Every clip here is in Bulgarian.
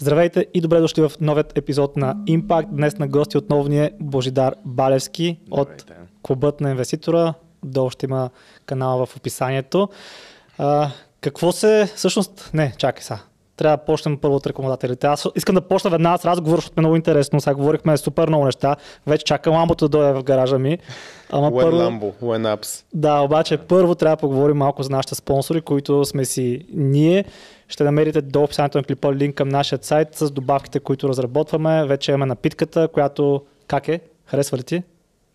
Здравейте и добре дошли в новият епизод на Impact. Днес на гости отново ни е Божидар Балевски от Клубът на инвеститора. Долу ще има канала в описанието. А, какво се, всъщност, не, чакай сега. Трябва да почнем първо от рекомендателите. Аз искам да почна веднага с разговор, защото е много интересно. Сега говорихме супер много неща. Вече чакам ламбото да дойде в гаража ми. Ама when първо... Lambo, when ups. Да, обаче първо трябва да поговорим малко за нашите спонсори, които сме си ние. Ще намерите до описанието на клипа линк към нашия сайт с добавките, които разработваме. Вече имаме напитката, която как е? Харесва ли ти?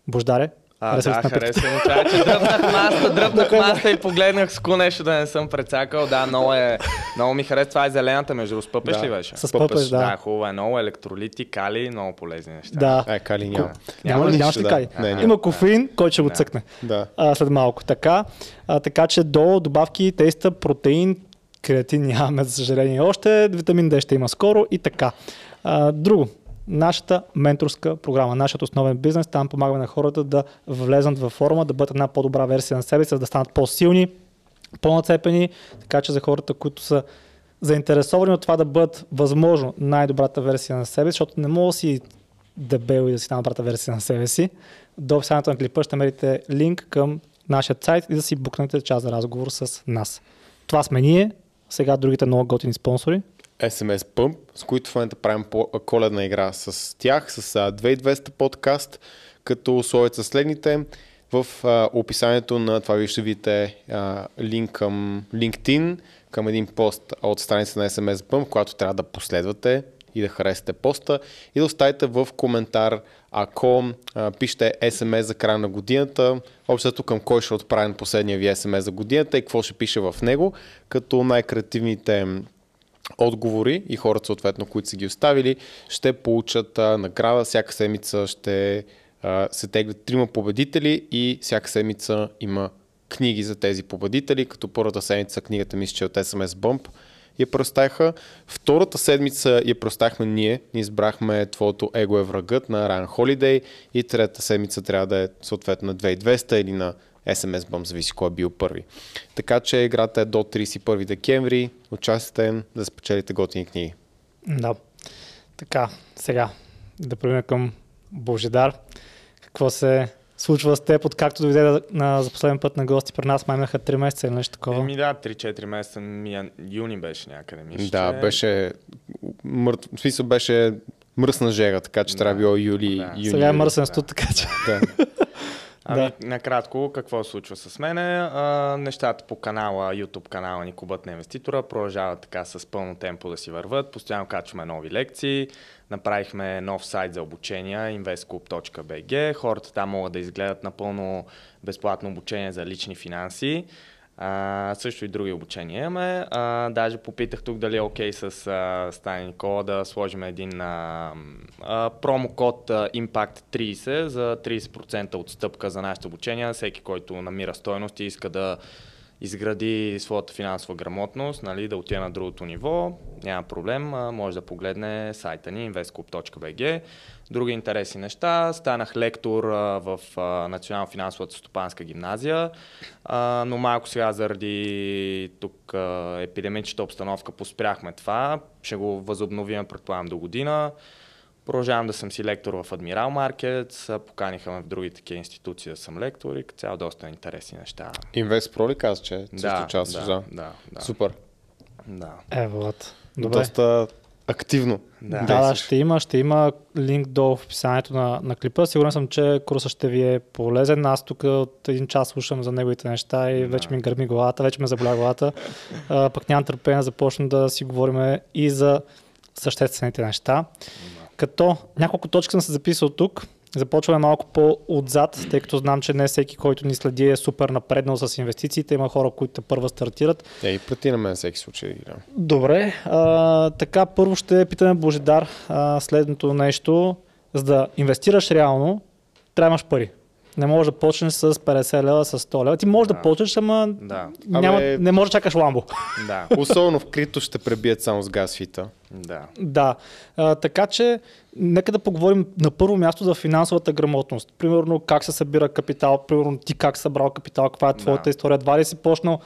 Бождаре? А, да, хареса ми. Това е, че дръпнах маста, дръпнах маста и погледнах с нещо да не съм прецакал. Да, много, е, много ми харесва. Това е зелената, между с пъпеш да. ли беше? С пъпеш, да. Да, хубаво е. Много електролити, кали, много полезни неща. Да. Е, кали няма. Няма, няма, нямаш ли кали? Не, няма. Има кофеин, който ще го Да. цъкне Да. а, след малко. Така, а, така че до добавки теста протеин, креатин нямаме, за съжаление, още. Витамин D ще има скоро и така. А, друго, нашата менторска програма, нашият основен бизнес, там помагаме на хората да влезнат във форма, да бъдат една по-добра версия на себе си, да станат по-силни, по-нацепени, така че за хората, които са заинтересовани от това да бъдат възможно най-добрата версия на себе си, защото не мога да си дебел и да си най-добрата версия на себе си. До описанието на клипа ще намерите линк към нашия сайт и да си букнете час за разговор с нас. Това сме ние, сега другите много готини спонсори. SMS Pump, с които в момента правим коледна игра с тях, с а, 2200 подкаст, като условията са следните. В а, описанието на това ви ще видите а, линк към LinkedIn, към един пост от страница на SMS Pump, която трябва да последвате и да харесате поста и да оставите в коментар, ако а, пишете SMS за края на годината, общото към кой ще отправен последния ви SMS за годината и какво ще пише в него, като най-креативните отговори и хората, съответно, които са ги оставили, ще получат а, награда. Всяка седмица ще а, се теглят трима победители и всяка седмица има книги за тези победители, като първата седмица книгата мисля, че е от SMS Bump я представиха. Втората седмица я представихме ние. Ние избрахме Твоето его е врагът на Райан Холидей и третата седмица трябва да е съответно на 2200 или на SMS Bump, зависи кой е бил първи. Така че играта е до 31 декември. Участвайте да спечелите готини книги. Да. Така, сега да преминем към Божидар. Какво се случва с теб, откакто дойде да- на, за последен път на гости при нас, май имаха 3 месеца или нещо такова. Еми да, 3-4 месеца, ми, юни беше някъде, мисля, Да, че... беше мъртв, в смисъл беше мръсна жега, така че Да. трябва било юли, Да. юни. Сега е мръсен студ, така че. Да. Ами, накратко, какво се случва с мене? А, нещата по канала, YouTube канала ни Кубът на инвеститора продължават така с пълно темпо да си върват. Постоянно качваме нови лекции. Направихме нов сайт за обучения investclub.bg. Хората там могат да изгледат напълно безплатно обучение за лични финанси. А, също и други обучения имаме. А, даже попитах тук дали е окей с а, Стани Никола да сложим един а, а, промокод а, Impact30 за 30% отстъпка за нашите обучения. Всеки, който намира стойност и иска да изгради своята финансова грамотност, нали, да отиде на другото ниво, няма проблем, може да погледне сайта ни investclub.bg. Други интересни неща. Станах лектор в а, Национално финансовата стопанска гимназия, но малко сега заради тук епидемичната обстановка поспряхме това. Ще го възобновим, предполагам, до година. Продължавам да съм си лектор в Адмирал Маркет, поканиха ме в други такива институции да съм лектор и цяло доста интересни неща. Инвест Pro ли каза, че също Да, участваш? да, да, да. Супер. Да. Е, вот. Добре. Доста активно. Да. Да, да, ще има, ще има линк долу в описанието на, на клипа. Сигурен съм, че курсът ще ви е полезен. Аз тук от един час слушам за неговите неща и вече ми гърми главата, вече ме заболя главата. А, пък нямам търпение да започна да си говорим и за съществените неща. Като няколко точки съм се записал тук. Започваме малко по-отзад, тъй като знам, че не всеки, който ни следи е супер напреднал с инвестициите. Има хора, които първа стартират. Е, и прати на мен всеки случай. да. Добре, а, така първо ще питаме Божидар а, следното нещо. За да инвестираш реално, трябва да имаш пари. Не можеш да почнеш с 50 лева, с 100 лева. Ти можеш да, Да. почнеш, ама Да, няма, Абе- не можеш да чакаш ламбо. да, Особено в крито ще пребият само с газфита. да. да, а, така че нека да поговорим на първо място за финансовата грамотност. Примерно как се събира капитал, примерно ти как събрал капитал, каква е твоята Да. история, едва ли си почнал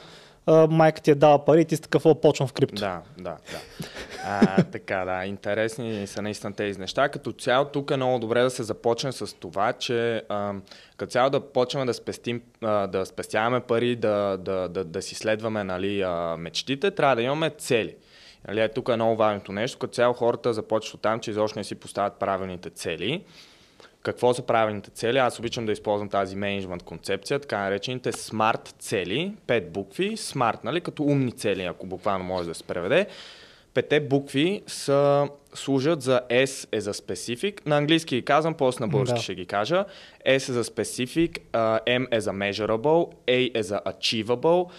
майка ти е дала пари ти си такъв «О, почвам в крипто. Да, да, да. А, така, да, интересни са наистина тези неща. Като цяло тук е много добре да се започне с това, че като цяло да почнем да спестим, да спестяваме пари, да, да, да, да си следваме нали, мечтите, трябва да имаме цели. Нали, тук е много важното нещо. Като цяло хората започват от там, че изобщо не си поставят правилните цели. Какво са правилните цели? Аз обичам да използвам тази менеджмент концепция, така наречените смарт цели, пет букви, смарт, нали, като умни цели, ако буквално може да се преведе. Пете букви са, служат за S е за specific. На английски ги казвам, после на български Да. ще ги кажа. S е за specific, M е за measurable, A е за achievable,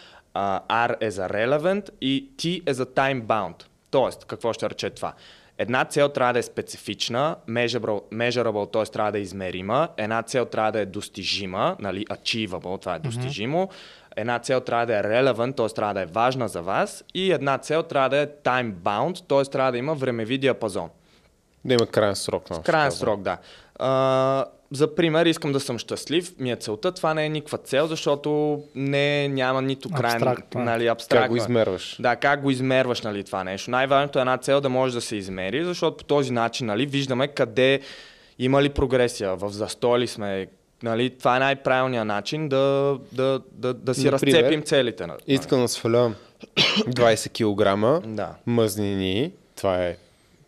R е за relevant и T е за time bound. Тоест, какво ще рече това? Една цел трябва да е специфична, measurable, measurable т.е. трябва да е измерима, една цел трябва да е достижима, нали, achievable, това е достижимо, една цел трябва да е relevant, т.е. трябва да е важна за вас и една цел трябва да е time bound, т.е. трябва да има времеви диапазон. Да има крайен срок. на Крайен срок, да. А, за пример, искам да съм щастлив. Ми е целта. Това не е никаква цел, защото не, няма нито крайен, Абстрактно е. нали, абстрактно. Как го измерваш? Да, как го измерваш нали, това нещо. Най-важното е една цел да може да се измери, защото по този начин нали, виждаме къде има ли прогресия, в застой ли сме. Нали, това е най-правилният начин да, да, да, да си Например, разцепим целите. нали. Искам да сваля 20 кг Да. мъзнини, това е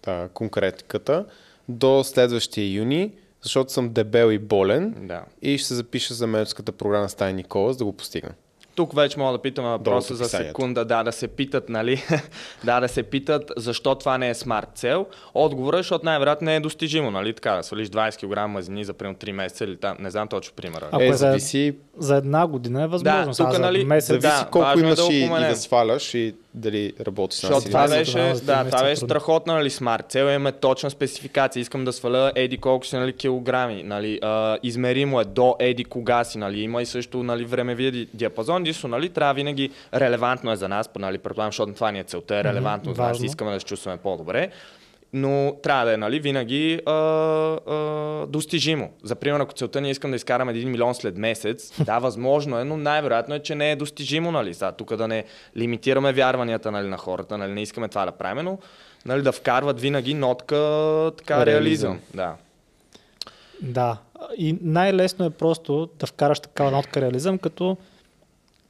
да, конкретиката, до следващия юни, защото съм дебел и болен Да. и ще се запиша за менеджерската програма с Тай Никола, за да го постигна. Тук вече мога да питаме въпроса за секунда, да, да се питат, нали? да, да се питат защо това не е смарт цел. Отговорът е, защото най-вероятно не е достижимо, нали? Така, да свалиш 20 кг мазнини за примерно 3 месеца или там, не знам точно примера. Ако е, е за- зависи, За една година е възможно. Да, тук, за нали, месец. зависи Да, колко е имаш да и, и да сваляш и дали работиш на Защото си. това беше, да, това беше страхотна нали, смарт цел. Имаме точна спецификация. Искам да сваля еди колко си нали, килограми. Нали, а, измеримо е до еди кога си. Нали, има и също нали, времевия ди- диапазон. Единствено, нали, трябва винаги релевантно е за нас. Нали, предполагам, защото това ни е целта. Е релевантно за нас. важно. Искаме да се чувстваме по-добре. Но трябва да е нали, винаги а, а, достижимо. За пример, ако целта ни е искам да изкарам 1 милион след месец, да, възможно е, но най-вероятно е, че не е достижимо. Нали. Сега, тук да не лимитираме вярванията нали, на хората, нали, не искаме това да правим, но нали, да вкарват винаги нотка така, Реализъм. реализъм. Да. Да. И най-лесно е просто да вкараш такава нотка реализъм, като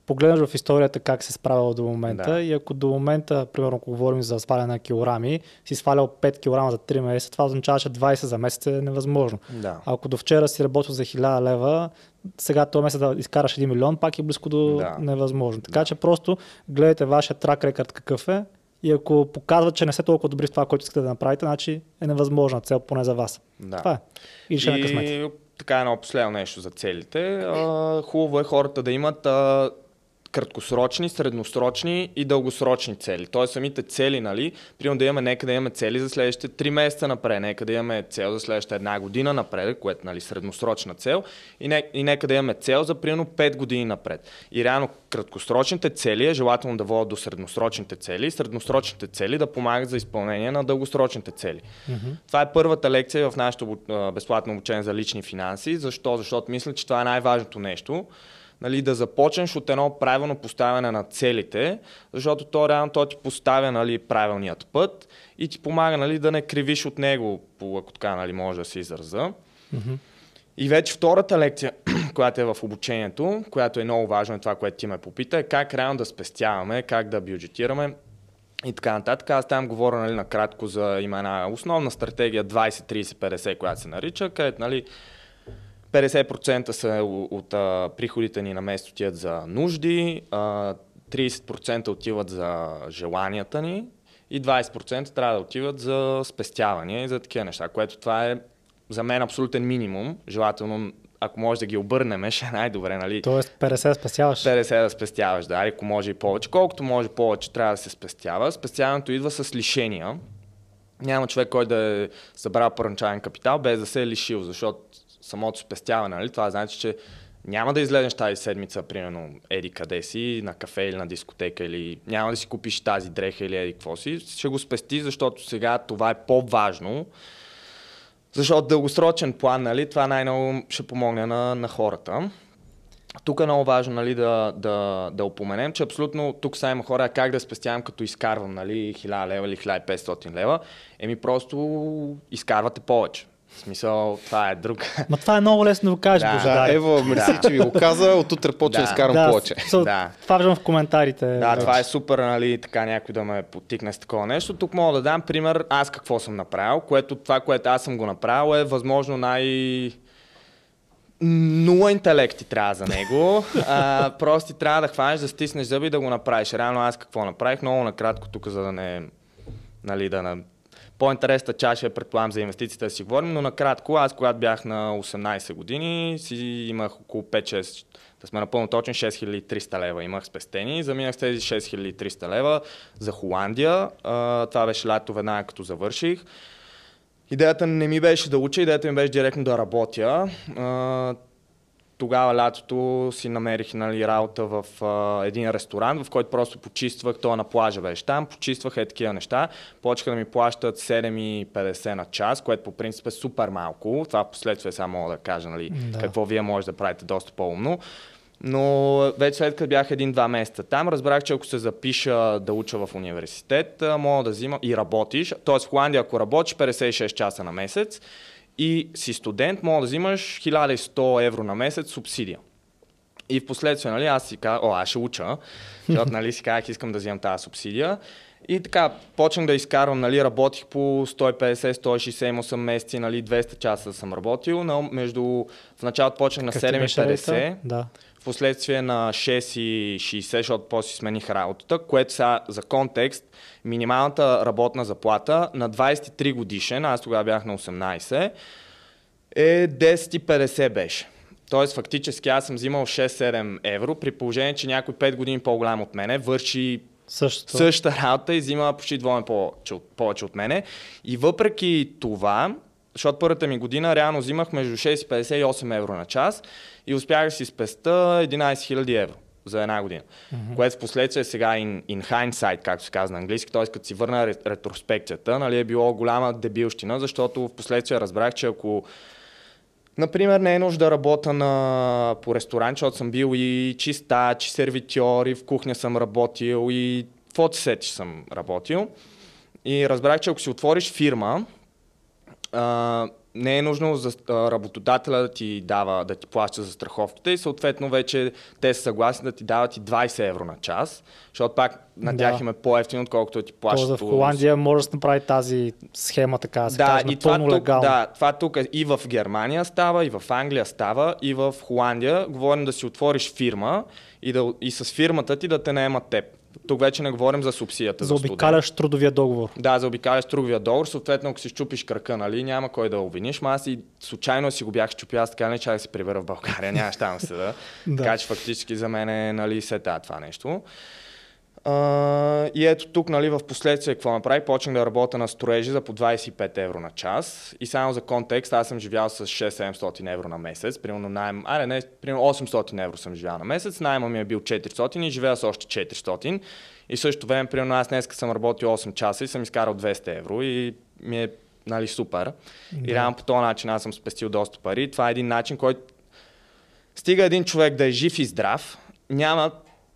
погледнеш в историята как се справил до момента Да. и ако до момента, примерно, ако говорим за сваляне на килограми, си свалял 5 кг за 3 месеца, това означава, че 20 за месец е невъзможно. Да. Ако до вчера си работил за 1000 лева, сега този месец да изкараш 1 милион, пак е близко до Да. невъзможно. Така че просто гледайте вашия трак рекърд какъв е и ако показва, че не сте толкова добри в това, което искате да направите, значи е невъзможна цел поне за вас. Да. Това е. И. И така едно последно нещо за целите. А, хубаво е хората да имат а, краткосрочни, средносрочни и дългосрочни цели. Тоест самите цели, нали, примерно да имаме, нека да имаме цели за следващите 3 месеца напред, нека да имаме цел за следващата една година напред, което нали, средносрочна цел, и, не, и нека да имаме цел за примерно 5 години напред. И реално краткосрочните цели е желателно да водят до средносрочните цели и средносрочните цели да помагат за изпълнение на дългосрочните цели. Това е първата лекция в нашето безплатно обучение за лични финанси. Защо? Защото мисля, че това е най-важното нещо. Нали, да започнеш от едно правилно поставяне на целите, защото то реално то ти поставя нали, правилният път и ти помага нали, да не кривиш от него, ако така нали, може да се израза. И вече втората лекция, която е в обучението, която е много важно, е това, което ти ме попита, е как реално да спестяваме, как да бюджетираме и така нататък. Аз там говоря нали, накратко за има една основна стратегия 20-30-50, която се нарича, където нали, 50% са от а, приходите ни на место отиват за нужди, а, 30% отиват за желанията ни и 20% трябва да отиват за спестявания и за такива неща, което това е за мен абсолютен минимум. Желателно, ако може да ги обърнем, ще е най-добре, нали? Тоест 50 спасяваш. 50 да спестяваш, да, ако може и повече. Колкото може повече трябва да се спестява. Спестяването идва с лишения. Няма човек, който да е събрал първоначален капитал, без да се е лишил, защото самото спестяване, нали, това значи, че няма да излезеш тази седмица, примерно, еди къде си, на кафе или на дискотека, или няма да си купиш тази дреха или еди какво си. Ще го спести, защото сега това е по-важно. Защото дългосрочен план, нали, това най-много ще помогне на, на хората. тук е много важно нали, да, да, да упоменем, че абсолютно тук са има хора как да спестявам като изкарвам нали, 1000 лева или 1500 лева. Еми просто изкарвате повече. В смисъл, това е друг. Ма това е много лесно да го кажеш, Да. Божар. Ево, мерси, че ви го каза. От утре почва да Да. изкарам да, повече. со- Да. Това виждам в коментарите. Да, това е супер, нали, така някой да ме потикне с такова нещо. Тук мога да дам пример аз какво съм направил, което това, което аз съм го направил е възможно най... Нула интелект ти трябва за него. А, просто ти трябва да хванеш, да стиснеш зъби и да го направиш. Реално аз какво направих? Много накратко тук, за да не... Нали, да на... По-интересната чаша е, предполагам, за инвестициите да си говорим, но накратко, аз когато бях на 18 години, си имах около 5-6, да сме напълно точни, 6300 лева имах спестени. Заминах с тези 6300 лева за Холандия. Това беше лято веднага като завърших. Идеята не ми беше да уча, идеята ми беше директно да работя. А, тогава лятото си намерих нали, работа в а, един ресторант, в който просто почиствах, то на плажа беше там, почиствах е такива неща. Почнаха да ми плащат 7,50 на час, което по принцип е супер малко. Това последствие само мога да кажа нали, Да. какво вие може да правите доста по-умно. Но вече след като бях един-два месеца там, разбрах, че ако се запиша да уча в университет, мога да взимам и работиш. Тоест в Холандия, ако работиш 56 часа на месец и си студент, мога да взимаш 1100 евро на месец субсидия. И в последствие, нали, аз си казах, о, аз ще уча, защото, нали, си казах, искам да вземам тази субсидия. И така, почнах да изкарвам, нали, работих по 150, 168 месеци, нали, 200 часа съм работил, но между, в началото почнах на Какъв ти беше 7,50, рейта? Да. В последствие на 6,60, защото после си смених работата, което сега за контекст, минималната работна заплата на 23 годишен, аз тогава бях на 18, е 10,50 беше. Тоест фактически аз съм взимал 6-7 евро, при положение, че някой 5 години по-голям от мене върши Също. същата работа и взима почти двойно повече, повече от мене. И въпреки това, защото първата ми година реално взимах между 6,50 и 8 евро на час и успях да си спеста 11 000 евро за една година. Mm-hmm. Което в последствие сега in, in hindsight, както се казва на английски, т.е. като си върна ре- ретроспекцията, нали, е било голяма дебилщина, защото в последствие разбрах, че ако Например, не е нужда да работя на, по ресторант, защото съм бил и чистач, и сервитьор, и в кухня съм работил, и каквото се сетиш съм работил. И разбрах, че ако си отвориш фирма, а, не е нужно за работодателя да ти дава, да ти плаща за страховката и съответно вече те са съгласни да ти дават и 20 евро на час, защото пак на Да. тях им е по-ефтино, отколкото да ти плащат. Тоест в Холандия може да направи тази схема така, да се да, каже, и това тук, легално. да, това тук и в Германия става, и в Англия става, и в Холандия. Говорим да си отвориш фирма и, да, и с фирмата ти да те наемат теб. Тук вече не говорим за субсидията. За за обикаляш трудовия договор. Да, за обикаляш трудовия договор, съответно ако си щупиш кръка, нали, няма кой да обвиниш, ма аз и случайно си го бях щупил, аз така не чак да се прибера в България, нямаш там съда. Да. Така че фактически за мен е, нали, се това нещо. А, и ето тук, нали, в последствие какво направих? Почнах да работя на строежи за по 25 евро на час. И само за контекст, аз съм живял с 6-700 евро на месец. Примерно найем, аре не, примерно 800 евро съм живял на месец. Найма ми е бил 400 и живея с още 400. И в същото време, примерно аз днес съм работил 8 часа и съм изкарал 200 евро и ми е нали, супер. И реално по този начин аз съм спестил доста пари. Това е един начин, който стига един човек да е жив и здрав, няма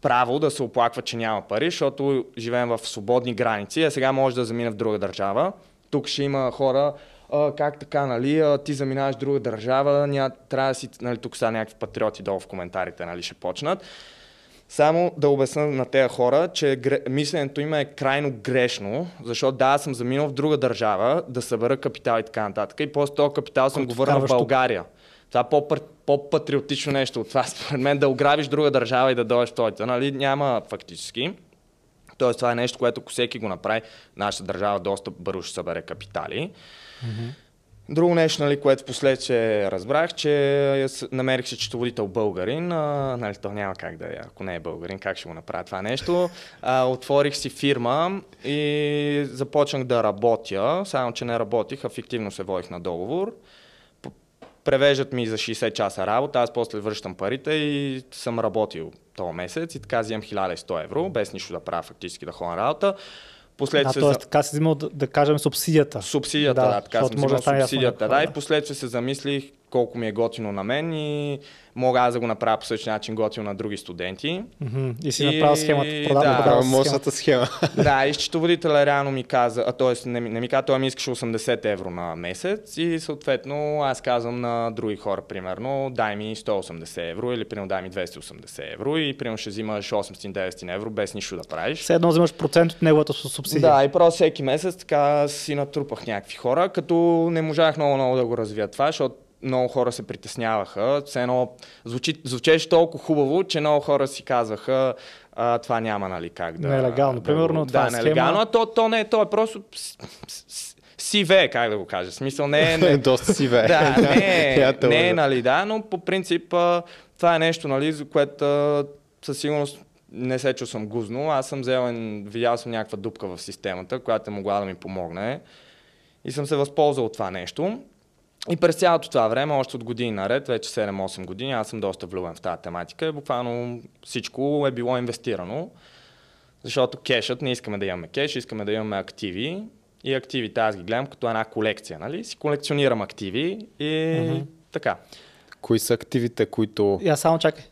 право да се оплаква, че няма пари, защото живеем в свободни граници, а сега може да замине в друга държава. Тук ще има хора, а, как така, нали, а, ти заминаваш в друга държава, ня, трябва да си, нали, тук са някакви патриоти долу в коментарите, нали, ще почнат. Само да обясня на тези хора, че гре- мисленето им е крайно грешно, защото да, аз съм заминал в друга държава да събера капитал и така нататък. И после този капитал съм Който го върнал в вкарваш тук. Това е по-патриотично нещо от това, според мен, да ограбиш друга държава и да дойдеш в твоята. Нали? Няма фактически. Тоест, това е нещо, което ако всеки го направи, нашата държава доста бързо ще събере капитали. Друго нещо, нали, което последствие разбрах, че намерих се счетоводител българин. А, нали, то няма как да е, ако не е българин, как ще го направя това нещо. А, отворих си фирма и започнах да работя, само че не работих, а фиктивно се водих на договор. Превеждат ми за 60 часа работа, аз после връщам парите и съм работил този месец и така взимам 1100 евро, без нищо да правя фактически да ходя работа. Да, Последствие т.е. за- така си взимал, да, да кажем, субсидията. Субсидията, Да, да, така съм може взимал да субсидията, да, и последствие се замислих колко ми е готино на мен и мога аз да го направя по същия начин готино на други студенти. Mm-hmm. И си и... направил схемата. Продав, да, продава мощната схема. да, и счетоводителя реално ми каза, а т.е. Не, не ми каза, той ми искаше 80 евро на месец и съответно аз казвам на други хора, примерно, дай ми 180 евро или примерно дай ми 280 евро и примерно ще взимаш 800-900 евро без нищо да правиш. Все едно взимаш процент от неговата субсидия. Да, и просто всеки месец така си натрупах някакви хора, като не можах много-много да го развия това, защото много хора се притесняваха. Все едно звучи, звучеше толкова хубаво, че много хора си казваха, а, това няма нали как да... Нелегално, да, примерно. Да, това да нелегално, а то, то не е, то е просто сиве, как да го кажа. Смисъл не е... Не, Доста сиве. Да, не е, не е, нали, да, но по принцип това е нещо, нали, за което със сигурност не се съм гузно. Аз съм взел, видял съм някаква дупка в системата, която е могла да ми помогне. И съм се възползвал от това нещо. И през цялото това време, още от години наред, вече 7-8 години, аз съм доста влюбен в тази тематика и буквално всичко е било инвестирано. Защото кешът, не искаме да имаме кеш, искаме да имаме активи. И активите аз ги гледам като една колекция, нали? Си колекционирам активи и mm-hmm. така. Кои са активите, които... Я само чакай.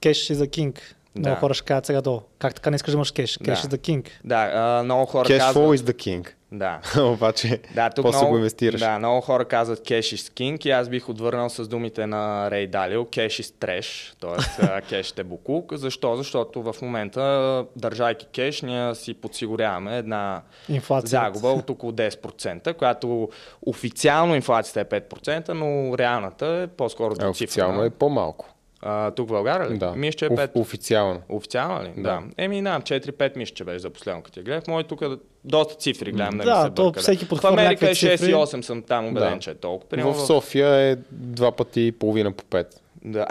Кеш и за кинг. Много да. хора ще кажат сега долу. Как така не искаш да имаш кеш? Кеш да. is the king. Да, а, много хора Cash казват... flow is the king. Да. Обаче, да, тук после много, го инвестираш. Да, много хора казват cash is king и аз бих отвърнал с думите на Рей Далио cash is trash, т.е. кеш е буклук. Защо? Защото в момента, държайки кеш, ние си подсигуряваме една Инфлация. загуба от около 10%, която официално инфлацията е 5%, но реалната е по-скоро до Официално е по-малко. А, тук в България ли? Да. Мисля, че е 5. официално. Официално ли? Да. да. Еми, да, 4-5 мисля, че беше за последно, като я гледах. Мой тук доста цифри гледам. Да, се то всеки В Америка е 6 и 8 съм там убеден, да. че е толкова. Примерно в София е два пъти и половина по 5. Да.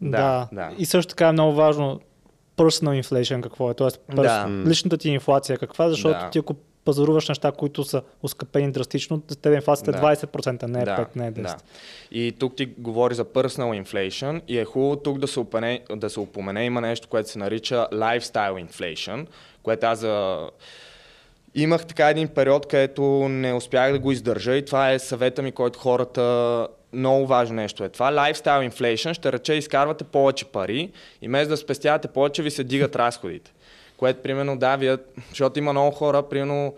да. да. И също така е много важно personal inflation какво е, т.е. Да. личната ти инфлация каква, защото Да. ти ако пазаруваш неща, които са оскъпени драстично, за тебе инфлацията Да. е 20%, не е 5, не е 10. Да. И тук ти говори за personal inflation и е хубаво тук да се, упомене, да се упомене, има нещо, което се нарича lifestyle inflation, което аз за... Имах така един период, където не успях да го издържа и това е съвета ми, който хората много важно нещо е това. Lifestyle inflation ще рече изкарвате повече пари и вместо да спестявате повече ви се дигат разходите. Което примерно да, вие, защото има много хора, примерно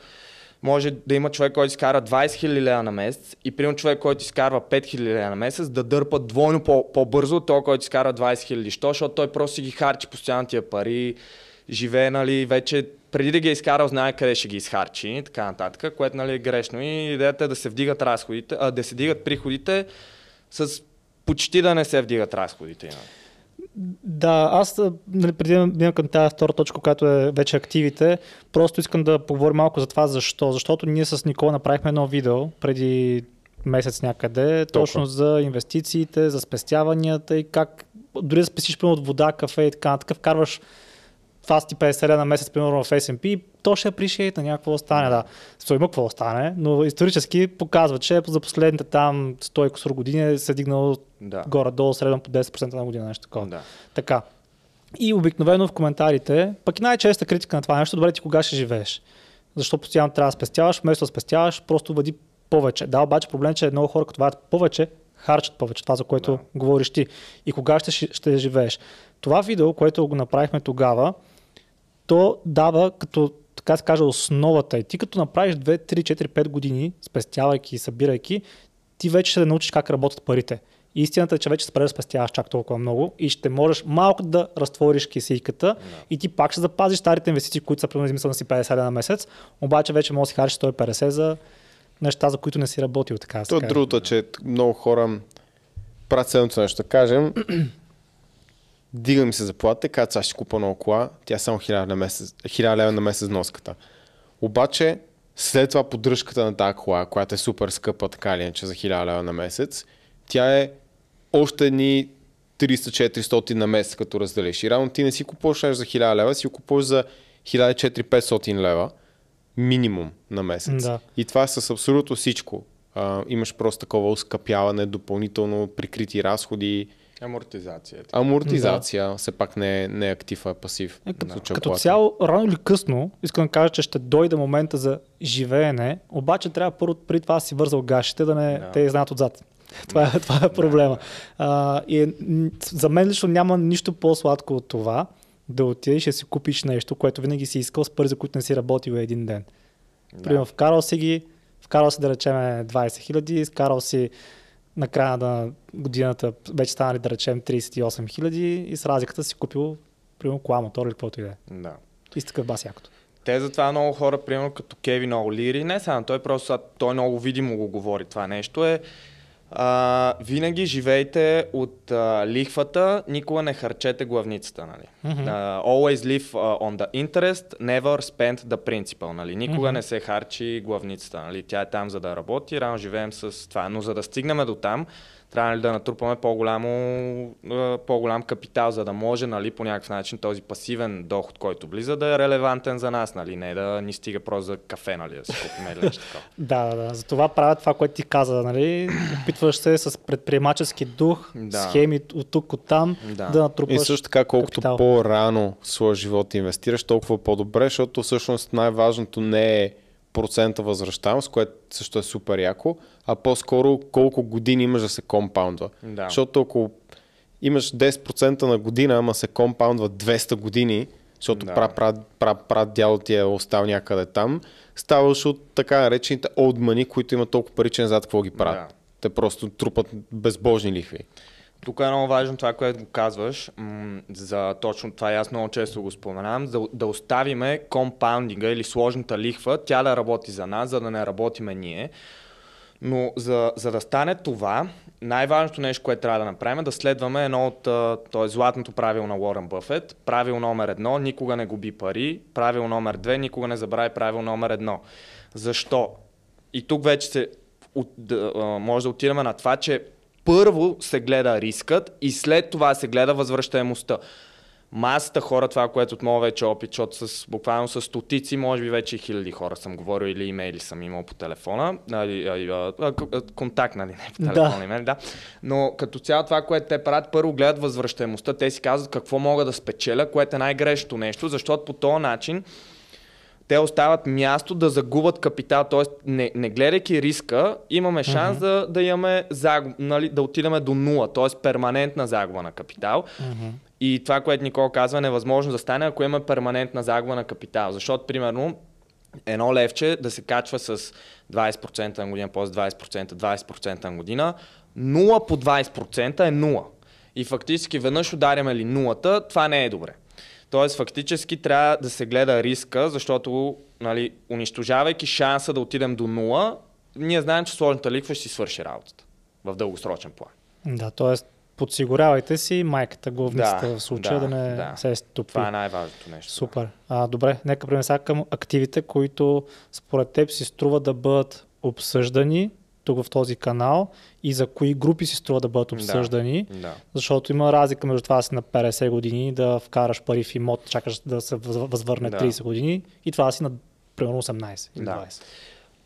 може да има човек, който изкара 20 000 лева на месец и примерно човек, който изкарва 5 000 лева на месец, да дърпа двойно по- по-бързо от този, който изкара 20 000. Що? Защото той просто си ги харчи постоянно тия пари, живее, нали, вече преди да ги е изкарал, знае къде ще ги изхарчи и така нататък, което нали, е грешно. И идеята е да се вдигат разходите, а, да се дигат приходите с почти да не се вдигат разходите. Нали. Да, аз нали, преди да минем към тази втора точка, която е вече активите, просто искам да поговорим малко за това защо. Защото ние с Никола направихме едно видео преди месец някъде, точно за инвестициите, за спестяванията и как дори да спестиш примерно от вода, кафе и така нататък, вкарваш това ти 50 лева на месец, примерно в S&P, то ще appreciate на някакво остане, да. Сто има какво остане, но исторически показва, че за последните там 100 и кусор години се е дигнало Да. горе-долу средно по 10% на година, нещо такова. Да. Така. И обикновено в коментарите, пък и най-честа критика на това нещо, добре ти кога ще живееш? Защо постоянно трябва да спестяваш, вместо да спестяваш, просто бъди повече. Да, обаче проблем е, че много хора, като вадят повече, харчат повече, това за което Да. говориш ти. И кога ще, ще живееш? Това видео, което го направихме тогава, то дава като така се каже основата и ти като направиш 2, 3, 4, 5 години, спестявайки и събирайки, ти вече ще научиш как работят парите. Истината е, че вече спреш да спестяваш чак толкова много и ще можеш малко да разтвориш кисийката и ти пак ще запазиш старите инвестиции, които са примерно измислено си 50 лева на месец, обаче вече можеш да си харчиш 150 за неща, за които не си работил. Така, То е другото, че много хора правят следното нещо. Да кажем, дига ми се заплата, казват, сега ще купа нова кола, тя е само 1000 на месец, 1000 лева на месец носката. Обаче, след това поддръжката на тази кола, която е супер скъпа, така или иначе за 1000 лева на месец, тя е още едни 300-400 на месец, като разделиш. И равно ти не си купуваш нещо за 1000 лева, си купуваш за 1400-500 лева минимум на месец. Да. И това е с абсолютно всичко. А, имаш просто такова ускъпяване, допълнително прикрити разходи, Амортизация. амортизация, все пак не е, не е актив, а е пасив. Е, като, на като цяло, рано или късно, искам да кажа, че ще дойде момента за живеене, обаче трябва първо при това да си вързал гашите, да не Да. те знаят отзад. Това, е, това е проблема. А, и е, за мен лично няма нищо по-сладко от това да отидеш и си купиш нещо, което винаги си искал с пари, за които не си работил един ден. Да. Примерно вкарал си ги, вкарал си да речем 20 хиляди, изкарал си на края на годината вече станали да речем 38 хиляди и с разликата си купил примерно кола, мотор или каквото и да е. Да. Истика бас якото. Те затова много хора, примерно като Кевин Олири, не само той просто той много видимо го говори това нещо е а, винаги живейте от а, лихвата, никога не харчете главницата. Нали? Mm-hmm. Uh, always live uh, on the interest, never spend the principal. Нали? Никога mm-hmm. не се харчи главницата. Нали? Тя е там за да работи, рано живеем с това. Но за да стигнем до там, трябва ли да натрупаме по-голямо, по-голям капитал, за да може нали, по някакъв начин този пасивен доход, който влиза, да е релевантен за нас, нали, не да ни стига просто за кафе, нали, да си купим или нещо такова. да, да, за това правят това, което ти каза, нали, опитваш се с предприемачески дух, да. схеми от тук, от там, да, да натрупаш И също така, колкото капитал. по-рано в своя живот инвестираш, толкова по-добре, защото всъщност най-важното не е процента възвръщаемост, което също е супер яко, а по-скоро колко години имаш да се компаундва. Да. Защото ако имаш 10% на година, ама се компаундва 200 години, защото да. прав, прав, прав, прав дял ти е остал някъде там, ставаш от така наречените old money, които имат толкова паричен зад какво ги правят. Да. Те просто трупат безбожни лихви. Тук е много важно това, което го казваш, м- за точно това и аз много често го споменавам, да, да оставиме компаундинга или сложната лихва, тя да работи за нас, за да не работиме ние. Но за, за да стане това, най-важното нещо, което трябва да направим е да следваме едно от т.е. златното правило на Уорън Бъфет. Правило номер едно, никога не губи пари. Правило номер две, никога не забрави правило номер едно. Защо? И тук вече се, от, може да отидем на това, че първо се гледа рискът и след това се гледа възвръщаемостта. Масата хора, това, което от моят вече опит, защото с, буквално с стотици, може би вече хиляди хора съм говорил или имейли съм имал по телефона, нали, а, а, а, контакт, нали, не по телефона, да. имейли, да. Но като цяло това, което те правят, първо гледат възвръщаемостта, те си казват какво мога да спечеля, което е най-грешното нещо, защото по този начин те остават място да загубят капитал, т.е. Не, не гледайки риска, имаме шанс uh-huh. да, да имаме загуб, нали, да отидем до нула, т.е. перманентна загуба на капитал. Uh-huh. И това, което Никол казва, е невъзможно да стане, ако има перманентна загуба на капитал. Защото, примерно, едно левче да се качва с 20% на година, после 20%, 20% на година, 0 по 20% е 0. И фактически веднъж ударяме ли нулата, това не е добре. Тоест, фактически трябва да се гледа риска, защото, нали, унищожавайки шанса да отидем до нула, ние знаем, че сложната ликва ще си свърши работата в дългосрочен план. Да, т.е. подсигурявайте си майката главницата да, в случая да, да не да. се стопи. Това е най-важното нещо. Супер. А, добре, нека преминем сега към активите, които според теб си струва да бъдат обсъждани тук в този канал и за кои групи си струва да бъдат обсъждани, да, да. защото има разлика между това да си на 50 години, да вкараш пари в имот, чакаш да се възвърне да. 30 години и това да си на примерно 18 или да. 20.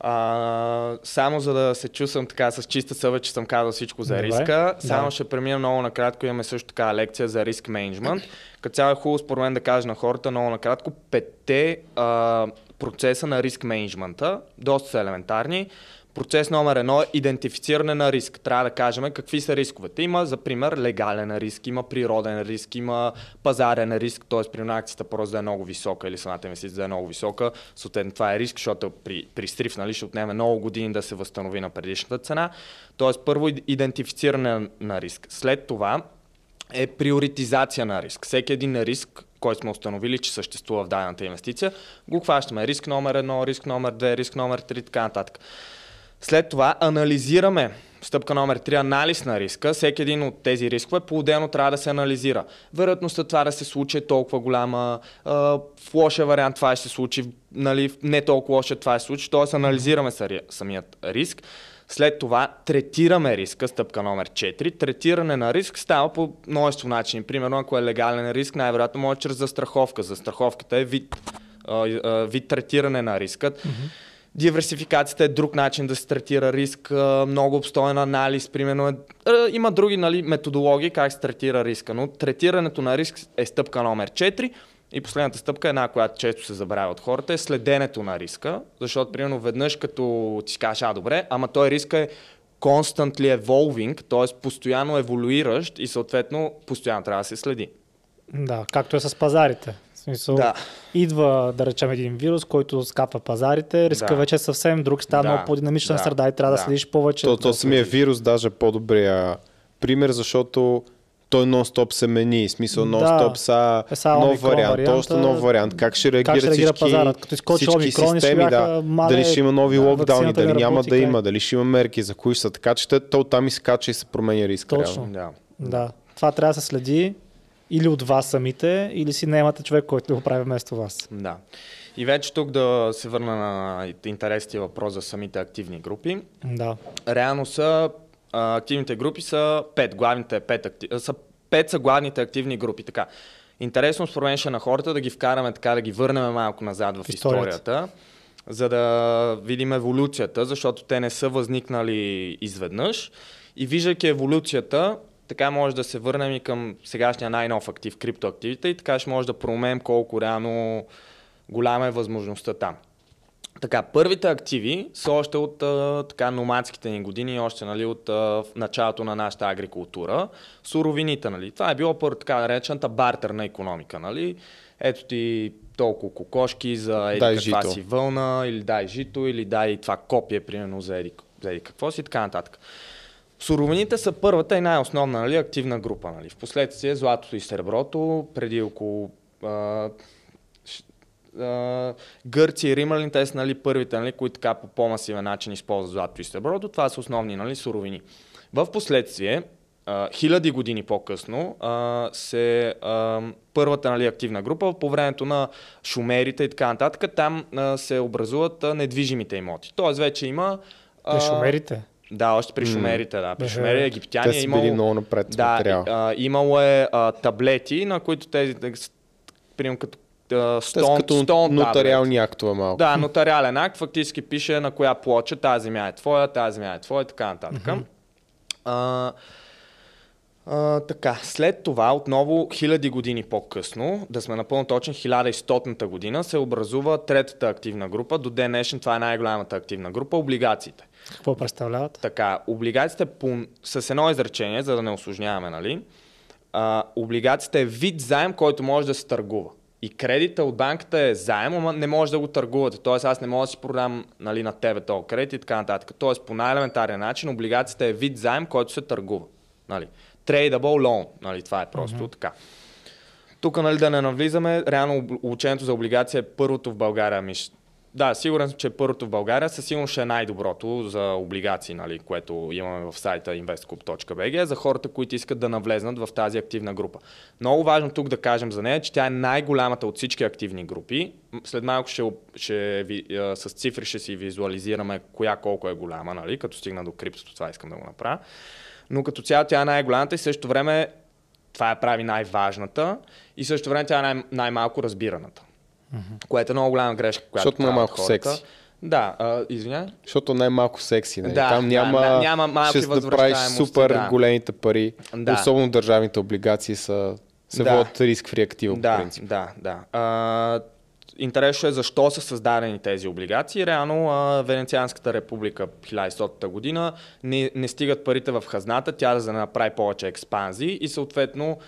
А, само за да се чувствам така с чиста съвет, че съм казал всичко за Добре. риска, само да. ще премина много накратко. Имаме също така лекция за риск менеджмент. Като цяло е хубаво според мен да кажа на хората много накратко петте а, процеса на риск менеджмента. Доста са елементарни. Процес номер едно е идентифициране на риск. Трябва да кажем какви са рисковете. Има, за пример, легален риск, има природен риск, има пазарен риск, т.е. при акцията просто да е много висока или самата инвестиция да е много висока. Съответно, това е риск, защото при, при стриф нали, ще отнеме много години да се възстанови на предишната цена. Тоест, първо идентифициране на риск. След това е приоритизация на риск. Всеки един риск, който сме установили, че съществува в дадената инвестиция, го хващаме. Риск номер едно, риск номер две, риск номер три, така нататък. След това анализираме Стъпка номер 3 анализ на риска. Всеки един от тези рискове по-отделно трябва да се анализира. Вероятността това да се случи е толкова голяма. В лошия вариант това ще се случи, нали, не толкова лошия това ще се случи. Тоест анализираме самият риск. След това третираме риска, стъпка номер 4. Третиране на риск става по множество начини. Примерно, ако е легален риск, най-вероятно може чрез застраховка. Застраховката е вид, вид третиране на рискът. Mm-hmm Диверсификацията е друг начин да се третира риск, много обстоен анализ, примерно. Е, има други нали, методологии как се третира риска, но третирането на риск е стъпка номер 4. И последната стъпка, една, която често се забравя от хората, е следенето на риска, защото, примерно, веднъж като ти кажеш, а добре, ама той риска е constantly evolving, т.е. постоянно еволюиращ и съответно постоянно трябва да се следи. Да, както е с пазарите. Смисъл, Да. идва, да речем, един вирус, който скапва пазарите, риска Да. вече е съвсем друг, става Да. много по-динамична Да. среда и трябва да, Да. следиш повече. То, то самия вирус даже е по-добрия пример, защото той нон-стоп се мени. Смисъл Да. нон-стоп са Е, са нов омикрон вариант, варианта. още нов вариант. Как ще реагира, Как ще реагира всички, пазарът? Като изкочи всички омикрон системи, да. мале, дали ще има нови да, локдауни, дали не няма работи, да има, дали ще има мерки, за кои ще са. Така че то там и се кача и се променя риск. Точно. реално. Да. Да. Това трябва да се следи или от вас самите, или си наемате човек, който да го прави вместо вас. Да. И вече тук да се върна на интересния въпрос за самите активни групи. Да. Реално са а, активните групи са пет, главните пет, акти... а, са пет са главните активни групи. Така. Интересно според мен ще е на хората да ги вкараме така, да ги върнем малко назад в Историята. историята, за да видим еволюцията, защото те не са възникнали изведнъж. И виждайки еволюцията, така може да се върнем и към сегашния най-нов актив, криптоактивите, и така ще може да проумеем колко реално голяма е възможността там. Така, първите активи са още от а, така, номадските ни години, още нали, от а, началото на нашата агрикултура. Суровините, нали. Това е било първо така наречената бартерна економика, нали. Ето ти толкова кокошки за еди Дай каква жито. си вълна, или дай жито, или дай това копие, примерно, за еди, за еди какво си и така нататък. Суровините са първата и най-основна нали, активна група. Нали. Впоследствие златото и среброто, преди около а, а, Гърция и Римляни, те са нали, първите, нали, които така по по-масивен начин използват златото и среброто. Това са основни нали, суровини. В последствие, а, хиляди години по-късно, а, се а, първата нали, активна група по времето на шумерите и така нататък, там а, се образуват а, недвижимите имоти. Тоест вече има... Те шумерите. Да, още при шумерите, да. При Бе, шумери, египтяни Те е са имало... били много напред да, а, имало е а, таблети, на които тези, примерно като стон, като стон таблет. нотариални актове малко. Да, нотариален акт фактически пише на коя плоча тази земя е твоя, тази земя е твоя и така нататък. А, а, така, след това, отново хиляди години по-късно, да сме напълно точни, 1100-та година, се образува третата активна група. До ден днешен това е най-голямата активна група облигациите. Какво представляват? Така, облигациите по, с едно изречение, за да не осложняваме, нали? А, облигацията е вид заем, който може да се търгува. И кредита от банката е заем, ама не може да го търгувате. Тоест аз не мога да си продам нали, на тебе този кредит и така нататък. Тоест по най-елементарен начин облигацията е вид заем, който се търгува. Нали. Tradable loan. Нали, това е просто mm-hmm. така. Тук нали, да не навлизаме, реално обучението за облигация е първото в България. Миш... Да, сигурен съм, че първото в България. Със сигурност ще е най-доброто за облигации, нали, което имаме в сайта investcoup.bg, за хората, които искат да навлезнат в тази активна група. Много важно тук да кажем за нея, че тя е най-голямата от всички активни групи. След малко ще, ще с цифри ще си визуализираме коя колко е голяма, нали, като стигна до криптото, това искам да го направя. Но като цяло тя е най-голямата и в същото време това я прави най-важната и в същото време тя е най- най-малко разбираната. Което е много голяма грешка. Която Защото най-малко хората. секси. Да, а. Защото най-малко секси. Нали? Да, Там няма, да, няма малки ще да правиш супер да. големите пари. Да. Особено държавните облигации са, се Да. водят риск фри актива по Да, принцип. да, да. А, интересно е защо са създадени тези облигации. Реално а, Венецианската република 1100 година не, не стигат парите в хазната, тя за да направи повече експанзии и съответно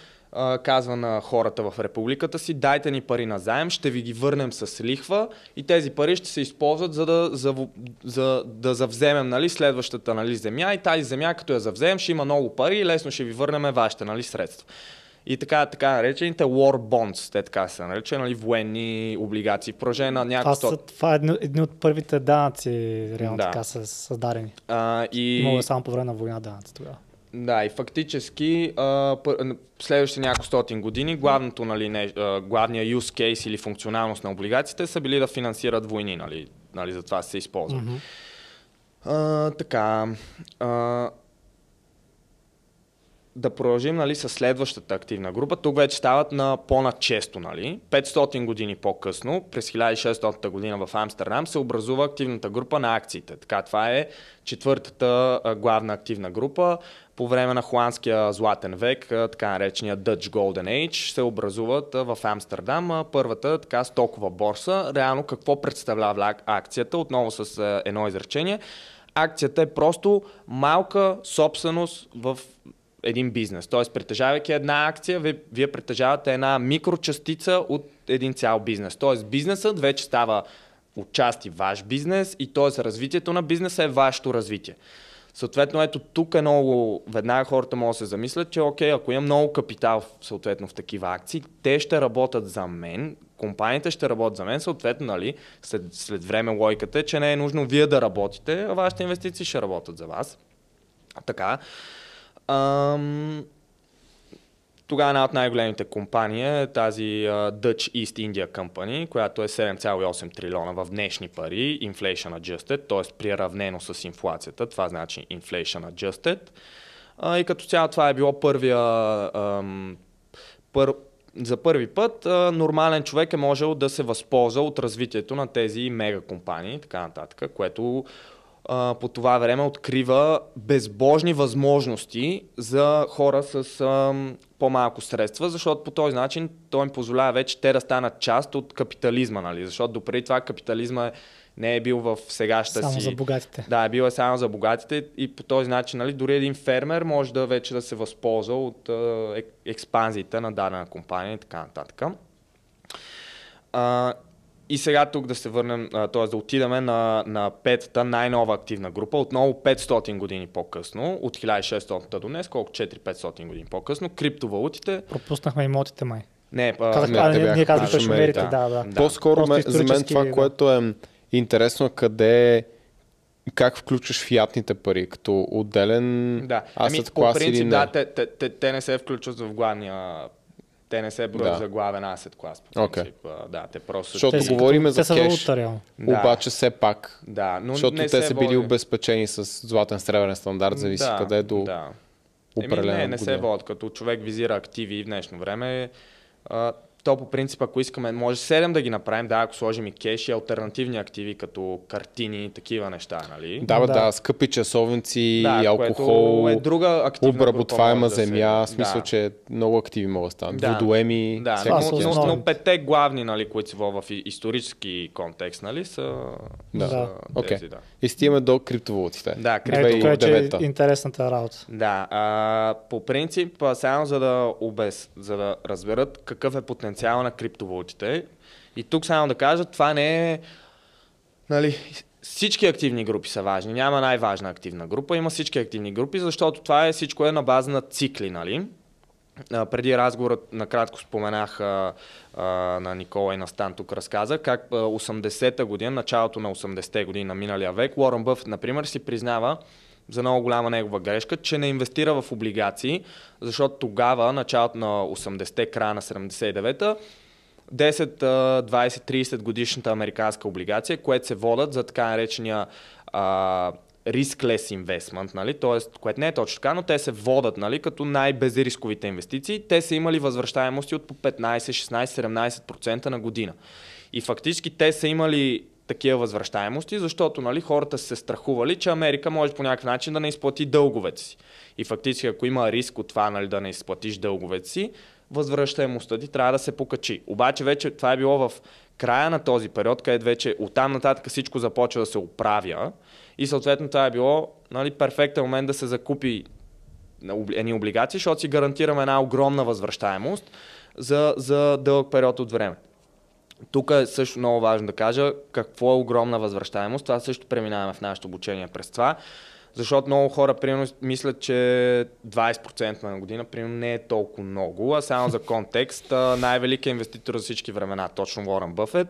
казва на хората в републиката си, дайте ни пари на заем, ще ви ги върнем с лихва и тези пари ще се използват за да, за, за, да завземем нали, следващата нали, земя и тази земя, като я завземем, ще има много пари и лесно ще ви върнем вашите нали, средства. И така, така наречените war bonds, те така се наричат, нали, военни облигации. В продължение на Това, няколко са, това е едни, от първите данъци, реално Да. така са създадени. А, и... Имало само по време на война данъци тогава. Да, и фактически а, следващите няколко стотин години главното, нали, не, а, главния use case или функционалност на облигациите са били да финансират войни, нали, нали за това се използват. Мгм. А, така. А, да продължим нали, с следващата активна група. Тук вече стават на по-начесто. Нали. 500 години по-късно, през 1600 година в Амстердам, се образува активната група на акциите. Така, това е четвъртата а, главна активна група. По време на холандския златен век, така наречения Dutch Golden Age, се образуват в Амстердам първата така стокова борса. Реално какво представлява ак- акцията? Отново с едно изречение акцията е просто малка собственост в един бизнес. Тоест, притежавайки една акция, вие, вие притежавате една микрочастица от един цял бизнес. Тоест, бизнесът вече става отчасти ваш бизнес и т.е. развитието на бизнеса е вашето развитие. Съответно, ето тук е много, веднага хората могат да се замислят, че окей, ако имам много капитал съответно в такива акции, те ще работят за мен, компаниите ще работят за мен, съответно, нали, след, след време логиката е, че не е нужно вие да работите, а вашите инвестиции ще работят за вас. Така. Ам... Тогава една от най-големите компании е тази Dutch East India Company, която е 7,8 трилиона в днешни пари, inflation adjusted, т.е. приравнено с инфлацията. Това значи inflation adjusted. И като цяло това е било първия пър, за първи път нормален човек е можел да се възползва от развитието на тези мега компании и така нататък, което а, по това време открива безбожни възможности за хора с а, по-малко средства, защото по този начин той им позволява вече те да станат част от капитализма, нали? защото допреди това капитализма не е бил в сегашната само си... Само за богатите. Да, е бил е само за богатите и по този начин, нали, дори един фермер може да вече да се възползва от е, експанзиите на дадена компания и така нататък. А, и сега тук да се върнем, т.е. да отидем на, на петата най-нова активна група, отново 500 години по-късно, от 1600 до днес, колко 4-500 години по-късно, криптовалутите. Пропуснахме имотите май. Не, Казах, а, не, ние казахме шумерите, да, да. По-скоро ме, за мен това, да. което е интересно, къде как включваш фиатните пари, като отделен да. асет ами, клас по принцип, или не? Да, те, те, те, те не се включват в главния те не се броят да. за главен асет клас. По принцип. Okay. Да, те просто... Защото те говориме за те кеш, да. обаче все пак, да, но защото не те се са били води... обезпечени с златен сребърен стандарт, зависи да, къде до да. определена Еми, не, не се година. водят. Като човек визира активи в днешно време, а, то по принцип, ако искаме, може 7 да ги направим, да, ако сложим и кеш и альтернативни активи, като картини, такива неща, нали? Да, бе, Да. да, скъпи часовници, Да, алкохол, е друга активна обработваема може да земя, се- смисъл, да. че много активи могат да станат. Да. Водоеми, Да, Това но, но, основни. но петте главни, нали, които са в и- исторически контекст, нали, са, Да. са Окей. тези, да. И стигаме до криптовалутите. Да, Ето, крипто... това е, е 2009-та. интересната работа. Да, а, по принцип, само за да, обез, за да разберат какъв е потенциал на криптовалутите. И тук само да кажа, това не е... Нали, всички активни групи са важни. Няма най-важна активна група. Има всички активни групи, защото това е всичко е на база на цикли, нали? А, преди разговорът накратко споменах а, а, на Никола и на Стан тук разказа как а, 80-та година, началото на 80-те години на миналия век, Уорън Бъф, например, си признава за много голяма негова грешка, че не инвестира в облигации, защото тогава, началото на 80-те, края на 79-та, 10, а, 20, 30 годишната американска облигация, което се водят за така наречения а, riskless investment, нали? Тоест, което не е точно така, но те се водат нали, като най-безрисковите инвестиции. Те са имали възвръщаемости от по 15, 16, 17% на година. И фактически те са имали такива възвръщаемости, защото нали, хората се страхували, че Америка може по някакъв начин да не изплати дълговете си. И фактически, ако има риск от това нали, да не изплатиш дълговете си, възвръщаемостта ти трябва да се покачи. Обаче вече това е било в края на този период, където вече оттам нататък всичко започва да се оправя и съответно това е било нали, перфектен момент да се закупи едни облигации, защото си гарантираме една огромна възвръщаемост за, за дълъг период от време. Тук е също много важно да кажа какво е огромна възвръщаемост. Това също преминаваме в нашето обучение през това. Защото много хора примерно, мислят, че 20% на година примерно, не е толкова много, а само за контекст, най-великият инвеститор за всички времена, точно Уорън Бъфет,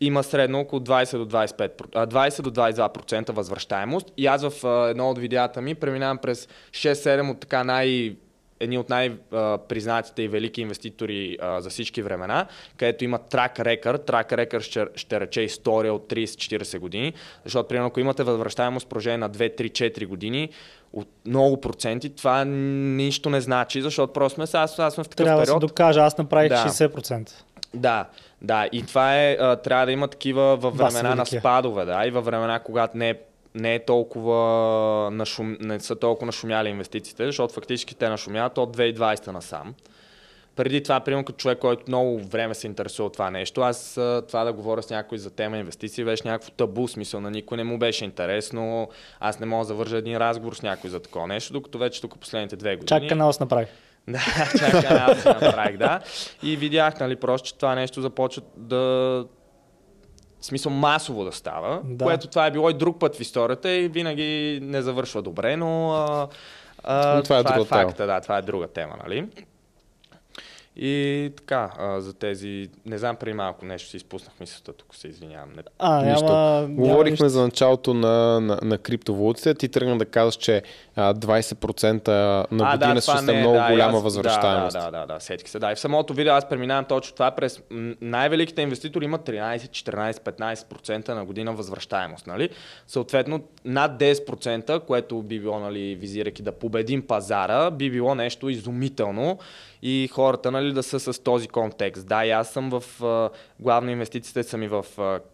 има средно около 20 до 25%, а, 20 до 22% възвръщаемост. И аз в едно от видеята ми преминавам през 6-7 от така най- едни от най-признатите и велики инвеститори а, за всички времена, където има трак рекър. Трак рекър ще, ще рече история от 30-40 години, защото, примерно, ако имате възвръщаемост в продължение на 2-3-4 години, от много проценти, това нищо не значи, защото просто сме, сега, сега сме в такъв Трябва да се период. докажа, аз направих Да. 60%. Да, да, и това е, а, трябва да има такива във времена на спадове, да, и във времена, когато не е, не е толкова, нашум, не са толкова нашумяли инвестициите, защото фактически те нашумяват от 2020 насам. преди това, примерно като човек, който много време се интересува от това нещо, аз това да говоря с някой за тема инвестиции беше някакво табу, смисъл на никой не му беше интересно. Аз не мога да завържа един разговор с някой за такова нещо, докато вече тук последните две години. Чак канал се направи. Да, чак канал се направих, да. И видях, нали, просто, че това нещо започва да в смисъл масово да става, да. което това е било и друг път в историята и винаги не завършва добре, но а, а, това, е, това е факта, да, това е друга тема, нали? И така, а, за тези, не знам, преди малко нещо си изпуснах мисълта, тук се извинявам. Не... А, нищо. Няма, Говорихме няма за началото на, на, на криптовалутите. Ти тръгна да казваш, че а, 20% на а, година да, ще сте много да, голяма аз, възвръщаемост. Да, да, да, да, сетих се. Да. И в самото видео аз преминавам точно това през най-великите инвеститори имат 13, 14, 15% на година възвръщаемост. Нали? Съответно, над 10%, което би било, нали, визирайки да победим пазара, би било нещо изумително и хората нали, да са с този контекст. Да, и аз съм в, главно инвестициите са ми в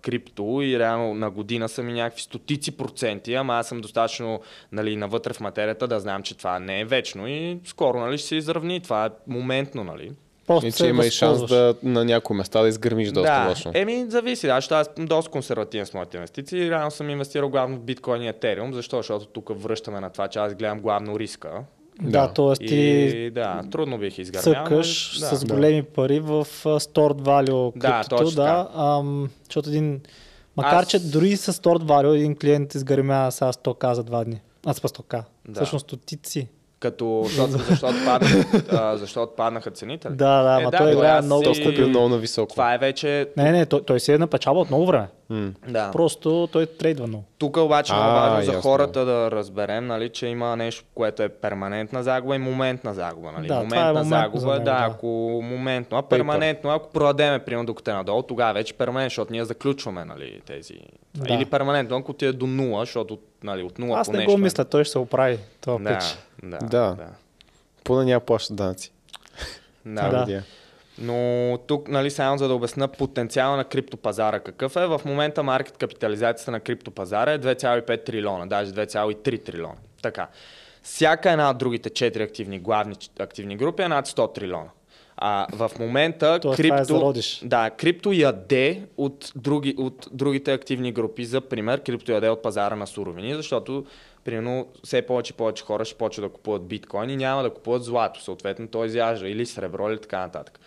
крипто и реално на година са ми някакви стотици проценти, ама аз съм достатъчно нали, навътре в материята да знам, че това не е вечно и скоро нали, ще се изравни. Това е моментно. Нали. Просто и че има и шанс да, на някои места да изгърмиш доста да. лошо. Еми, зависи. Да, защото аз съм доста консервативен с моите инвестиции. Реално съм инвестирал главно в биткоин и етериум. Защо? Защото тук връщаме на това, че аз гледам главно риска. Да, т.е. ти да, трудно бих изгърмял. Цъкаш да. с големи пари в Stored Value да, точно да, ам, защото един, макар Аз... че дори с Stored Value един клиент изгърмя сега 100к за два дни. Аз па 100к. Да. Всъщност стотици. Като, защото, защото, паднаха, защото паднаха цените. Да, да, е, ама да, той играе много. Си... много на високо. Това е вече... Не, не, той, той си е напечава от много време. Mm. Да. Просто той трейдва много. Тук обаче е важно за хората да разберем, нали, че има нещо, което е перманентна загуба и моментна загуба. Нали. Да, моментна е момент загуба, за него, да, да, ако моментно, а перманентно, ако продадеме, примерно докато е надолу, тогава вече перманентно, защото ние заключваме нали, тези. Да. Или перманентно, ако ти е до нула, защото нали, от нула Аз по не нещо, го мисля, той ще се оправи. Това да, пич. да, Да. да. Поне няма плаща данъци. Да. Да. Но тук, нали, само за да обясна потенциала на криптопазара какъв е, в момента маркет капитализацията на криптопазара е 2,5 трилиона, даже 2,3 трилиона. Така. Всяка една от другите 4 активни, главни активни групи е над 100 трилиона. А в момента Тоест, е крипто, зародиш. да, крипто яде от, други, от другите активни групи. За пример, крипто яде от пазара на суровини, защото примерно все повече и повече хора ще почват да купуват биткоин и няма да купуват злато. Съответно, той изяжда или сребро или така нататък.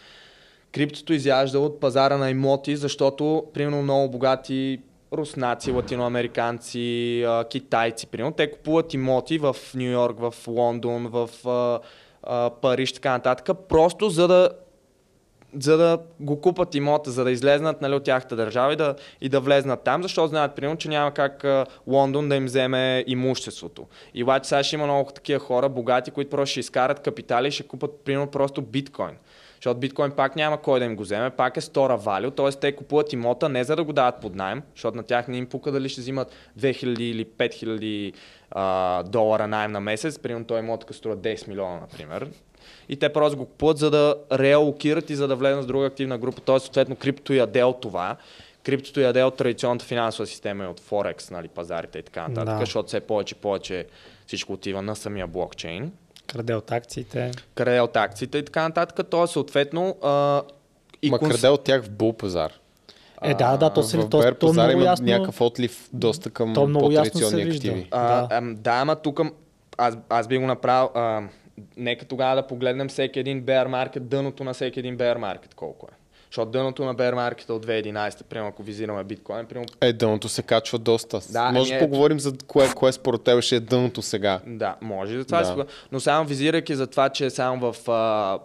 Криптото изяжда от пазара на имоти, защото примерно много богати руснаци, латиноамериканци, китайци, примерно, те купуват имоти в Нью Йорк, в Лондон, в Париж, така нататък, просто за да за да го купат имота, за да излезнат нали, от тяхната държава и да, и да влезнат там, защото знаят, примерно, че няма как а, Лондон да им вземе имуществото. И обаче сега ще има много такива хора, богати, които просто ще изкарат капитали и ще купат, примерно, просто биткоин. Защото биткоин пак няма кой да им го вземе, пак е стора валю, т.е. те купуват имота не за да го дават под найем, защото на тях не им пука дали ще взимат 2000 или 5000 а, долара найем на месец, примерно той имот като струва 10 милиона, например. И те просто го купуват, за да реалокират и за да влезнат с друга активна група. Т.е. съответно крипто яде от това. Криптото яде от традиционната финансова система и от Форекс, нали, пазарите и така нататък, Да. защото все повече и повече всичко отива на самия блокчейн Краде от акциите. краде от акциите и така нататък. То е съответно а, и Ма конс- краде от тях в бул пазар. Е, да, да, то се в то, то пазар много има ясно. някакъв отлив доста към То много ясно се по-традиционни вижда. активи. А, Да. ам, да, ама тук аз, аз би го направил. А, нека тогава да погледнем всеки един bear market, дъното на всеки един bear market колко е. Защото дъното на bear market от 2011, примерно ако визираме биткоин, примерно Е, дъното се качва доста. Да, Може да ами е- поговорим за кое, кое според теб ще е дъното сега. Да, може за това. Да. Да. Но само визирайки за това, че само в а,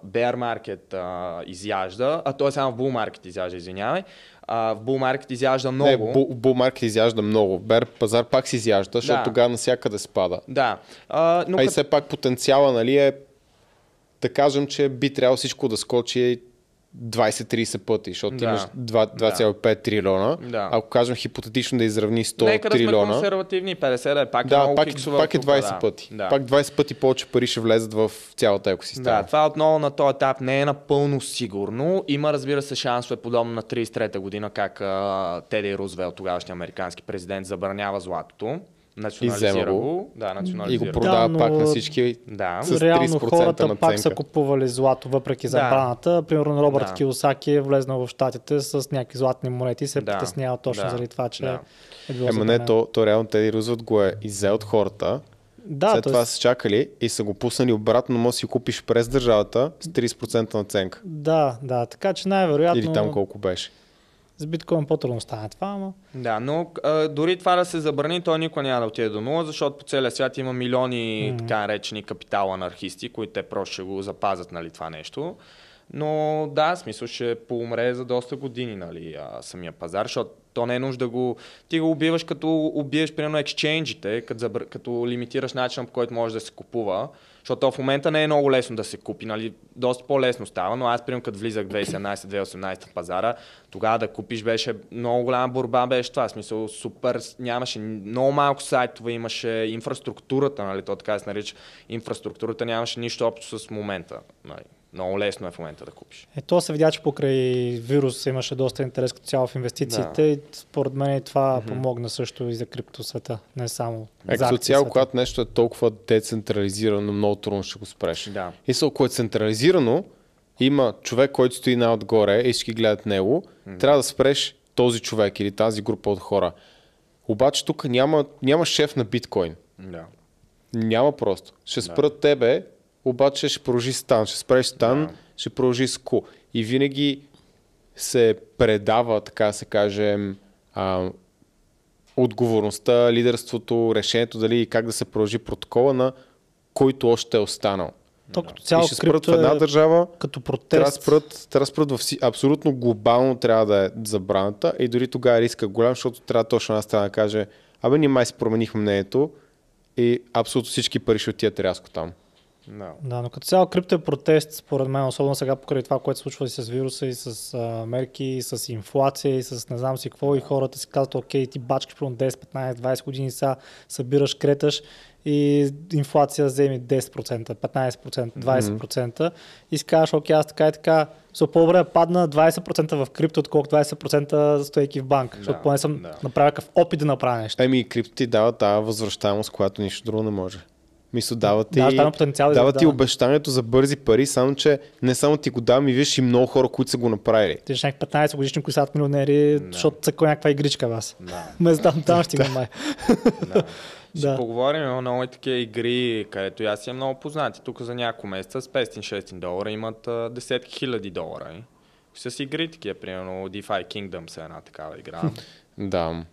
bear market а, изяжда, а то е само в bull market изяжда, извинявай, а, в bull market изяжда много. Не, бул, бул маркет изяжда много. Бер пазар пак си изяжда, защото Да. тогава навсякъде спада. Да. А, но А и все пак потенциала, нали, е да кажем, че би трябвало всичко да скочи 20-30 пъти, защото Да. имаш 2 2,5 трилиона. Да. Ако кажем хипотетично да изравни 100 Нека да сме трилиона, консервативни, 50 да е пак да, пак, е- фиксова пак е тука, 20 да. пъти. Да. Пак 20 пъти повече пари ще влезат в цялата екосистема. Да, това отново на този етап не е напълно сигурно. Има, разбира се, шансове, подобно на 33-та година, как а, Теди Рузвел, тогавашния американски президент, забранява златото. Национализира го. го. Да, И национализира го продава но- пак на всички. Да. С Реално 30% хората пак надценка. са купували злато, въпреки Да. забраната. Примерно Робърт Да. Киосаки е влезнал в щатите с някакви златни монети и се Да. притеснява точно Да. заради това, че Да. е било Ема не, то, то реално Теди Рузвелт го е иззел от хората. Да, След т.е. това са чакали и са го пуснали обратно, но може да си купиш през държавата с 30% наценка. да, да, така че най-вероятно Или там колко беше. С биткоин по-трудно стане това, ама Да, но а, дори това да се забрани, той никога няма да отиде до нула, защото по целия свят има милиони Мгм. така наречени капитал анархисти, които те просто ще го запазят нали, това нещо. Но да, смисъл ще поумре за доста години нали, а, самия пазар, защото то не е нужда да го... Ти го убиваш като убиеш примерно ексчейнджите, като, забр... като лимитираш начина по който може да се купува. Защото в момента не е много лесно да се купи, нали? доста по-лесно става, но аз примерно като влизах 2017-2018 в пазара, тогава да купиш беше много голяма борба, беше това. В смисъл супер, нямаше много малко сайтове, имаше инфраструктурата, нали? то така се нарича. Инфраструктурата нямаше нищо общо с момента. Нали? Много лесно е в момента да купиш. е, то се видя, че покрай вирус имаше доста интерес като цяло в инвестициите Да. и според мен и това Мгм. помогна също и за крипто света, не само Е, за като цяло, когато нещо е толкова децентрализирано, много трудно ще го спреш. Да. И са, ако е централизирано, има човек, който стои най-отгоре и всички гледат него, трябва да спреш този човек или тази група от хора. Обаче тук няма, няма шеф на биткоин. Да. Няма просто. Ще спрат тебе, обаче ще продължи стан. Ще спреш стан, Да. ще продължи с ку. И винаги се предава, така се каже, а, отговорността, лидерството, решението дали и как да се продължи протокола на който още е останал. То като цяло и ще спрат в една е държава, като трябва да протест. спрат, трябва да спрат във вси, абсолютно глобално трябва да е забраната и дори тогава риска е голям, защото трябва точно една страна да каже, абе ние май си променихме мнението и абсолютно всички пари ще отидат рязко там. Да. Да, но като цяло крипто е протест, според мен, особено сега покрай това, което случва и с вируса, и с а, мерки, и с инфлация, и с не знам си какво, и хората си казват, окей, ти бачкаш примерно 10, 15, 20 години сега, събираш, креташ и инфлация вземи 10%, 15%, 20% и си казваш, окей, аз така и така, so, по-добре падна 20% в крипто, отколкото 20% стойки в банк, защото Да, поне съм да. направил какъв опит да направя нещо. Еми, крипто ти дава тази възвръщаемост, която нищо друго не може. Мисля, дава ти, Да, там потенциал и дава да, ти да. обещанието за бързи пари, само че не само ти го дам и виж и много хора, които са го направили. Ти ще някакви 15 годишни, които стават милионери, Да. защото цъква някаква игричка вас. Да. Ме там, там ще стигна май. да. Ще Да. поговорим, има много такива игри, където и аз си е много познати. Тук за няколко месеца с 500-600 долара имат а, десетки хиляди долара. И. С игри такива, примерно DeFi Kingdoms е една такава игра. Да.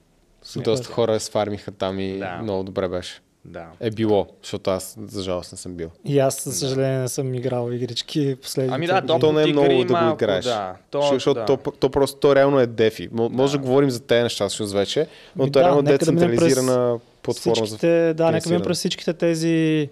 Доста хора свармиха там и Да. много добре беше. Да. Е било, защото аз за жалост не съм бил. И аз, за съжаление, не съм играл игрички последните Ами да, години. То не е много да го играеш. да. То- То, защото да. то, то, просто то реално е дефи. Може да, Да. говорим за тези неща всъщност вече, но Ми то е да, реално да децентрализирана платформа за всичките, да, нека минем финансиране. през всичките тези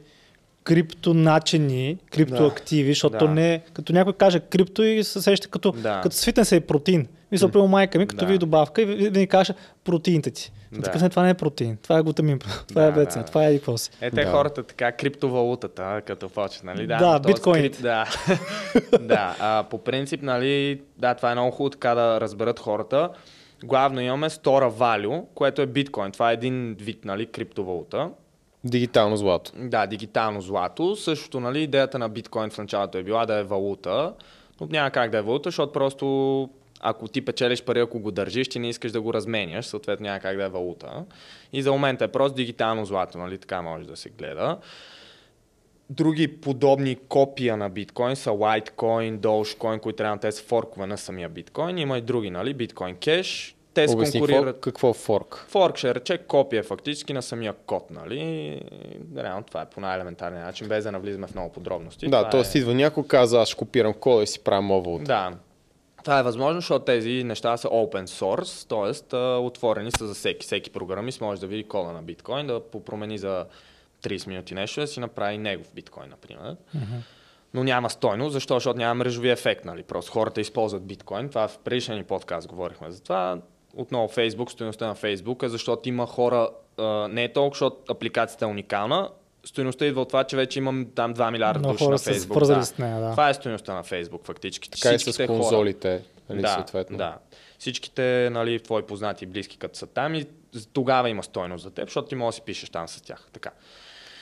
крипто начини, крипто активи, защото Да. не, като някой каже крипто и се сеща като, Да. като с фитнес и протеин. Мисля, при майка ми, като Да. ви добавка и ви, ви каже протеините ти. Да. Да. Такъв не, това не е протеин, това е глутамин, това е Да, БЦ, да. това е и какво си. Е, те Да. хората така, криптовалутата, като почнат, нали? Да, но с биткоините. крип- Да, да а, по принцип, нали, да, това е много хубаво така да разберат хората. Главно имаме Store Value, което е биткоин. Това е един вид, нали, криптовалута. Дигитално злато. Да, дигитално злато. Същото, нали, идеята на биткоин в началото е била да е валута, но няма как да е валута, защото просто ако ти печелиш пари, ако го държиш, ти не искаш да го разменяш, съответно няма как да е валута. И за момента е просто дигитално злато, нали, така може да се гледа. Други подобни копия на биткоин са Litecoin, Dogecoin, които трябва те са форкове на самия биткоин. Има и други, нали, биткоин кеш. Те се конкурират. какво, е форк. Форк ще рече копия фактически на самия код, нали? Реално това е по най-елементарния начин, без да навлизаме в много подробности. Да, т.е. е... идва някой каза, аз ще копирам кода и си правя валута. Да. Това е възможно, защото тези неща са open source, т.е. отворени са за всеки. Всеки програмист може да види кода на биткоин, да попромени за 30 минути нещо, да си направи негов биткоин, например. Но няма стойност, защо? Защото няма мрежови ефект, нали? Просто хората използват биткоин. Това в предишния ни подкаст говорихме за това. Отново Фейсбук, стоеността на Фейсбук е, защото има хора, не е толкова, защото апликацията е уникална, стоеността идва от това, че вече имам там 2 милиарда Много души хора на Фейсбук. Да. с нея, да. Това е стоеността на Фейсбук, фактически. Така и с Всичките хора. конзолите. Нали, да, съответно. да. Всичките нали, твои познати и близки, като са там, и тогава има стойност за теб, защото ти можеш да си пишеш там с тях. Така.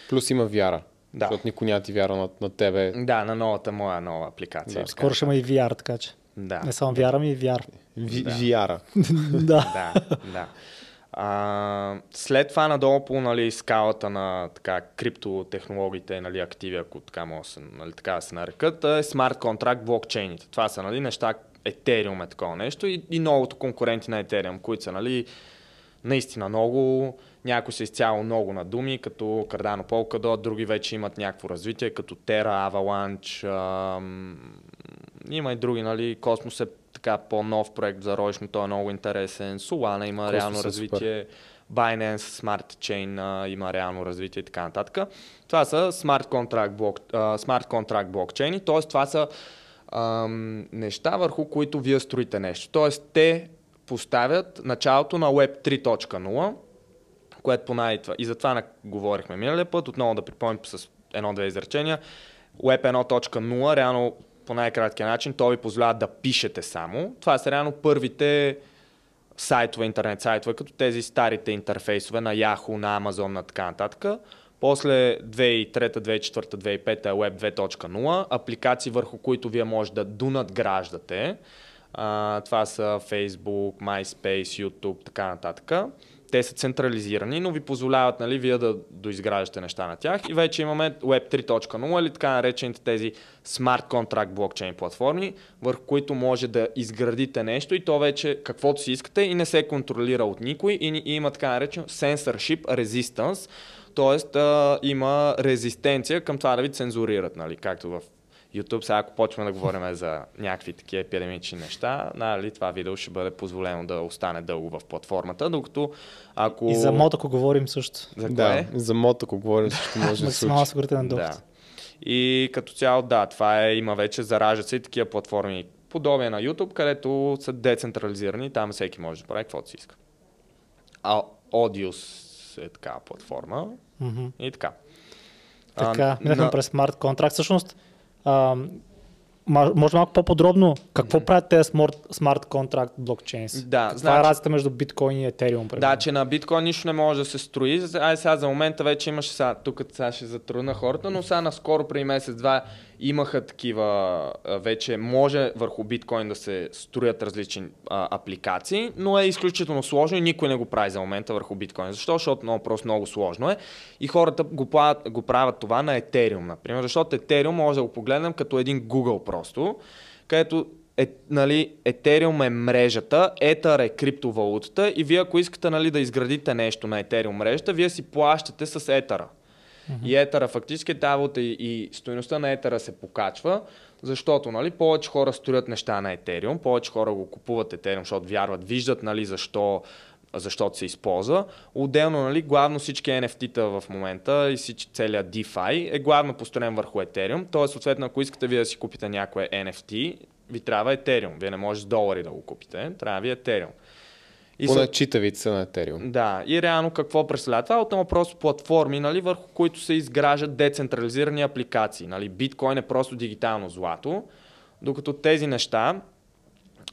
Плюс има вяра. Да. Защото никой няма ти вяра на, на тебе. Да, на новата моя нова апликация. Да. Скоро ще има и VR, така че. Да. Не само VR, ами и VR. Ви, Да. Вяра. да. да, да. А, след това надолу по нали, скалата на така, криптотехнологиите, нали, активи, ако така, може, нали, така да се нарекат, е смарт контракт блокчейните. Това са нали, неща, Ethereum е такова нещо и, и многото конкуренти на Ethereum, които са нали, наистина много, някои са изцяло много на думи, като Cardano Polkadot, други вече имат някакво развитие, като Terra, Avalanche, ам, има и други, нали, Космос е така по-нов проект за но той е много интересен, Solana има Cosmos реално е развитие, Binance Smart Chain а, има реално развитие и така нататък. Това са смарт контракт, блок, а, смарт контракт блокчейни, т.е. това са ам, неща, върху които вие строите нещо. Т.е. те поставят началото на Web 3.0, което по най- и за това на- говорихме миналия път, отново да припомним с едно-две изречения. Web 1.0, реално по най-краткия начин, то ви позволява да пишете само. Това са реално първите сайтове, интернет сайтове, като тези старите интерфейсове на Yahoo, на Amazon, на така нататък. После 2003, 2004, 2005 е Web 2.0, апликации върху които вие може да донадграждате. А, това са Facebook, MySpace, YouTube, така нататък. Те са централизирани, но ви позволяват нали, вие да доизграждате неща на тях. И вече имаме Web 3.0 или така наречените тези Smart Contract блокчейн платформи, върху които може да изградите нещо и то вече каквото си искате и не се контролира от никой и, и има така наречено Censorship Resistance, т.е. има резистенция към това да ви цензурират, нали, както в YouTube, сега ако почваме да говорим за някакви такива епидемични неща, нали, това видео ще бъде позволено да остане дълго в платформата, докато ако... И за мод, ако говорим също. За кое? Да, за мод, ако говорим, също може да се Максимално случи. сигурен Да. И като цяло, да, това е, има вече, заражат се и такива платформи, подобие на YouTube, където са децентрализирани, там всеки може да прави каквото си иска. А Audius е такава платформа Мгм. и така. Така, минахме на- през смарт контракт. Всъщност, а, може малко по-подробно, какво правят тези смарт, смарт контракт блокчейнс? Да, Каква е значи- разликата между биткоин и етериум? Да, че на биткоин нищо не може да се строи. Ай сега за момента вече имаше сега, тук сега ще затрудна хората, но сега наскоро преди месец-два имаха такива, вече може върху биткоин да се строят различни а, апликации, но е изключително сложно и никой не го прави за момента върху биткоин. Защо? Защото много, просто много сложно е и хората го правят, го правят това на етериум, например, защото етериум може да го погледнем като един Google просто, където е, нали, Ethereum е мрежата, Ether е криптовалутата и вие ако искате нали, да изградите нещо на Ethereum мрежата, вие си плащате с Ether. И Етера фактически тази валута и, и стоеността на Етера се покачва, защото нали, повече хора строят неща на Ethereum, повече хора го купуват Ethereum, защото вярват, виждат нали, защо защото се използва. Отделно, нали, главно всички NFT-та в момента и всички, целият DeFi е главно построен върху Ethereum. Тоест, съответно, ако искате вие да си купите някое NFT, ви трябва Ethereum. Вие не може с долари да го купите, трябва ви Ethereum. И Поне съ- читавица на Ethereum. да, и реално какво представлява това? Отново просто платформи, нали, върху които се изграждат децентрализирани апликации. Нали. Биткоин е просто дигитално злато, докато тези неща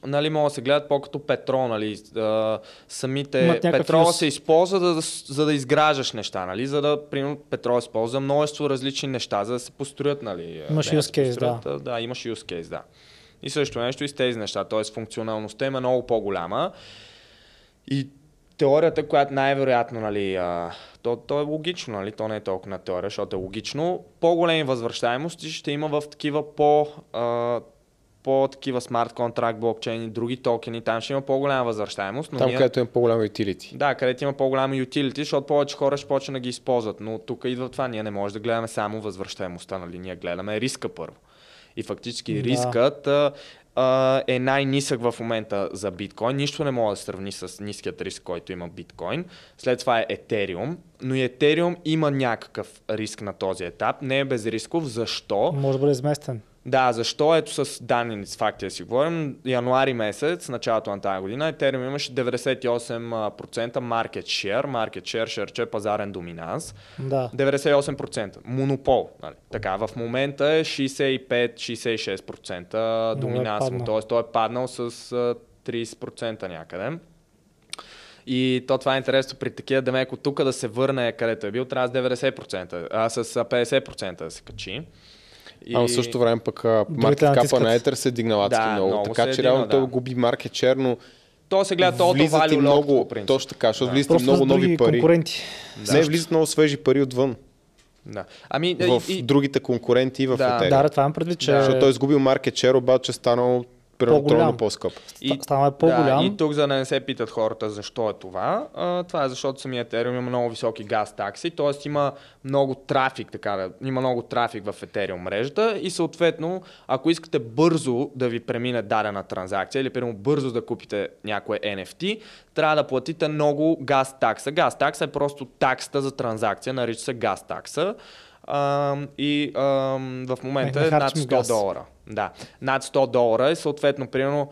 нали, могат да се гледат по-като петрол. Нали. А, самите някакъв петрола юз. се използва за, за да изграждаш неща. Нали, за да, примерно, петрол се използва множество различни неща, за да се построят. Нали, Имаш да, use case, да. Да, имаш use case, да. И също нещо и с тези неща. Т.е. функционалността им е много по-голяма. И теорията, която най-вероятно, нали, а, то, то е логично, нали, то не е толкова на теория, защото е логично, по-големи възвръщаемости ще има в такива по, а, по такива смарт контракт, блокчейни, други токени, там ще има по-голяма възвръщаемост. Но Там, ние... където има по-голямо utility. Да, където има по-голяма utility, защото повече хора ще почнат да ги използват. Но тук идва това. Ние не можем да гледаме само възвръщаемостта, нали? Ние гледаме риска първо. И фактически Да. рискът е най-нисък в момента за биткоин. Нищо не може да се сравни с ниският риск, който има биткоин. След това е Етериум. Но и Етериум има някакъв риск на този етап. Не е безрисков. Защо? Може да бъде изместен. Да, защо? Ето с данни с факти да си говорим. Януари месец, началото на тази година, Ethereum имаше 98% market share. Market share ще рече пазарен доминанс. Да. 98%. Монопол. Нали? Така, в момента е 65-66% доминанс. паднал. Тоест той е паднал с а, 30% някъде. И то това е интересно при такива демек от тук да се върне където е бил, трябва с 90%, а с а, 50% да се качи. И... А в същото време пък маркет капа на Ether се дигна адски Да, много. много така че е реално дигнал, той да. губи маркет share, но То се гледа то влизат и много, точно така, защото Да. влизат Просто много нови пари. конкуренти. Не, влизат много свежи пари отвън. Да. Ами, В и, другите конкуренти и в Да. Ethereum. Да, да, това имам предвид, че Да. Защото той е изгубил маркет share, обаче е станал примерно тройно по-скъп. И- става по-голям. Да, и тук, за да не се питат хората защо е това, а, това е защото самия Ethereum има много високи газ такси, т.е. има много трафик, така има много трафик в Ethereum мрежата и съответно, ако искате бързо да ви премине дадена транзакция или примерно бързо да купите някое NFT, трябва да платите много газ такса. Газ такса е просто таксата за транзакция, нарича се газ такса. А, и а, в момента е над харчим 100 газ. долара. Да, над 100 долара е съответно, примерно,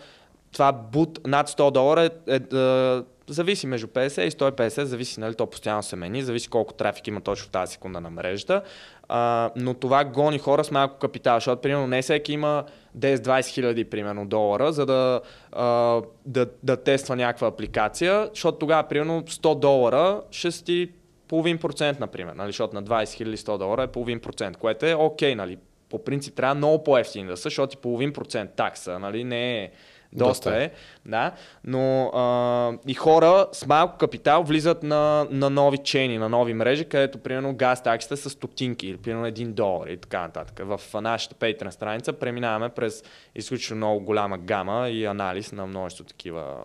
това бут над 100 долара е, е, е, зависи между 50 и 150, зависи, нали, то постоянно се мени, зависи колко трафик има точно в тази секунда на мрежата. А, но това гони хора с малко капитал, защото примерно не всеки има 10-20 хиляди примерно долара, за да, а, да, да тества някаква апликация, защото тогава примерно 100 долара ще си половин процент, например, нали, защото на 20 хиляди 100 долара е половин процент, което е окей, нали, по принцип трябва много по-ефтини да са, защото и половин процент такса, нали, не е доста е. да, но а, и хора с малко капитал влизат на, на нови чейни, на нови мрежи, където примерно газ таксите са стотинки или примерно 1 долар и така нататък. В нашата Patreon страница преминаваме през изключително много голяма гама и анализ на множество такива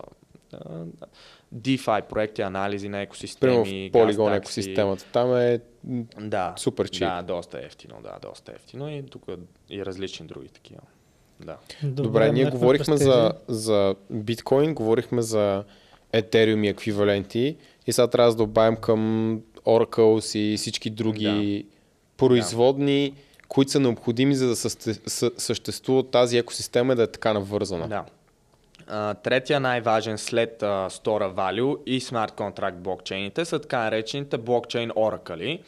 DeFi проекти, анализи на екосистеми. Примерно в такси. екосистемата. Там е Да. Супер чип. Да, доста ефтино, да, доста ефтино и тук и различни други такива. Да. Добре, ние минахме говорихме за, за биткоин, говорихме за Ethereum и еквиваленти и сега трябва да добавим към Oracles и всички други производни, които са необходими за да съществува тази екосистема и да е така навързана. Да. Третия най-важен след а, Store Value и Smart Contract блокчейните са така наречените блокчейн оракъли.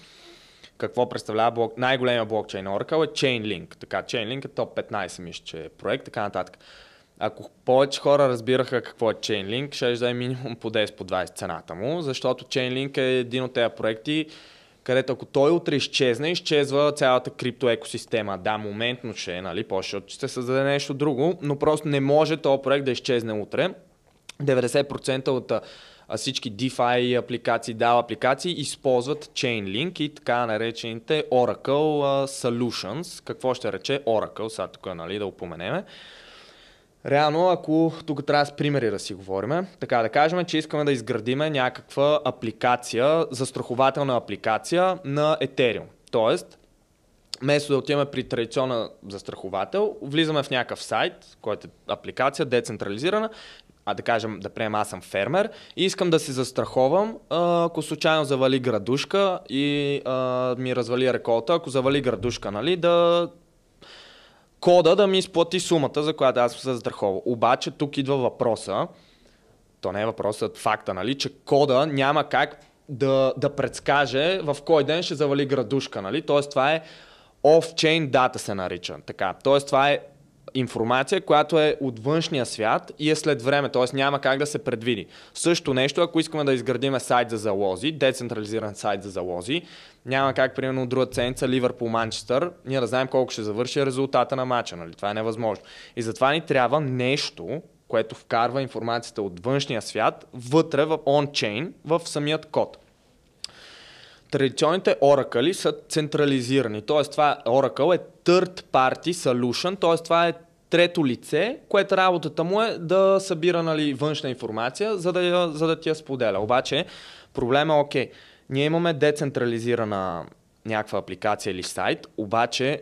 Какво представлява блок... най-големия блокчейн Oracle е Chainlink. Така, Chainlink е топ 15, мисля, че е проект, така нататък. Ако повече хора разбираха какво е Chainlink, ще да е минимум по 10 по 20 цената му, защото Chainlink е един от тези проекти, където ако той утре изчезне, изчезва цялата крипто екосистема. Да, моментно ще е, нали, после ще се създаде нещо друго, но просто не може този проект да изчезне утре. 90% от всички DeFi апликации, DAO апликации използват Chainlink и така наречените Oracle Solutions. Какво ще рече Oracle, сега тук нали, да упоменеме. Реално, ако тук трябва с примери да си говорим, така да кажем, че искаме да изградиме някаква апликация, застрахователна апликация на Ethereum. Тоест, вместо да отиваме при традиционна застраховател, влизаме в някакъв сайт, който е апликация, децентрализирана, а да кажем, да приемем аз съм фермер и искам да се застраховам, ако случайно завали градушка и а, ми развали реколта, ако завали градушка, нали, да кода да ми изплати сумата, за която аз се застраховал. Обаче тук идва въпроса, то не е въпросът, факта, нали, че кода няма как да, да предскаже в кой ден ще завали градушка, нали? Тоест това е off-chain data се нарича. Така. Тоест това е информация, която е от външния свят и е след време, т.е. няма как да се предвиди. Също нещо, ако искаме да изградиме сайт за залози, децентрализиран сайт за залози, няма как, примерно, друга ценица, Ливърпул, Манчестър, ние да знаем колко ще завърши резултата на матча, нали? Това е невъзможно. И затова ни трябва нещо, което вкарва информацията от външния свят вътре в on-chain, в самият код. Традиционните оракъли са централизирани, т.е. това Oracle е third party solution, т.е. това е трето лице, което работата му е да събира нали, външна информация, за да, за да ти я споделя. Обаче проблема е окей, ние имаме децентрализирана някаква апликация или сайт, обаче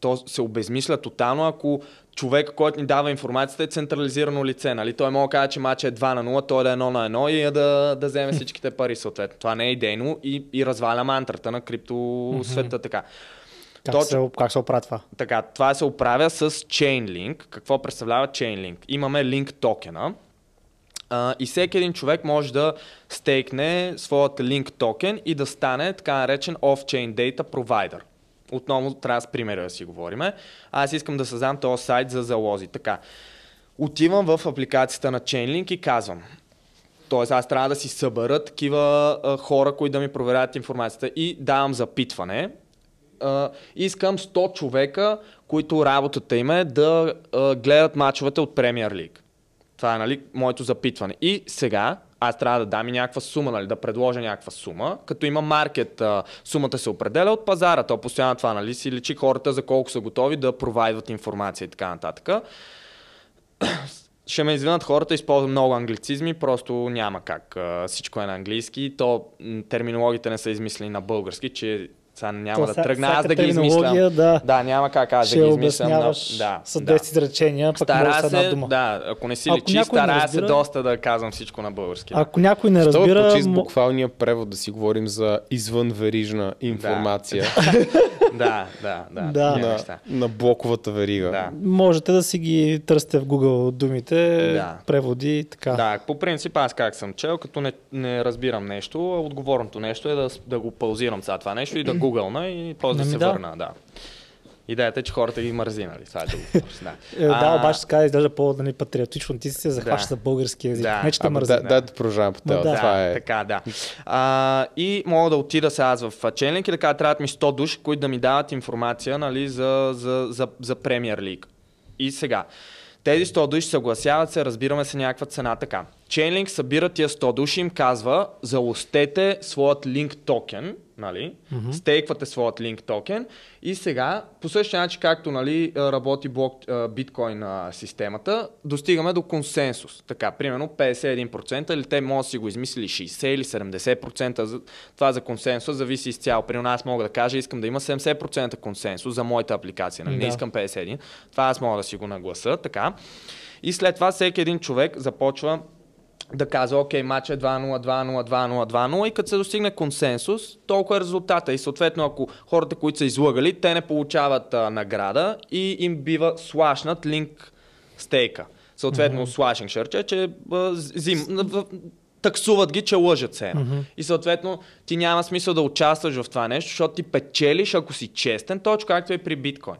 то се обезмисля тотално, ако човек, който ни дава информацията е централизирано лице. Нали? Той може да каже, че матчът е 2 на 0, той да е 1 на 1 и да, да вземе всичките пари съответно. Това не е идейно и, и разваля мантрата на крипто света така. Как, Точно. се, как се оправя това? Така, това се оправя с Chainlink. Какво представлява Chainlink? Имаме линк токена а, и всеки един човек може да стейкне своят линк токен и да стане така наречен off-chain data provider. Отново трябва с примери да си говориме. Аз искам да създам този сайт за залози. Така, отивам в апликацията на Chainlink и казвам, Тоест аз трябва да си събера такива а, хора, които да ми проверят информацията и давам запитване. А, искам 100 човека, които работата им е да а, гледат мачовете от Премьер Лиг. Това е нали, моето запитване. И сега аз трябва да дам и някаква сума, нали, да предложа някаква сума, като има маркет, сумата се определя от пазара, то постоянно това нали, си личи хората за колко са готови да провайдват информация и така нататък ще ме извинят хората, използвам много англицизми, просто няма как. Всичко е на английски. То терминологите не са измислени на български, че сега няма То да ся- тръгна аз да ги измислям. да. да, няма как аз да ги измислям. обясняваш Да, с да. 10 изречения, пък може Стара с една се, дума. да, ако не си Ако личи, стара се разбира- доста да казвам всичко на български. Ако някой не разбира, почти с мо- буквалния превод да си говорим за извънверижна информация да, да, да. Да. такива на, неща. на блоковата верига. Да. можете да си ги търсите в Google думите, Да. преводи и така. Да, по принцип аз как съм чел, като не, не разбирам нещо, отговорното нещо е да, да го паузирам сега това нещо и да гугълна и после да Ами се да. върна. Да. Идеята е, че хората ги мързи, нали? Това е друго. да. Е, да, обаче така изглежда по-нали, патриотично. Ти се захващаш Да. за български язик. Да. Не, че те мързи. да, да, да продължавам по това. да. Това е. така, да. А, и мога да отида сега аз в Chainlink и да кажа, трябват ми 100 души, които да ми дават информация нали, за, за, за, за Premier League. И сега, тези 100 души съгласяват се, разбираме се някаква цена така. Chainlink събира тия 100 души, им казва, залостете своят линк токен, нали? Mm-hmm. стейквате своят линк токен и сега, по същия начин както нали, работи блок, а, биткоин системата, достигаме до консенсус. Така, примерно 51% или те могат да си го измислили 60 или 70%. За, това за консенсус зависи изцяло. При нас мога да кажа, искам да има 70% консенсус за моята апликация. Нали? Не Да. искам 51. Това аз мога да си го нагласа. Така. И след това всеки един човек започва да казва, окей, матч е 2-0, 2-0, 2-0, 2-0 и като се достигне консенсус, толкова е резултата. И съответно, ако хората, които са излъгали, те не получават а, награда и им бива слашнат линк стейка. Съответно, mm-hmm. слашинг шърче, че а, зим, таксуват ги, че лъжат се. Mm-hmm. И съответно, ти няма смисъл да участваш в това нещо, защото ти печелиш, ако си честен, точно както е при биткоин.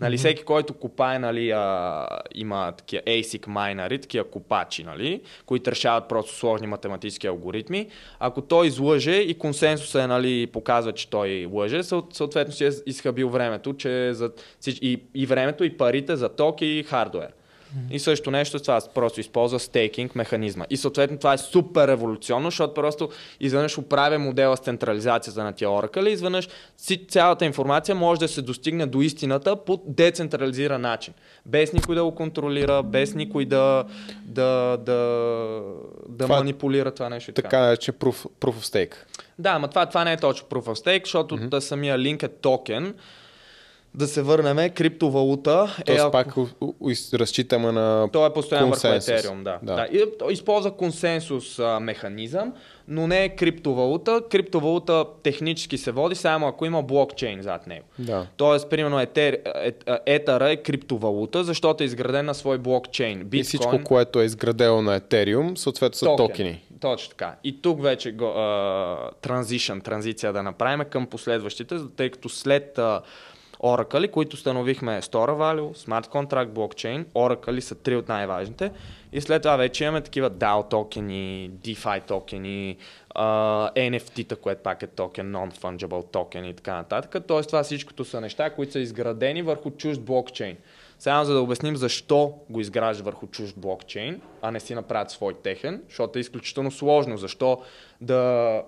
Нали, mm-hmm. Всеки, който копае, нали, а, има такива ASIC майнери, такива копачи, нали, които решават просто сложни математически алгоритми. Ако той излъже и консенсуса е, нали, показва, че той лъже, съот- съответно си е изхабил времето, че за, и, и времето, и парите за ток и хардуер. И също нещо с това просто използва стейкинг механизма. И съответно това е супер революционно, защото просто изведнъж оправя модела с централизацията на тия Oracle и изведнъж цялата информация може да се достигне до истината по децентрализиран начин. Без никой да го контролира, без никой да, да, да, да Това- манипулира това нещо. така. Така нарече proof, proof of stake. Да, но това, това не е точно Proof of Stake, защото mm-hmm. да самия линк е токен. Да се върнем, криптовалута е... Тоест ако- пак у- у- разчитаме на той е постоянно върху. Ethereum, да. Да. да. И, той използва консенсус а, механизъм, но не е криптовалута. Криптовалута технически се води само ако има блокчейн зад него. Да. Тоест, примерно, етер, ет, етера е криптовалута, защото е изграден на свой блокчейн. Биткоин, И всичко, което е изградено на Ethereum, съответно са токен. токени. Точно така. И тук вече го, а, транзишън, транзиция да направим към последващите, тъй като след а, Oracle, които становихме Store Value, Smart Contract, Blockchain, Oracle са три от най-важните. И след това вече имаме такива DAO токени, DeFi токени, а, NFT-та, което пак е токен, Non-Fungible токен и така нататък. Тоест това всичкото са неща, които са изградени върху чужд блокчейн. Само за да обясним защо го изгражда върху чужд блокчейн, а не си направят свой техен, защото е изключително сложно. Защо да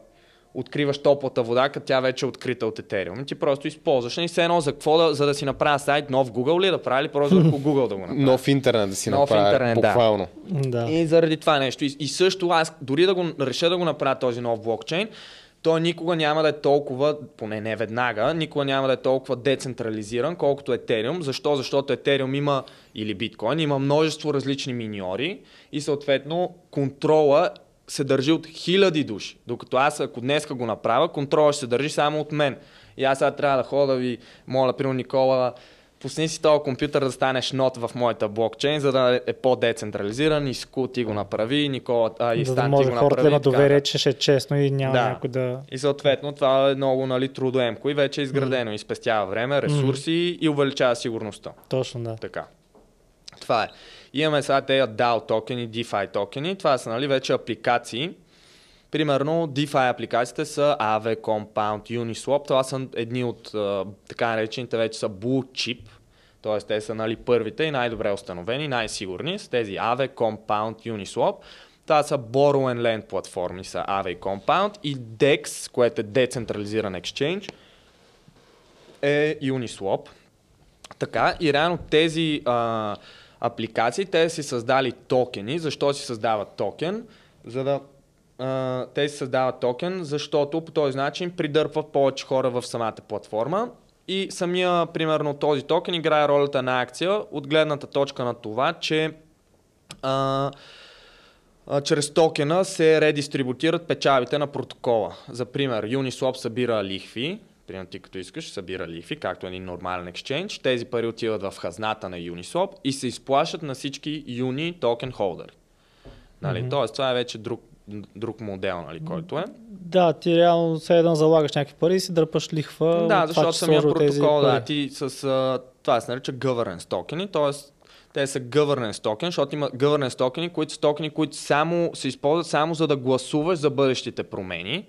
откриваш топлата вода, като тя вече е открита от Ethereum. Ти просто използваш. И все едно за какво да, за да си направя сайт, нов Google ли да прави, или просто върху Google да го направя. Нов интернет да си Нов направя, интернет, да. буквално. Да. И заради това нещо. И, и също аз, дори да го реша да го направя този нов блокчейн, той никога няма да е толкова, поне не веднага, никога няма да е толкова децентрализиран, колкото Ethereum. Защо? Защото Ethereum има, или биткоин, има множество различни миньори и съответно контрола се държи от хиляди души. Докато аз, ако днеска го направя, контрола ще се държи само от мен. И аз сега трябва да ходя да ви моля, примерно Никола, пусни си този компютър да станеш нот в моята блокчейн, за да е по-децентрализиран и Ску ти го направи, Никола а, и За да Стан ти може го хората направи. да имат така доверие, че ще е честно и няма Да. някой да... И съответно това е много нали, трудоемко и вече е изградено и спестява време, ресурси и увеличава сигурността. Точно, да. Така. Това е. Имаме сега тези DAO токени, DeFi токени. Това са нали, вече апликации. Примерно DeFi апликациите са Aave, Compound, Uniswap. Това са едни от така наречените вече са Blue Chip. Тоест те са нали, първите и най-добре установени, най-сигурни. С тези Aave, Compound, Uniswap. Това са Borrow and Lend платформи са Aave и Compound и DEX, което е децентрализиран exchange, е Uniswap. Така, и реално тези а, апликации, те си създали токени. Защо си създават токен? За да а, те си създават токен, защото по този начин придърпват повече хора в самата платформа. И самия, примерно, този токен играе ролята на акция от гледната точка на това, че а, а, чрез токена се редистрибутират печалите на протокола. За пример, Uniswap събира лихви, примерно ти като искаш, събира лихви, както един нормален екшенж. Тези пари отиват в хазната на Uniswap и се изплащат на всички Uni токен холдери. Нали? Мгм. Тоест, това е вече друг, друг модел, нали, който е. Да, ти реално все едно залагаш някакви пари и си дърпаш лихва. Да, защото самия протокол, да, ти с, а, това се нарича governance токени, т.е. те са governance токен, защото има governance токени, които са токени, които само се използват само за да гласуваш за бъдещите промени.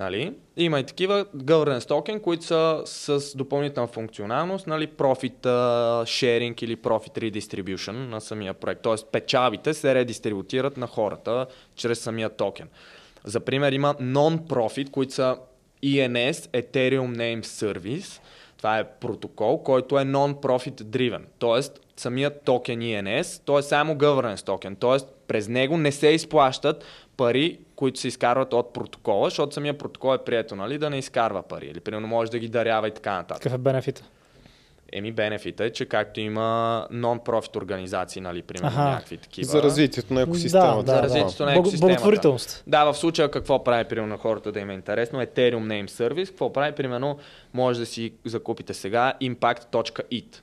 Нали? Има и такива governance токен, които са с допълнителна функционалност, нали, profit sharing или profit redistribution на самия проект. Тоест печалбите се редистрибутират на хората чрез самия токен. За пример има non-profit, които са ENS, Ethereum Name Service. Това е протокол, който е non-profit driven. Тоест, самият токен ENS, той е само governance токен. Тоест, през него не се изплащат пари, които се изкарват от протокола, защото самия протокол е прието, нали, да не изкарва пари. Или, примерно, може да ги дарява и така нататък. Какъв е бенефита? Еми, бенефита е, че както има non-profit организации, нали, примерно, Аха. някакви такива. За развитието на екосистемата. Да, За да, развитието на Бог- екосистемата. Благотворителност. Да, в случая какво прави примерно на хората да им е интересно, Ethereum Name Service, какво прави примерно, може да си закупите сега impact.it.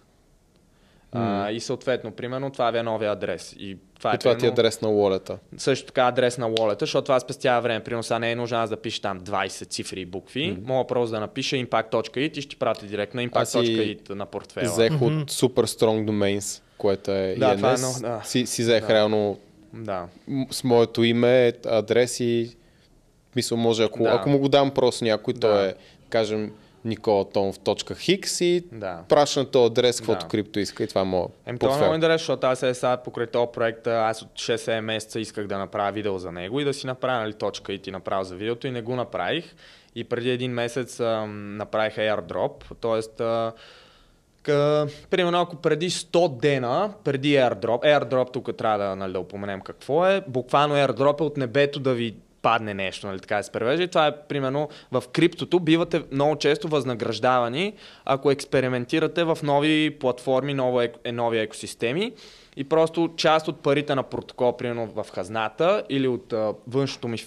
А, и съответно, примерно, това ви е новия адрес. И това, И е, това ти е примерно, адрес на уолета. също така адрес на wallet, защото това спестява време. Примерно сега не е нужно аз да пиша там 20 цифри и букви. Мога просто да напиша impact.it и ще ти прати директно impact.it на портфела. Взех от Super Strong Domains, което е Да, това е ENS. много- да. си, си взех Да. реално Да. с моето име, адрес и мисля, може ако, Да. ако му го дам просто някой, Да. то е, кажем, николатомов.hix и Да. праща на този адрес, каквото Да. крипто иска и това е моят Ем, това е много интересно, защото аз е сега покрай този проект, аз от 6-7 месеца исках да направя видео за него и да си направя нали, точка и ти направя за видеото и не го направих. И преди един месец ам, направих airdrop, т.е. Примерно ако преди 100 дена, преди airdrop, airdrop тук трябва да, нали, да упоменем какво е, буквално airdrop е от небето да ви падне нещо, нали, така да се превежда. И това е примерно в криптото бивате много често възнаграждавани, ако експериментирате в нови платформи, нови, е, нови екосистеми и просто част от парите на протокол, примерно в хазната или от а, външното, ми,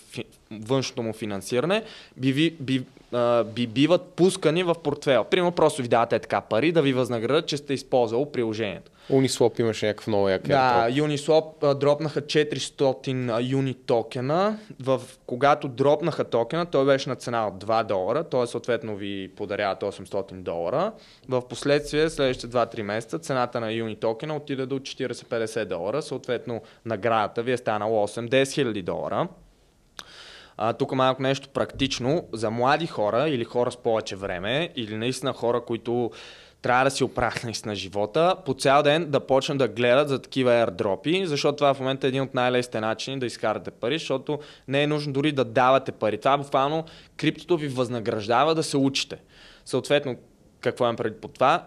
външното му финансиране, би, ви- би, а, би биват пускани в портфел. Примерно просто ви давате така пари да ви възнаградят, че сте използвали приложението. Uniswap имаше някакъв много як Да. Uniswap а, дропнаха 400 а, юни токена. В, когато дропнаха токена, той беше на цена от 2 долара, т.е. съответно ви подаряват 800 долара. В последствие, следващите 2-3 месеца, цената на юни токена отиде до 40-50 долара, съответно наградата ви е станала 8-10 хиляди долара. А, тук малко нещо практично за млади хора или хора с повече време или наистина хора, които трябва да си оправят наистина живота, по цял ден да почнат да гледат за такива airdropи, защото това в момента е един от най-лесните начини да изкарате пари, защото не е нужно дори да давате пари. Това буквално криптото ви възнаграждава да се учите. Съответно, какво имам преди по това?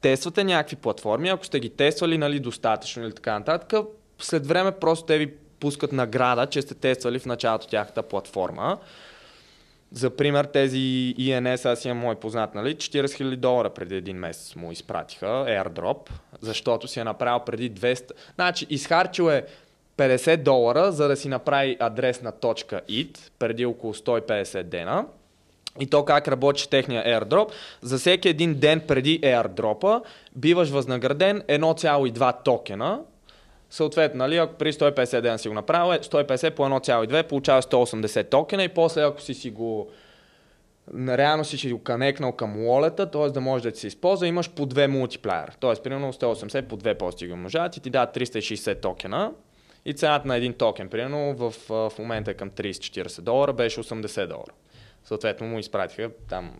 тествате някакви платформи, ако сте ги тествали нали, достатъчно или така нататък, след време просто те ви пускат награда, че сте тествали в началото тяхната платформа. За пример, тези ENS, аз имам мой познат, нали, 40 000 долара преди един месец му изпратиха, airdrop, защото си е направил преди 200... Значи, изхарчил е 50 долара, за да си направи адрес на .it преди около 150 дена. и то как работи техния airdrop. За всеки един ден преди airdropа биваш възнаграден 1,2 токена. Съответно, нали, ако при 150 ден си го направил, 150 е по 1,2 получаваш 180 токена и после ако си си го реално си си го канекнал към wallet т.е. да може да се използва, имаш по две мултиплеер. Т.е. примерно 180 по две пости ги умножават и ти дадат 360 токена. И цената на един токен, примерно в, в момента е към 30-40 долара, беше 80 долара. Съответно му изпратиха там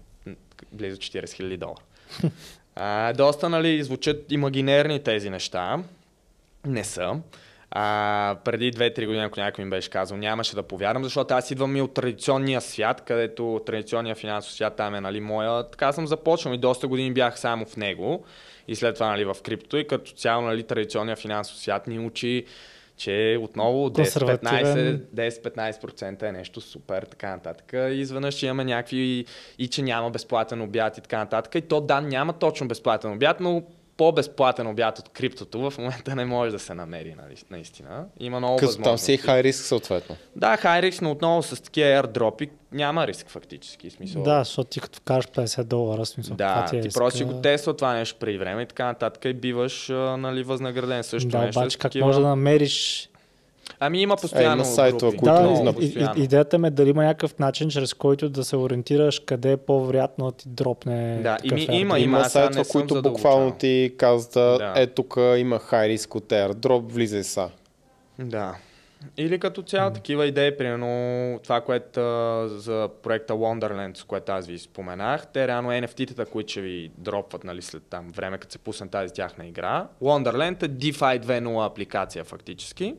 близо 40 000 долара. А, доста нали, звучат имагинерни тези неща. Не са. А, преди 2-3 години, ако някой ми беше казал, нямаше да повярвам, защото аз идвам и от традиционния свят, където традиционния финансов свят там е нали, моя. Така съм започнал и доста години бях само в него и след това нали, в криптото и като цяло нали, традиционния финансов свят ни учи че отново 10-15% е нещо супер, така нататък. И изведнъж ще имаме някакви и, и че няма безплатен обяд и така нататък. И то да, няма точно безплатен обяд, но по-безплатен обяд от криптото в момента не може да се намери, нали, наистина. Има много Като там си е хай риск съответно. Да, хай риск, но отново с такива airdropи няма риск фактически. Смисъл. Да, защото ти като вкараш 50 долара, смисъл. Да, ти, е ти просто си го тесва това нещо преди време и така нататък и биваш нали, възнаграден също да, нещо. Обаче, как такива... може да намериш Ами има постоянно. Е, има сайтове, които да, и, и, идеята ми е дали има някакъв начин, чрез който да се ориентираш къде е по-вероятно да ти дропне. Да, има, има, има, има сайтове, които буквално ти казват, да. е тук има хай риск от airdrop, влизай са. Да. Или като цяло mm. такива идеи, примерно това, което за проекта Wonderland, с което аз ви споменах, те реално NFT-тата, които ще ви дропват нали, след там време, като се пусне тази тяхна игра. Wonderland е DeFi 2.0 апликация фактически.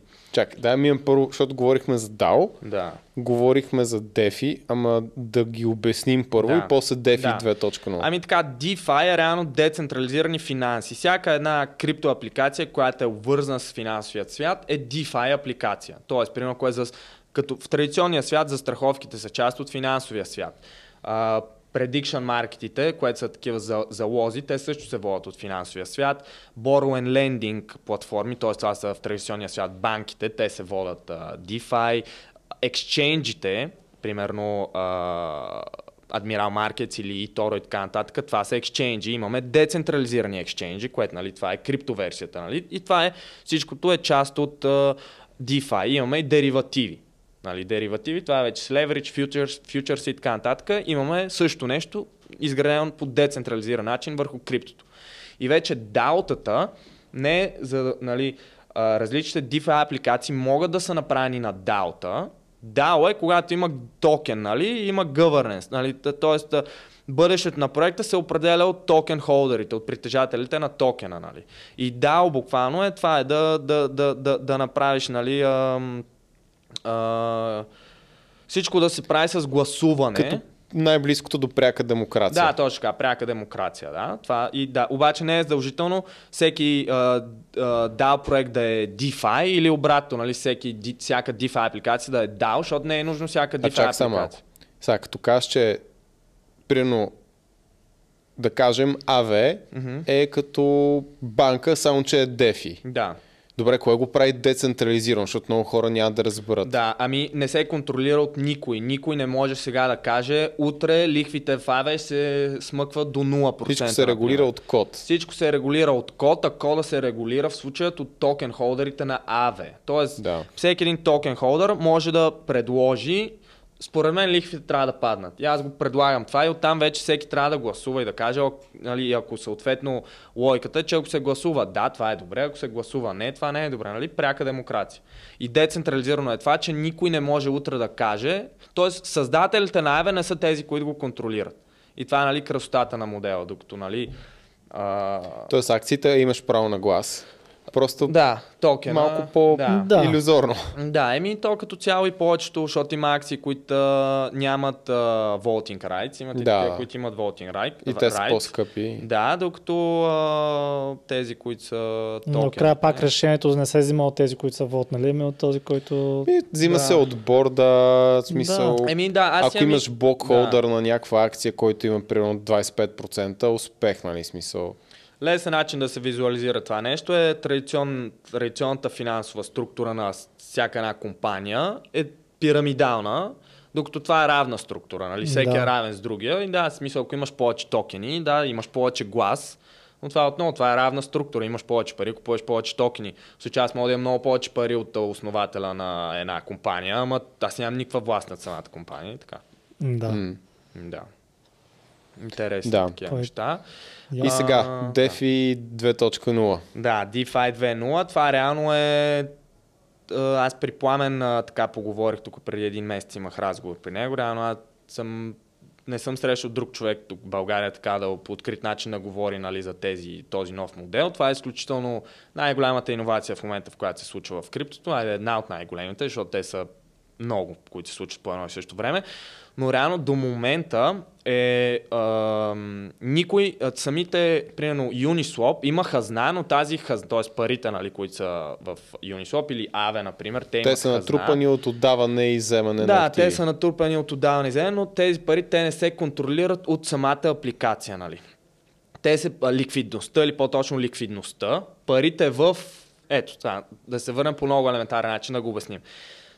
Дай ми първо, защото говорихме за DAO, да. Говорихме за DeFi, ама да ги обясним първо да. и после DeFi да. 2.0. Ами така, DeFi е реално децентрализирани финанси. Всяка една криптоапликация, която е обвързана с финансовият свят, е DeFi апликация. Тоест, примерно, кое е за, като в традиционния свят застраховките са част от финансовия свят. А, prediction маркетите, което са такива залози, те също се водят от финансовия свят. Borrow and Lending платформи, т.е. това са в традиционния свят банките, те се водят uh, DeFi. Exchange-ите, примерно uh, Admiral Markets или eToro и така нататък, това са екшенджи. Имаме децентрализирани екшенджи, което нали, това е криптоверсията. Нали? И това е, всичкото е част от uh, DeFi. Имаме и деривативи нали, деривативи, това е вече с leverage, futures, futures и така нататък. Имаме също нещо, изградено по децентрализиран начин върху криптото. И вече DAO-тата не за нали, различните DeFi апликации могат да са направени на DAO-та. DAO е когато има токен, нали, има governance, нали, т.е. бъдещето на проекта се определя от токен холдерите, от притежателите на токена. Нали. И DAO буквално е това е да, да, да, да, да направиш нали, ам, а, всичко да се прави с гласуване. Като най-близкото до пряка демокрация. Да, точно така, пряка демокрация. Да. Това, и, да. Обаче не е задължително всеки а, а, DAO проект да е DeFi или обратно, нали, всеки, ди, всяка DeFi апликация да е DAO, защото не е нужно всяка DeFi а, чак апликация. Сега, като кажеш, че примерно да кажем АВ mm-hmm. е като банка, само че е DeFi. Да. Добре, кое го прави децентрализирано, защото много хора няма да разберат. Да, ами не се контролира от никой. Никой не може сега да каже, утре лихвите в АВЕ се смъкват до 0%. Всичко се регулира от код. Всичко се регулира от код, а кода се регулира в случаят от токен холдерите на АВЕ. Тоест, да. всеки един токен холдер може да предложи според мен лихвите трябва да паднат. И аз го предлагам това и оттам вече всеки трябва да гласува и да каже, нали, ако съответно логиката е, че ако се гласува да, това е добре, ако се гласува не, това не е добре, нали? Пряка демокрация. И децентрализирано е това, че никой не може утре да каже, т.е. създателите на АВЕ не са тези, които го контролират. И това е нали, красотата на модела, докато нали, а... Тоест акциите имаш право на глас. Просто да, токена, малко по-иллюзорно. Да. да, еми то като цяло и повечето, защото има акции, които нямат uh, voting rights, имат да. и такива, които имат voting right. И те са по-скъпи. Да, докато uh, тези, които са токен. Но края пак решението не се взима от тези, които са вотнали, ами от този, който... И, взима да. се от борда, смисъл... Да. Еми, да, аз Ако имаш блокхолдър да. на някаква акция, който има примерно 25%, успех, нали, смисъл. Лесен начин да се визуализира това нещо е традицион, традиционната финансова структура на всяка една компания е пирамидална, Докато това е равна структура, нали? Всеки Да. е равен с другия. И да, смисъл, ако имаш повече токени, да, имаш повече глас, но това отново, това е равна структура. Имаш повече пари, купуваш повече токени. В случая аз мога да имам много повече пари от основателя на една компания, ама аз нямам никаква власт над самата компания и така. Да. М. Да. Интересни Да. такива Той- неща. И Я- сега, А, DeFi 2.0. Да, DeFi 2.0, това реално е... а, Аз при Пламен а, така поговорих, тук преди един месец имах разговор при него, реално аз съм не съм срещал друг човек тук в България така да по открит начин да говори нали, за тези, този нов модел. Това е изключително най-голямата иновация в момента, в която се случва в криптото. Е една от най-големите, защото те са много, които се случват по едно и също време. Но реално до момента е ам, никой, а, самите, примерно Uniswap има хазна, но тази хазна, т.е. парите, нали, които са в Uniswap или Aave, например, те, Те са хазна. натрупани от отдаване и вземане на Да, активи. те са натрупани от отдаване вземе, но тези пари те не се контролират от самата апликация, нали? Те се а, ликвидността или по-точно ликвидността, парите в... Ето, това, да се върнем по много елементарен начин да го обясним.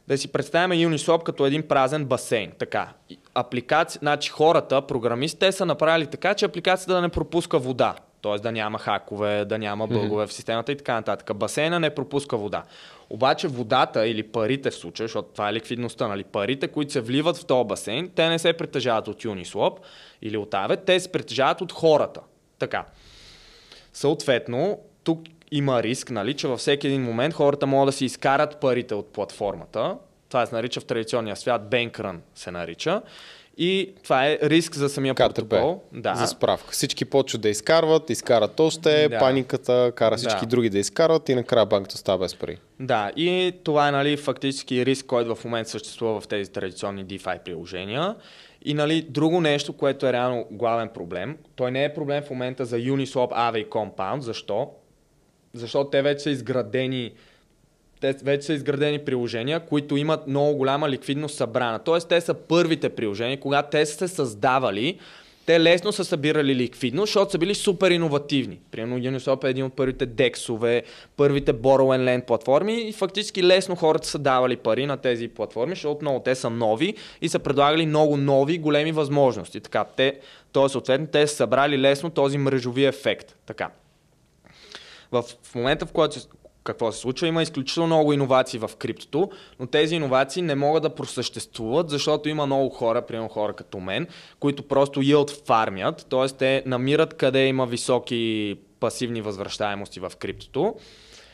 Да си представим Uniswap като един празен басейн. Така. Апликация, значи хората, програмистите, те са направили така, че апликацията да не пропуска вода. Т.е. да няма хакове, да няма бъгове в системата и така нататък. Басейна не пропуска вода. Обаче водата или парите в случая, защото това е ликвидността, нали? парите, които се вливат в този басейн, те не се притежават от Uniswap или от Aave, те се притежават от хората. Така. Съответно, тук има риск, нали, че във всеки един момент хората могат да си изкарат парите от платформата. Това се нарича в традиционния свят Bank Run се нарича. И това е риск за самия КТБ. протокол. Да. За справка. Всички почват да изкарват, изкарат още, Да. паниката кара всички Да. други да изкарват и накрая банката става без пари. Да, и това е нали, фактически риск, който в момента съществува в тези традиционни DeFi приложения. И нали, друго нещо, което е реално главен проблем, той не е проблем в момента за Uniswap, Aave и Compound. Защо? Защото те вече са изградени те вече са изградени приложения, които имат много голяма ликвидност събрана. Тоест, те са първите приложения, когато те са се създавали, те лесно са събирали ликвидност, защото са били супер иновативни. Примерно Uniswap е един от първите дексове, първите Borrow and Lend платформи и фактически лесно хората са давали пари на тези платформи, защото много те са нови и са предлагали много нови големи възможности. Така, те, т.е. съответно те са събрали лесно този мрежови ефект. Така. В, в момента, в който какво се случва, има изключително много иновации в криптото, но тези иновации не могат да просъществуват, защото има много хора, примерно хора като мен, които просто yield фармят, т.е. те намират къде има високи пасивни възвръщаемости в криптото.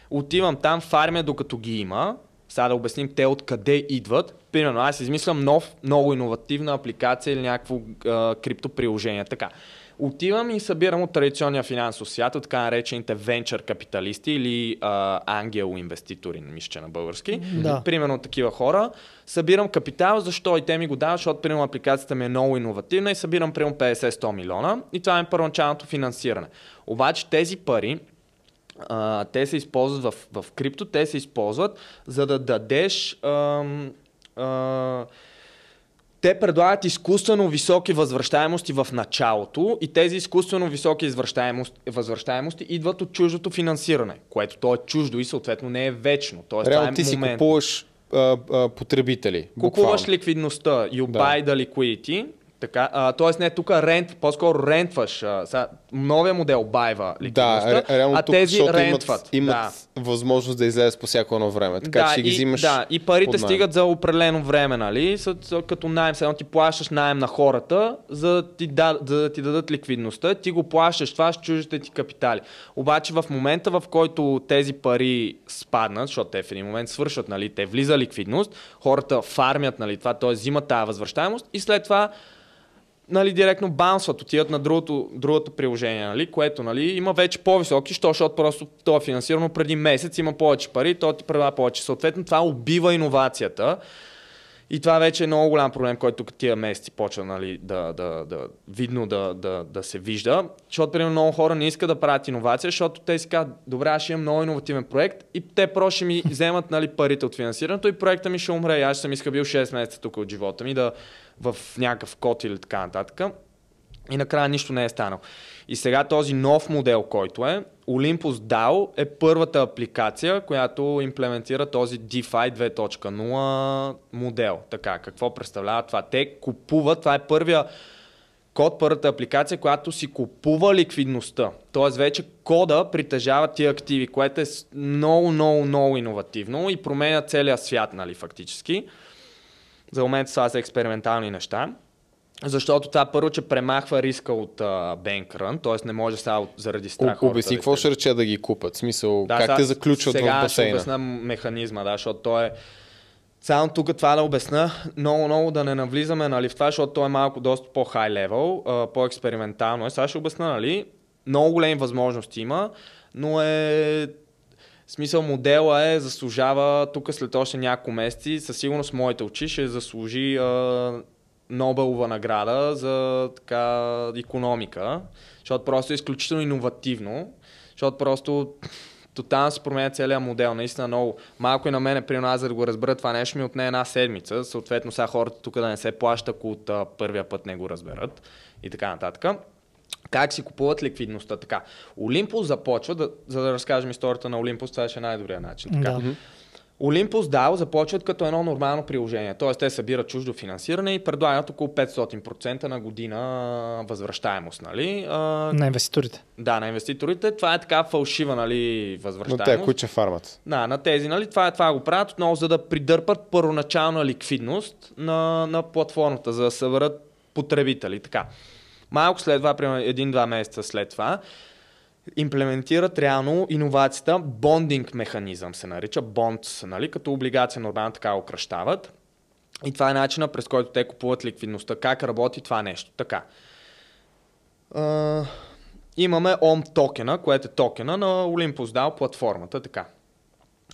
Отивам там, фармя докато ги има. Сега да обясним те откъде идват. Примерно аз измислям нов, много иновативна апликация или някакво криптоприложение. Така. Отивам и събирам от традиционния финансов свят, от така наречените венчър капиталисти или а, ангел инвеститори, мисля, че на български. Да. Примерно такива хора. Събирам капитал, защо и те ми го дават, защото примерно апликацията ми е много иновативна и събирам примерно 50-100 милиона и това е първоначалното финансиране. Обаче тези пари, а, те се използват в, в крипто, те се използват за да дадеш ам, а, те предлагат изкуствено високи възвръщаемости в началото и тези изкуствено високи възвръщаемости, възвръщаемости идват от чуждото финансиране, което то е чуждо и съответно не е вечно. Тоест, Реално е ти си момент. купуваш а, а, потребители. Купуваш буквално. ликвидността, you Да. buy the liquidity, така, а, т.е. не тук рент, по-скоро рентваш. А, сега, новия модел байва ликвидността, Да, ре- реално а тук, тези рентват. имат, да. имат възможност да излезат по всяко едно време. Така че ще ги и, взимаш да, и парите стигат за определено време, нали? С, като найем, едно ти плащаш найем на хората, за да, ти да, за да ти дадат ликвидността, ти го плащаш това с чуждите ти капитали. Обаче в момента, в който тези пари спаднат, защото те в един момент свършват, нали? Те влиза ликвидност, хората фармят, нали? Това, т.е. взимат тази възвръщаемост и след това нали, директно баунсват, отиват на другото, другото приложение, нали, което нали, има вече по-високи, що, защото просто то е финансирано преди месец, има повече пари, то ти предлага повече. Съответно, това убива иновацията. И това вече е много голям проблем, който тия месеци почва нали, да, да, да, видно да, да, да се вижда. Защото, примерно, много хора не искат да правят иновация, защото те си казват, добре, аз имам много иновативен проект и те просто ще ми вземат нали, парите от финансирането и проекта ми ще умре. Аз съм изхъбил 6 месеца тук от живота ми да в някакъв код или така нататък. И накрая нищо не е станало. И сега този нов модел, който е, Olympus DAO е първата апликация, която имплементира този DeFi 2.0 модел. Така, какво представлява това? Те купуват, това е първия код, първата апликация, която си купува ликвидността. Тоест вече кода притежава тия активи, което е много, много, много иновативно и променя целия свят, нали, фактически. За момента това са експериментални неща. Защото това първо, че премахва риска от бенкрън, т.е. не може сега заради страх. Обясни какво ще рече да ги купат. Смисъл, Да, как сега- те заключват сега в ще басейна? обясна механизма, да, защото той е само тук това да обясна, много, много да не навлизаме нали, в това, защото той е малко доста по-хай левел, по-експериментално е. Сега ще обясна, нали, много големи възможности има, но е смисъл модела е, заслужава тук след още няколко месеци, със сигурност моите очи ще заслужи а, Нобелова награда за така економика, защото просто е изключително иновативно, защото просто тотално се променя целият модел. Наистина много. Малко и на мене, при нас, за да го разбера това нещо, ми отне една седмица. Съответно, сега хората тук да не се плаща, ако от а, първия път не го разберат и така нататък. Как си купуват ликвидността? Така. Олимпус започва, да, за да разкажем историята на Олимпус, това ще е най-добрият начин. Така. Да. Olympus DAO започват като едно нормално приложение. Т.е. те събират чуждо финансиране и предлагат около 500% на година възвръщаемост. Нали? На инвеститорите. да, на инвеститорите. Това е така фалшива нали, възвръщаемост. те, които фармат. Да, на тези, нали, това, това го правят отново, за да придърпат първоначална ликвидност на, на платформата, за да съберат потребители. Така. Малко след това, примерно един-два месеца след това, имплементират реално иновацията бондинг механизъм се нарича, бонд, нали, като облигация нормално така го кръщават. И това е начина през който те купуват ликвидността. Как работи това нещо? Така. А, имаме OM токена, което е токена на Olympus DAO платформата. Така.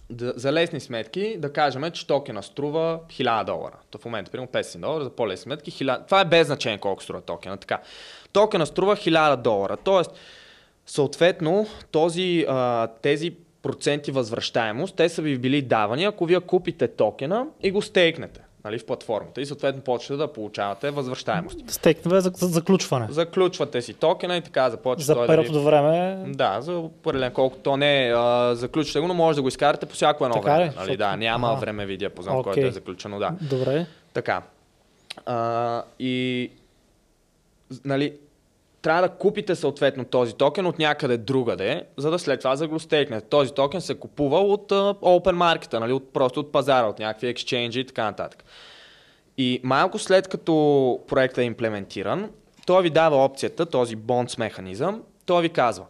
Да, за лесни сметки да кажем, че токена струва 1000 долара. То в момента, примерно 500 долара, за по-лесни сметки 1000... Това е без значение колко струва токена. Така. Токена струва 1000 долара. Тоест, съответно, този, а, тези проценти възвръщаемост, те са ви били давани, ако вие купите токена и го стейкнете нали, в платформата и съответно почвате да получавате възвръщаемост. Стейкнове за, за заключване. Заключвате си токена и така започва За период ви... от време. Да, за определен колко то не е, а, заключите го, но може да го изкарате по всяко едно Така време. ли? Нали, да, няма Ага. времеви диапазон, Окей. който е заключено, да. Добре. Така. А, и нали, трябва да купите съответно този токен от някъде другаде, за да след това за да го стейкнете. Този токен се купува от а, open market, нали, от, просто от пазара, от някакви exchange и така нататък. И малко след като проектът е имплементиран, той ви дава опцията, този bonds механизъм, той ви казва,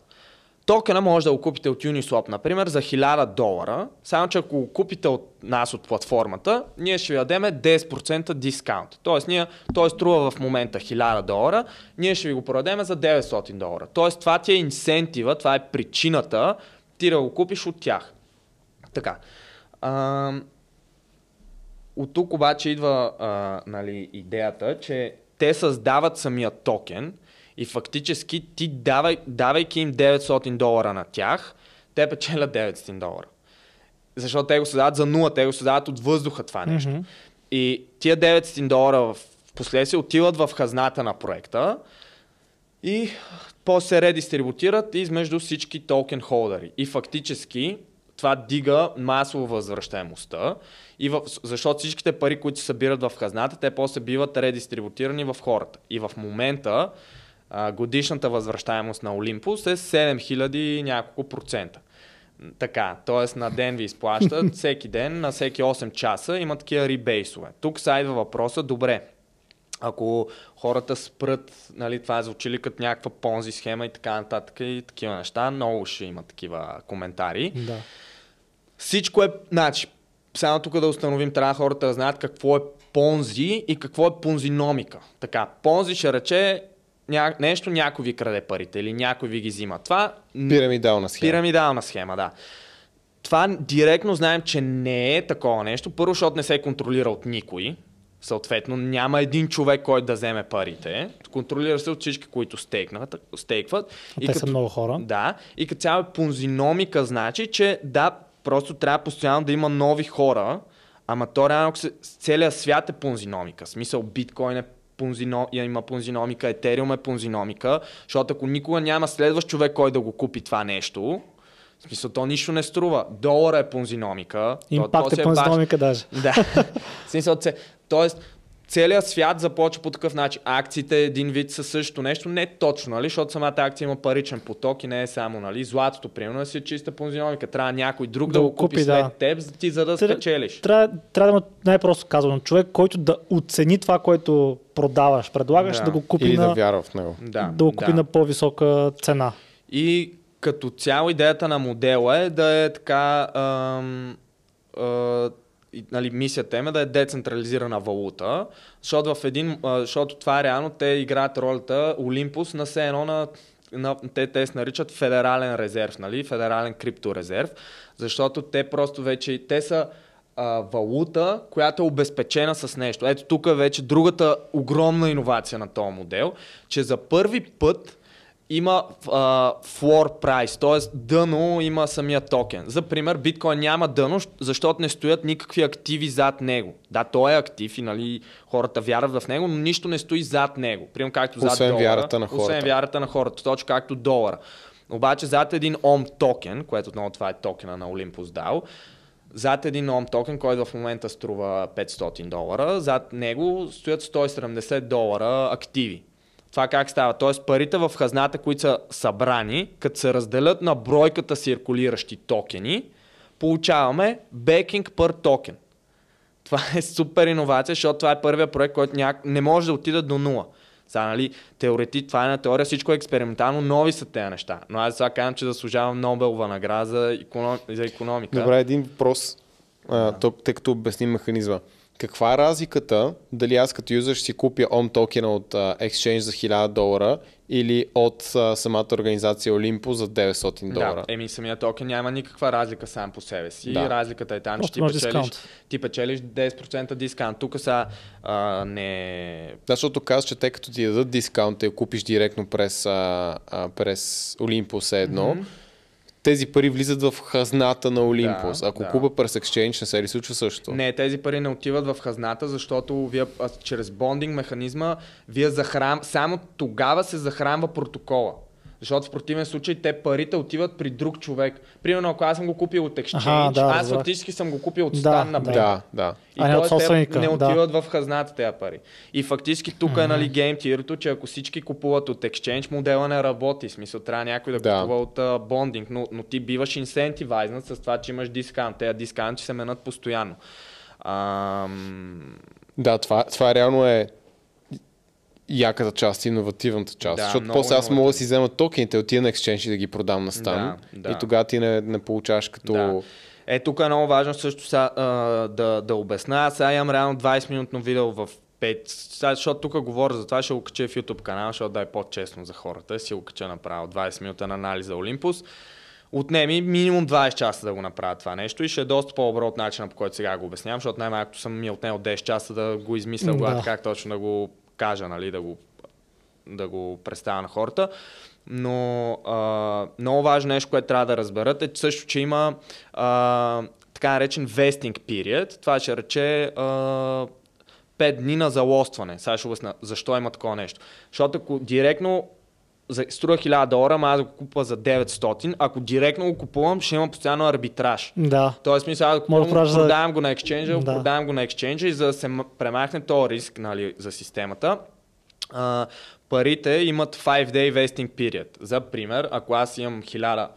Токена може да го купите от Uniswap, например, за 1000 долара, само че ако го купите от нас, от платформата, ние ще ви дадем 10% дискаунт. Тоест, ние, той струва в момента 1000 долара, ние ще ви го продадем за 900 долара. Тоест, това ти е инсентива, това е причината ти да го купиш от тях. Така. А, от тук обаче идва а, нали, идеята, че те създават самия токен и фактически ти давай, давайки им 900 долара на тях, те печелят 900 долара. Защото те го създават за нула, те го създават от въздуха това нещо. Мгм. И тия 900 долара в последствие отиват в хазната на проекта и после се редистрибутират измежду всички токен холдери. И фактически това дига масово възвръщаемостта, и в, защото всичките пари, които се събират в хазната, те после биват редистрибутирани в хората. И в момента а, годишната възвръщаемост на Олимпус е 7000 и няколко процента. Така, т.е. на ден ви изплащат всеки ден, на всеки 8 часа има такива ребейсове. Тук са идва въпроса, добре, ако хората спрат, нали, това звучи ли като някаква понзи схема и така нататък и такива неща, много ще има такива коментари. Да. Всичко е, значи, само тук да установим, трябва хората да знаят какво е понзи и какво е понзиномика. Така, понзи ще рече ня... нещо, някой ви краде парите или някой ви ги взима. Това Пирамидална схема. Пирамидална схема, да. Това директно знаем, че не е такова нещо. Първо, защото не се контролира от никой. Съответно, няма един човек, който да вземе парите. Контролира се от всички, които стейкнат, стейкват. Те са много хора. Да, и като цяло понзиномика значи, че да, просто трябва постоянно да има нови хора, ама то реално целият свят е понзиномика. В смисъл биткоин е Пунзино, има пунзиномика, Етериум е пунзиномика, защото ако никога няма следващ човек, кой да го купи това нещо, в смисъл, то нищо не струва. Долара е пунзиномика. Импакт е пунзиномика даже. Да. в смисъл, тоест, целият свят започва по такъв начин. Акциите един вид са също нещо, не точно, нали? защото самата акция има паричен поток и не е само нали? златото, примерно, е си чиста понзиномика. Трябва някой друг да, да го купи, купи след да. теб, за ти за да Тр... спечелиш. Трябва, трябва да има най-просто казано човек, който да оцени това, което продаваш, предлагаш, да, да го купи Или на, да вярва в него. Да, да го купи да. на по-висока цена. И като цяло идеята на модела е да е така ам, ам, нали, мисията им е да е децентрализирана валута, защото, в един, защото това е реално, те играят ролята Олимпус на все едно на на, те, те се наричат федерален резерв, нали? федерален крипторезерв, защото те просто вече, те са а, валута, която е обезпечена с нещо. Ето тук е вече другата огромна иновация на този модел, че за първи път има а, floor price, т.е. дъно има самия токен. За пример, биткоин няма дъно, защото не стоят никакви активи зад него. Да, той е актив и нали, хората вярват в него, но нищо не стои зад него. Примерно както зад освен долара, вярата на хората. Освен вярата на хората, точно както долара. Обаче зад един OM токен, което отново това е токена на Olympus DAO, зад един OM токен, който в момента струва 500 долара, зад него стоят 170 долара активи. Това как става? Тоест парите в хазната, които са събрани, като се разделят на бройката циркулиращи токени, получаваме бекинг пър токен. Това е супер иновация, защото това е първият проект, който няк... не може да отида до нула. Сега, нали, теорети, това е на теория, всичко е експериментално, нови са тези неща. Но аз сега казвам, че заслужавам Нобелова награда за, економ... за економика. Добре, един въпрос, а, тъй като обясним механизма. Каква е разликата дали аз като юзър ще си купя OM токена от uh, Exchange за 1000 долара или от самата организация Olympus за 900 долара? Да, еми самия токен няма никаква разлика сам по себе си. Да. Разликата е там, че ти печелиш, ти печелиш 10% дискаунт. Тук са uh, не... Да, защото казваш, че те като ти дадат дискаунт и купиш директно през, uh, uh, през Olympus едно, mm-hmm тези пари влизат в хазната на Олимпус. Да, Ако да. купа през Exchange, не се ли случва също? Не, тези пари не отиват в хазната, защото вие чрез бондинг механизма, вие захран... само тогава се захранва протокола. Защото в противен случай те парите отиват при друг човек. Примерно, ако аз съм го купил от Exchange, Аха, да, аз фактически съм го купил от Стан, да, Да, да. И а не, те не отиват да. в хазната тези пари. И фактически тук mm-hmm. е нали, гейм че ако всички купуват от Exchange, модела не работи. В смисъл, трябва някой да, да. купува от uh, бондинг, но, но ти биваш инсентивайзнат с това, че имаш дискаунт. Те дискаунти се менят постоянно. Ам... Да, това, това реално е яката част, иновативната част. Да, Защото после аз мога да си взема токените, отида на Exchange и да ги продам на стан. Да, да. И тогава ти не, не получаваш като... Да. Е, тук е много важно също са, а, да, да обясна. Аз сега имам реално 20 минутно видео в 5, сега, защото тук говоря за това, ще го кача в YouTube канала, защото да е по-честно за хората. Си го кача направо 20 минутен анализ за Олимпус. Отнеми минимум 20 часа да го направя това нещо и ще е доста по-добро от начина по който сега го обяснявам, защото най-малкото съм ми отнел 10 часа да го измисля да. как точно да го кажа, нали, да го, да го представя на хората. Но а, много важно нещо, което трябва да разберат е също, че има а, така наречен vesting period. Това ще рече а, 5 дни на залостване. Сега ще обясня защо има такова нещо. Защото ако директно струва 1000 долара, ама аз го купа за 900. Ако директно го купувам, ще има постоянно арбитраж. Да. Тоест, мисля, аз купувам, продавам за... го на Exchange, да. продавам го на Exchange и за да се премахне този риск нали, за системата, а, парите имат 5 day vesting period. За пример, ако аз имам 1000,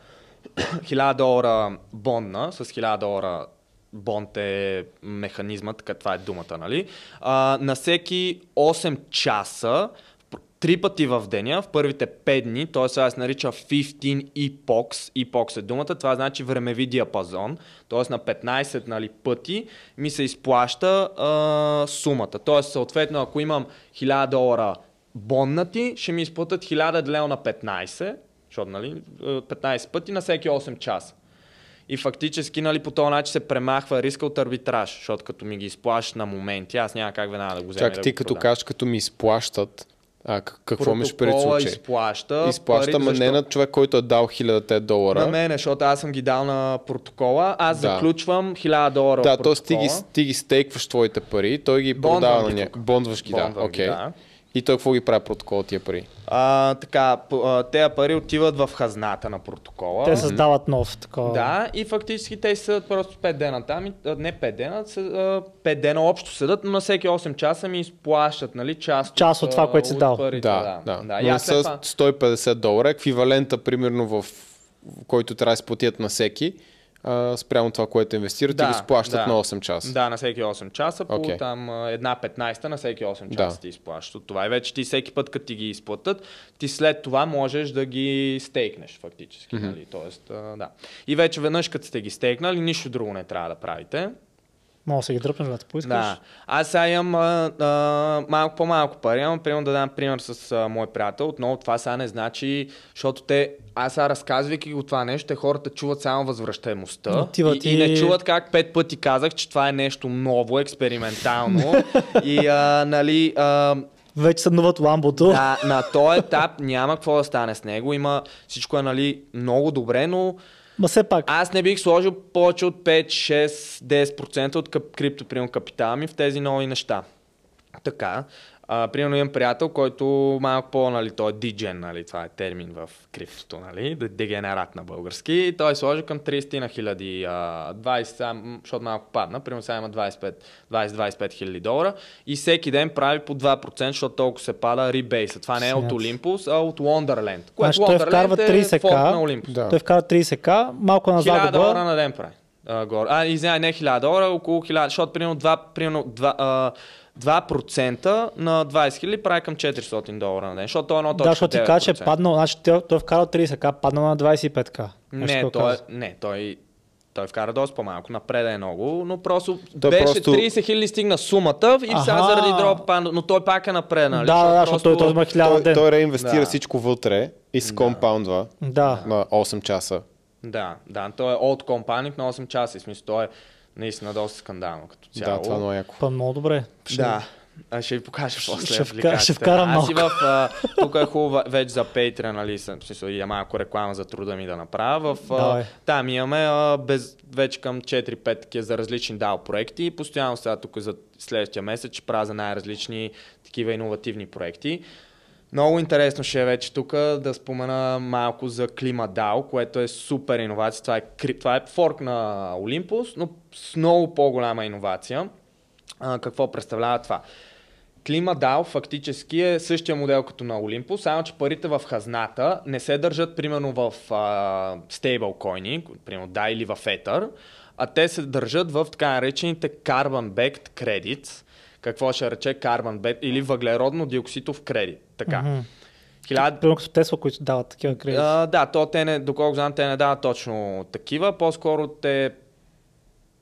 1000 долара бонна с 1000 долара бонд е механизмът, така това е думата, нали? А, на всеки 8 часа три пъти в деня, в първите 5 дни, т.е. това се нарича 15 epochs, epochs е думата, това значи времеви диапазон, т.е. на 15 нали, пъти ми се изплаща а, сумата. Т.е. съответно, ако имам 1000 долара боннати, ще ми изплатят 1000 лева на 15, защото нали, 15 пъти на всеки 8 часа. И фактически нали, по този начин се премахва риска от арбитраж, защото като ми ги изплащат на моменти, аз няма как веднага да го взема. Чак да ти като кажеш, като ми изплащат, а какво миш пред случай? изплаща. Изплаща, защо... не на човек, който е дал 1000 долара. На мене, защото аз съм ги дал на протокола. Аз да. заключвам 1000 долара. Да, т.е. ти ги, ти ги стейкваш твоите пари, той ги продава на някой. Бондваш ги, да. Okay. да. И той какво ги прави протокол тия пари? А, така, тези пари отиват в хазната на протокола. Те създават нов такова. Да, и фактически те седат просто 5 дена там, не 5 дена, 5 дена общо седат, но на всеки 8 часа ми изплащат, нали, част, част от, това, което си дал. Парите, Да, да. да. Но с 150 долара, еквивалента примерно в който трябва да изплатят на всеки, а, спрямо това, което инвестират да, и го сплащат да. на 8 часа. Да, на всеки 8 часа, okay. по там една 15 на всеки 8 часа да. ти изплащат това. И вече ти всеки път, като ти ги изплатят, ти след това можеш да ги стейкнеш фактически. Mm-hmm. Нали? Тоест, а, да. И вече веднъж, като сте ги стейкнали, нищо друго не трябва да правите. Мога да се ги дръпнеш, да поискаш. Да. Аз сега имам а, а, малко по-малко пари. Имам, примерно да дам пример с а, мой приятел. Отново това сега не значи, защото те, аз сега разказвайки го това нещо, те хората чуват само възвръщаемостта. И, ти... и, не чуват как пет пъти казах, че това е нещо ново, експериментално. и а, нали... А, вече съднуват ламбото. Да, на този етап няма какво да стане с него. Има всичко е нали, много добре, но Ма все пак. Аз не бих сложил повече от 5, 6, 10% от криптоприем капитала ми в тези нови неща. Така. А, примерно имам приятел, който малко по, нали, той е диджен, нали, това е термин в криптото, нали, дегенерат на български. И той сложи към 30 на хиляди, 20, защото малко падна, примерно сега има 20-25 хиляди долара и всеки ден прави по 2%, защото толкова се пада ребейса. Това не е от Олимпус, а от Wonderland. Което значи, той вкарва 30к, е на Олимпус. Да. Той вкарва 30к, малко назад 1000 долара на ден прави. Uh, а, извинявай, не 1000 долара, около 1000, защото примерно 2, примерно 2, uh, 2% на 20 хиляди прави към 400 долара на ден, защото той е едно Да, защото ти кажа, че е паднал, значи той, той е вкарал 30к, паднал на 25к. Не, той, не, той, той вкара доста по-малко, напред е много, но просто той беше просто... 30 хиляди стигна сумата и сега заради дроп падна, но той пак е напред, нали? Да, да, защото той, той има 1000 ден. Той реинвестира да. всичко вътре и се да. компаундва да. на 8 часа. Да, да, той е от компания на 8 часа, в смисъл той е наистина доста скандално като цяло. Да, това е много яко. Па много добре. Ще... Да. А ще ви покажа после ще, вка, ще вкарам малко. Аз и в, а, тук е хубаво вече за Patreon, нали, съм, смисъл, и малко реклама за труда ми да направя. В, а, там имаме а, без, вече към 4-5 такива за различни DAO проекти и постоянно сега тук за следващия месец ще правя за най-различни такива иновативни проекти. Много интересно ще е вече тук да спомена малко за Клима DAO, което е супер иновация. Това е, това е форк на Olympus, но с много по-голяма иновация. А, какво представлява това? Клима DAO фактически е същия модел като на Olympus, само че парите в хазната не се държат примерно в стейблкойни, примерно DAI или в Ether, а те се държат в така наречените Carbon Backed Credits, какво ще рече Backed или въглеродно-диокситов кредит. Така. Mm-hmm. Хиляд... Примерно като Тесла, които дават такива кредити. А, да, то те не, доколко знам, те не дават точно такива, по-скоро те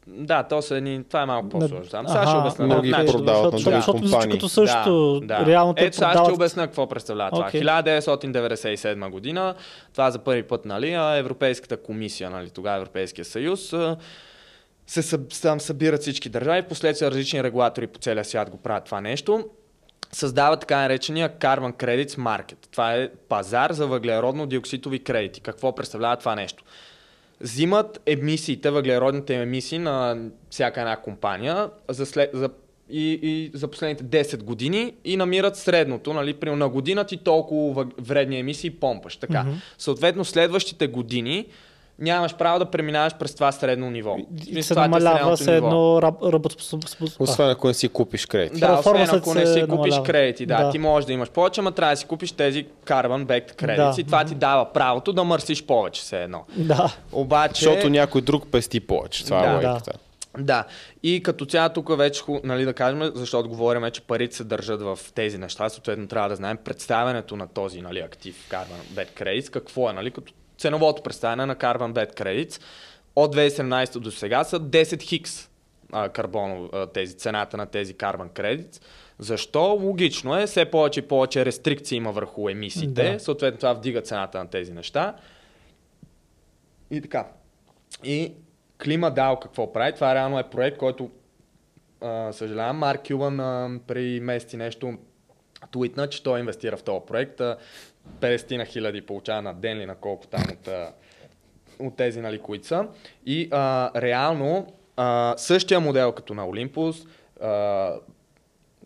да, то са едни, това е малко по-сложно. Там сега ще обясня. Много ги продават на други компании. Като също, да, да. реално Ето сега ще обясня какво представлява това. Okay. 1997 година, това за първи път, нали, Европейската комисия, нали, тогава Европейския съюз, се там събират всички държави, последствие различни регулатори по целия свят го правят това нещо създава така наречения Carbon Credits Market. Това е пазар за въглеродно-диокситови кредити. Какво представлява това нещо? Взимат емисиите, въглеродните емисии на всяка една компания за, след, за и, и за последните 10 години и намират средното, нали, примерно на година ти толкова вредни емисии помпаш. Така. Mm-hmm. Съответно, следващите години нямаш право да преминаваш през това средно ниво. И се намалява се едно работоспособност. Освен ако не си купиш кредити. Да, освен ако не си купиш кредити. Да, да, ти можеш да имаш повече, но трябва да си купиш тези Carbon Backed кредити. Да. Това ти дава правото да мърсиш повече все едно. Да. Обаче... Защото някой друг пести повече. Това да. е логиката. Да. Да. И като цяло тук вече, нали, да кажем, защото говорим, че парите се държат в тези неща, съответно трябва да знаем представянето на този нали, актив Carbon Backed Credits, какво е, нали, като ценовото представяне на Carbon Bed Credits от 2017 до сега са 10 хикс карбоно, тези, цената на тези Carbon Credits. Защо? Логично е, все повече и повече рестрикции има върху емисиите, да. съответно това вдига цената на тези неща. И така. И Клима Дал какво прави? Това реално е проект, който а, съжалявам, Марк Кюбан а, при месеци нещо твитна, че той инвестира в този проект. 50 на хиляди получава на ден или на колко там от, от тези, нали, които са. И а, реално а, същия модел като на а,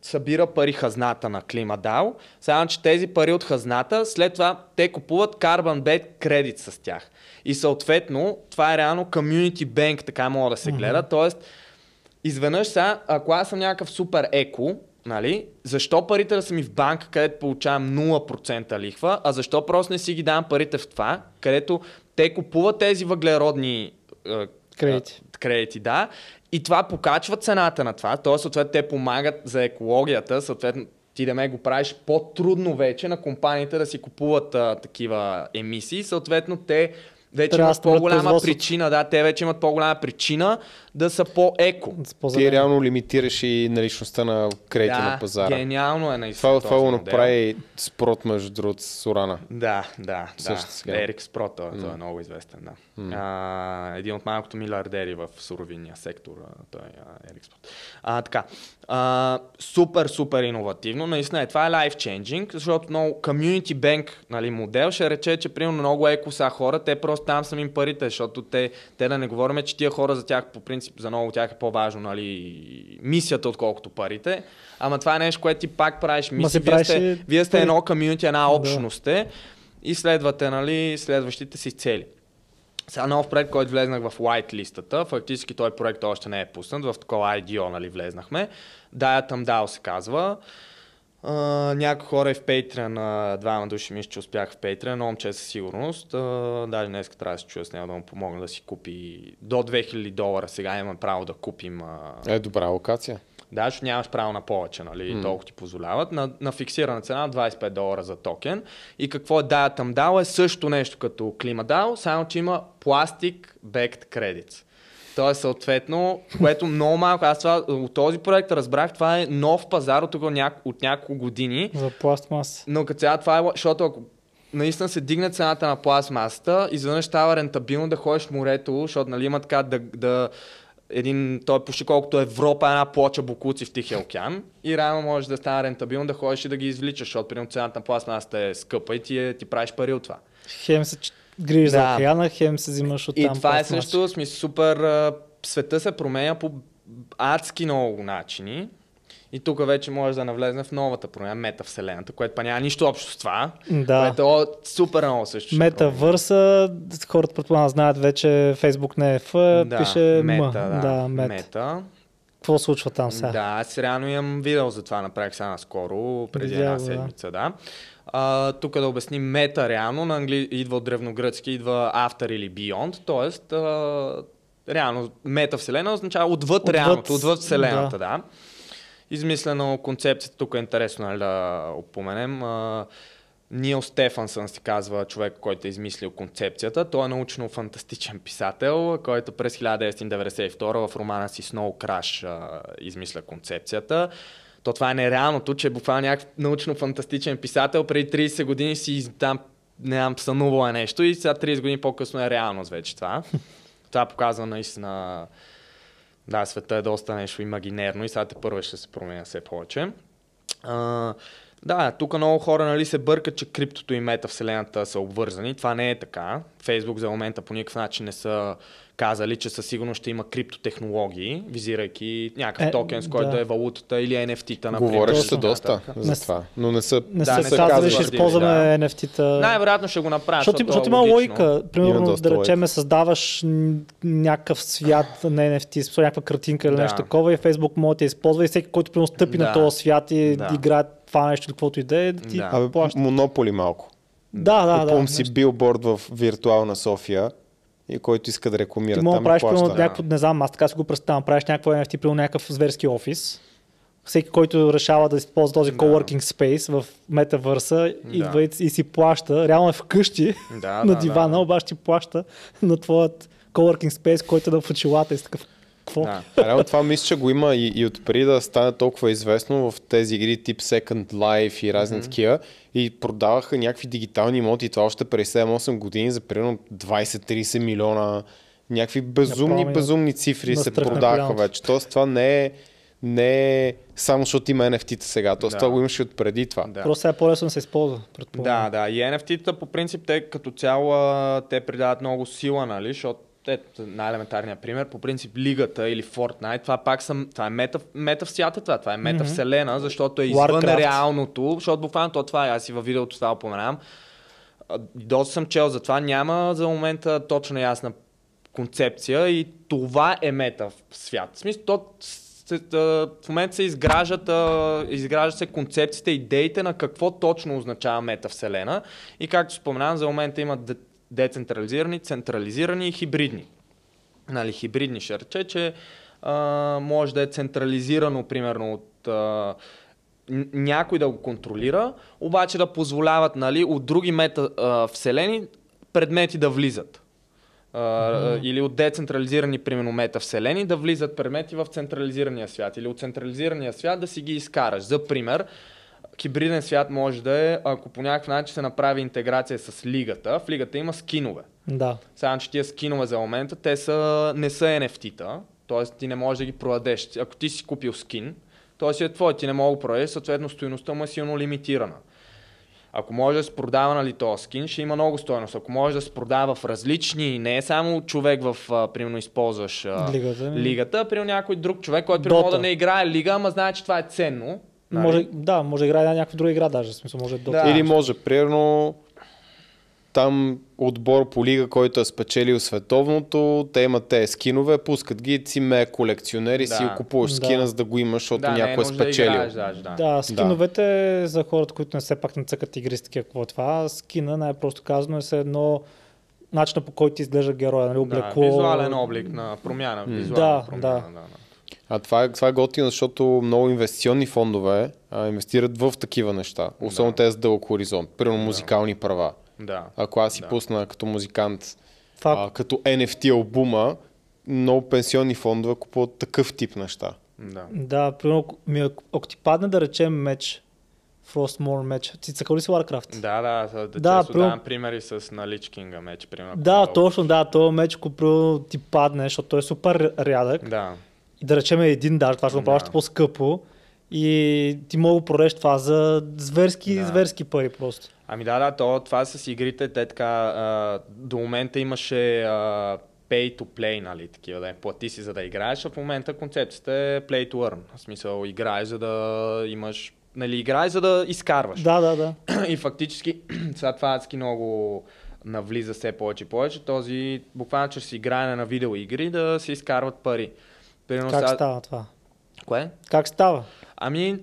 събира пари хазната на Климадал, само че тези пари от хазната, след това те купуват Carbon Bed кредит с тях. И съответно, това е реално community bank, така мога да се гледа, т.е. изведнъж сега, ако аз съм някакъв супер еко, Нали? Защо парите да са ми в банка, където получавам 0% лихва, а защо просто не си ги давам парите в това, където те купуват тези въглеродни е, Кредити. е, кредити, да, и това покачва цената на това, т.е. съответно те помагат за екологията, съответно ти да ме го правиш по-трудно вече на компаниите да си купуват а, такива емисии, съответно те вече Трябва имат по-голяма причина, да, те вече имат по-голяма причина да са по-еко. Ти реално лимитираш и наличността на кредити да, на пазара. гениално е наистина Това, това го направи Спрот, между другото, с Урана. Да, да, Също да. сега. Ерик Спрот, той, той е много известен, да. А, един от малкото милиардери в суровинния сектор, той е Ерик Спрот. А, така. А, супер, супер иновативно. Наистина е, това е life changing, защото много community bank нали, модел ще рече, че примерно много еко са хора, те просто там са им парите, защото те, те да не говорим, че тия хора за тях по принцип, за много от тях е по-важно нали, мисията, отколкото парите. Ама това е нещо, което ти пак правиш мисия. си Вие сте, вие сте едно комьюнити, една Да. общност сте и следвате нали, следващите си цели. Сега нов проект, който влезнах в white листата, фактически той проект още не е пуснат, в такова IDO нали, влезнахме. Diet and DAO се казва. Uh, някои хора е в Patreon, uh, двама души мисля, че успях в Patreon, момче със сигурност. Uh, даже днес трябва да се чуя с него да му помогна да си купи до 2000 долара. Сега имаме право да купим uh, Е, добра локация. Да, защото нямаш право на повече, нали? Mm. Толкова ти позволяват. На, на фиксирана цена 25 долара за токен. И какво е Diatom DAO е също нещо като ClimaDAO, само че има пластик backed credits. Тоест, съответно, което много малко. Аз това, от този проект разбрах, това е нов пазар от, около няк... от няколко години. За пластмас. Но като цяло това е, защото ако наистина се дигне цената на пластмасата, изведнъж става рентабилно да ходиш в морето, защото нали има така да, да един, той е почти колкото Европа, една плоча букуци в Тихия океан и реално може да стане рентабилно да ходиш и да ги извличаш, защото примерно цената на пластмасата е скъпа и ти, е, ти правиш пари от това. Хем се грижиш Да. за океана, хем се взимаш от И там. това е също, смисъл, супер, света се променя по адски много начини. И тук вече може да навлезне в новата промяна, метавселената, което па няма нищо общо с това. Да. Което е супер много също. Метавърса, хората предполагам знаят вече, Фейсбук не е F, Да, пише мета, М. да, да мета. мета. Какво случва там сега? Да, аз реално имам видео за това, направих сега наскоро, преди Видял една да. седмица, да. А, тук да обясним мета реално, на англи... идва от древногръцки, идва after или beyond, т.е. реално мета вселена означава отвъд, Отвъд, реалното, отвъд вселената, да. да. Измислено концепцията, тук е интересно нали, да опоменем. Нил Стефансън се казва човек, който е измислил концепцията. Той е научно-фантастичен писател, който през 1992 в романа си Snow Crash измисля концепцията. То това е нереалното, че буквално някакъв научно-фантастичен писател преди 30 години си там не знам, сънувал е нещо и сега 30 години по-късно е реалност вече това. това показва наистина да, света е доста нещо имагинерно и сега те първо ще се променя все повече. А, да, тук много хора нали, се бъркат, че криптото и метавселената са обвързани. Това не е така. Фейсбук за момента по никакъв начин не са казали, че със сигурност ще има криптотехнологии, визирайки някакъв Е, токен, с който да. да. е валутата или NFT-та. Говореше се доста за това, но не са, Не Да, са не се са казали, ще използваме да. NFT-та. Най-вероятно ще го направят. Защото, защото, е има логично. логика. Примерно, да речеме, създаваш някакъв свят на NFT, някаква картинка или Да. нещо такова и Facebook може да я използва и всеки, който примерно стъпи на Да. този свят и Да. играе това нещо, каквото и да е, да ти Да. Плаща. монополи малко. Да, да, да. Купувам си билборд в виртуална София и който иска да рекламира Ти мога да там правиш плаща. някакво, не знам, аз така си го представям, правиш някакво NFT, примерно някакъв зверски офис. Всеки, който решава да използва този Да. coworking space в метавърса, Да. идва и, и си плаща. Реално е вкъщи Да, на да, дивана, да. обаче ти плаща на твоят coworking space, който е да в очилата и с такъв. Какво? Да. Реално това мисля, че го има и, и отпреди да стане толкова известно в тези игри тип Second Life и разни mm-hmm. такива и продаваха някакви дигитални имоти, това още преди 7-8 години за примерно 20-30 милиона, някакви безумни, Направо ми безумни цифри се продаваха вече. Тоест това не е, не е само защото има NFT-та сега, тоест Да. това го имаше от преди това. Да. Просто сега е по-лесно се използва, предполагам. Да, да. И NFT-та по принцип те като цяло те придават много сила, нали? Защото ето, най-елементарният пример, по принцип лигата или Fortnite, това пак съм, това е мета, мета свята това, това е мета вселена, защото е извън Warcraft. реалното, защото буквално то това е, аз и във видеото това упоменавам. А, Доста съм чел за това, няма за момента точно ясна концепция и това е мета в свят. В смисъл, то в момента се изграждат, изграждат се концепциите, идеите на какво точно означава метавселена. И както споменавам, за момента има децентрализирани, централизирани и хибридни. Нали, хибридни ще рече, че а, може да е централизирано, примерно, от а, някой да го контролира, обаче да позволяват нали, от други мета а, вселени предмети да влизат. Uh, Или от децентрализирани, примерно, метавселени да влизат предмети в централизирания свят. Или от централизирания свят да си ги изкараш. За пример, хибриден свят може да е, ако по някакъв начин се направи интеграция с лигата. В лигата има скинове. Да. Само, че тия скинове за момента, те са, не са NFT-та, т.е. ти не можеш да ги продадеш. Ако ти си купил скин, той си е твой, ти не мога да го продадеш, съответно стоеността му е силно лимитирана. Ако може да се продава нали, този скин, ще има много стоеност. Ако може да се продава в различни, не е само човек в, а, примерно, използваш а, Лигата, лигата, при някой друг човек, който примерно, да не играе лига, ама знае, че това е ценно. Нали? Може, да, може да играе на някаква друга игра даже. В смисъл, може да. Да. Или може, примерно, там отбор по лига, който е спечелил световното, те имат те скинове, пускат ги, ти ме колекционер и си Да. го купуваш Да. скина, за да го имаш, защото да, не е някой е нужда да спечелил. играеш, даже, да. Да, скиновете за хората, които не се пак не цъкат игри с такива, какво е това. Скина, най-просто казано, е все едно начина по който изглежда героя, нали, Да, облекло. визуален облик на промяна. Да, Визуална промяна, да. да. да. А това е, това е готино, защото много инвестиционни фондове а, инвестират в такива неща. Особено Да. те с дълъг хоризонт. Примерно музикални права. Да. Ако аз си Да. пусна като музикант, Това, а, като NFT албума, много пенсионни фондове купуват такъв тип неща. Да. да, примерно, ако- ми, ако- ако ти падне да речем меч, Frostmourne меч, ти цъкал ли си Warcraft? Да, да, да, Да, да често давам примери с на Лич Кинга меч, примерно. Да, точно, да, този меч, ако ти падне, защото той е супер рядък, Да, и да речем един даже, това ще го направиш Да. по-скъпо, и ти мога да продадеш това за зверски, Да. зверски пари просто. Ами да, да, то, това с игрите, те така, а, до момента имаше а, pay to play, нали, такива, да е, плати си за да играеш, а в момента концепцията е play to earn. В смисъл, играеш за да имаш, нали, играеш за да изкарваш. Да, да, да. И фактически, сега това адски много навлиза все повече и повече, този буквално чрез игране на видеоигри да се изкарват пари. Примерно Как сега- става това? Кое? Как става? Ами,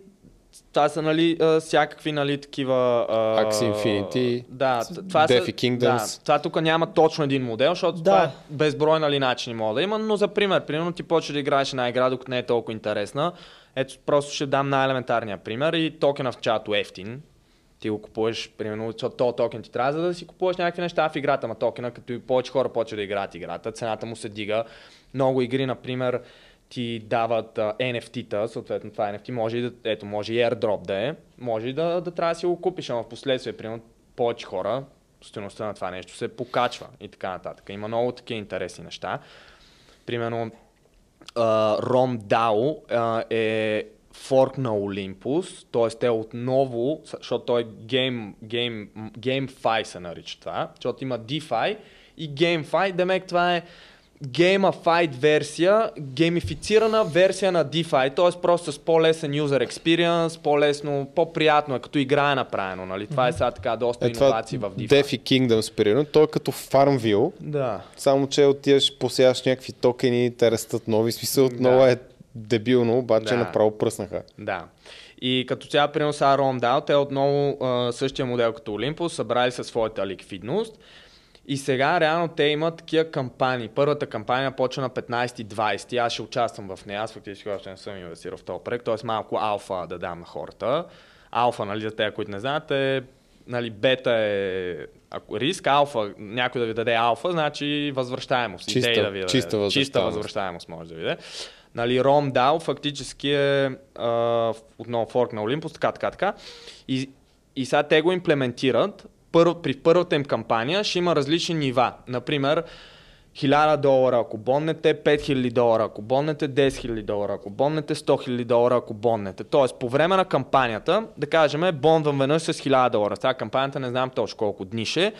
това са, нали, всякакви, нали, такива... Axie Infinity, да, това Defi са, Kingdoms. Да, това тук няма точно един модел, защото Да. това е безброй, нали, начини мога да има, но за пример, примерно ти почваш да играеш една игра, докато не е толкова интересна. Ето, просто ще дам най-елементарния пример и токена в чато ефтин. Ти го купуваш, примерно, защото този токен ти трябва за да си купуваш някакви неща в играта, ма токена, като и повече хора почват да играят играта, цената му се дига. Много игри, например, ти дават NFT-та, съответно това NFT, може и да, ето, може и airdrop да е, може и да, да трябва да си го купиш, ама в последствие, примерно, повече хора, стоеността на това нещо се покачва и така нататък. Има много такива интересни неща. Примерно, DAO а, е форк на Olympus, т.е. те отново, защото той е Game, Game, GameFi се нарича това, защото има DeFi и GameFi, демек това е gamified версия, геймифицирана версия на DeFi, т.е. просто с по-лесен user experience, по-лесно, по-приятно е, като игра е направено, нали? Това е сега така доста Е, иновации в DeFi. Defi Kingdoms, примерно, той е като Farmville, Да. само че отиваш, посяваш някакви токени, те растат нови, смисъл отново Да. е дебилно, обаче Да. направо пръснаха. Да. И като цяло принос сега RomDAO, те отново а, същия модел като Olympus, събрали със своята ликвидност. И сега реално те имат такива кампании. Първата кампания почва на 15-20. Аз ще участвам в нея. Аз фактически още не съм инвестирал в този проект. Тоест малко алфа да дам на хората. Алфа, нали, за те, които не знаят, е, нали, бета е ако риск, алфа, някой да ви даде алфа, значи възвръщаемост. Чиста- Идея да ви даде. чиста чиста възвръщаемост. възвръщаемост може да ви даде. Нали, Ром DAO фактически е а, отново форк на Olympus, така, така, така. И, и сега те го имплементират. Първ, при първата им кампания ще има различни нива. Например, 1000 долара, ако боннете, 5000 долара, ако боннете, 10 000 долара, ако боннете, 100 000 долара, ако боннете. Тоест, по време на кампанията, да кажем, бонвам веднъж с 1000 долара. Сега кампанията не знам точно колко дни ще. е.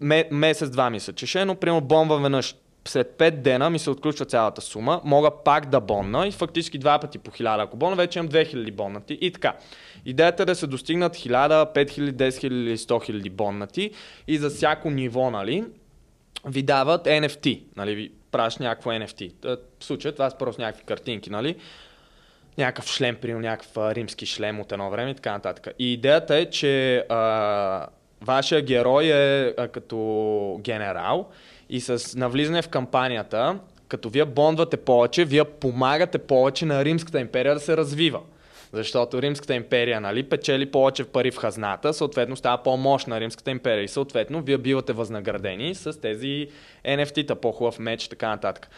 Ме, месец-два мисля, че ще, е, но примерно бомба веднъж след 5 дена ми се отключва цялата сума, мога пак да бонна и фактически два пъти по 1000, ако бонна, вече имам 2000 боннати и така. Идеята е да се достигнат 1000, 5000, 10 000 или 100 000 боннати и за всяко ниво, нали, ви дават NFT, нали, ви праш някакво NFT. В случая това са просто някакви картинки, нали, някакъв шлем, при някакъв римски шлем от едно време и така нататък. И идеята е, че а, вашия герой е а, като генерал и с навлизане в кампанията, като вие бондвате повече, вие помагате повече на Римската империя да се развива. Защото Римската империя нали, печели повече пари в хазната, съответно става по-мощна Римската империя. И съответно вие бивате възнаградени с тези NFT-та, по-хубав меч и така нататък.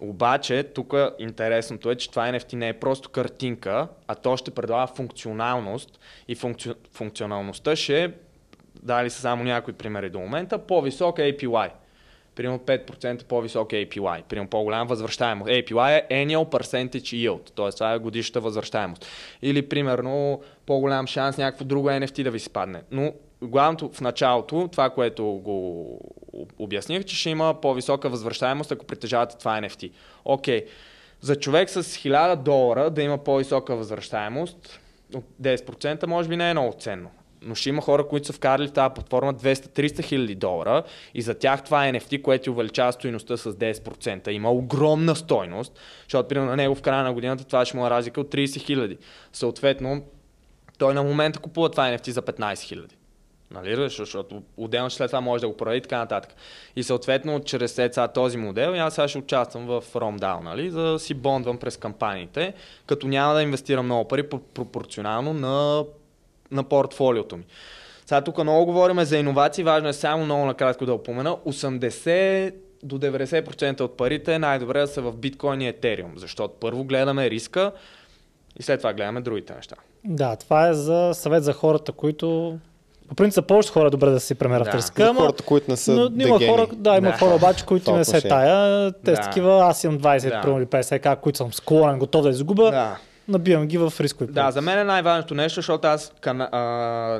Обаче, тук интересното е, че това NFT не е просто картинка, а то ще предлага функционалност. И функци... функционалността ще, дали са само някои примери до момента, по-висок APY примерно 5% по-висок APY, примерно по-голяма възвръщаемост. APY е Annual Percentage Yield, т.е. това е годишната възвръщаемост. Или примерно по-голям шанс някакво друго NFT да ви спадне. Но главното в началото, това, което го обясних, че ще има по-висока възвръщаемост, ако притежавате това NFT. Окей, okay. за човек с 1000 долара да има по-висока възвръщаемост, от 10% може би не е много ценно но ще има хора, които са вкарали в тази платформа 200-300 хиляди долара и за тях това е NFT, което увеличава стоеността с 10%. Има огромна стойност, защото примерно на него в края на годината това ще му е разлика от 30 хиляди. Съответно, той на момента купува това NFT за 15 хиляди. Нали, защото отделно след това може да го продаде и така нататък. И съответно, чрез сега този модел, аз сега ще участвам в RomDAO, нали, за да си бондвам през кампаниите, като няма да инвестирам много пари пропорционално на на портфолиото ми. Сега тук много говорим за иновации, важно е само много накратко да опомена. 80 до 90% от парите е най-добре да са в биткоин и етериум, защото първо гледаме риска и след това гледаме другите неща. Да, това е за съвет за хората, които по принцип повече хора добре да си премерят да. риска. Но хората, които не са но, има хора, да, има да. хора обаче, които не се тая. Те да. такива, аз имам 20 да. или 50 които съм склонен, готов да изгуба. Да набивам ги в рискови Да, за мен е най-важното нещо, защото аз кана, а,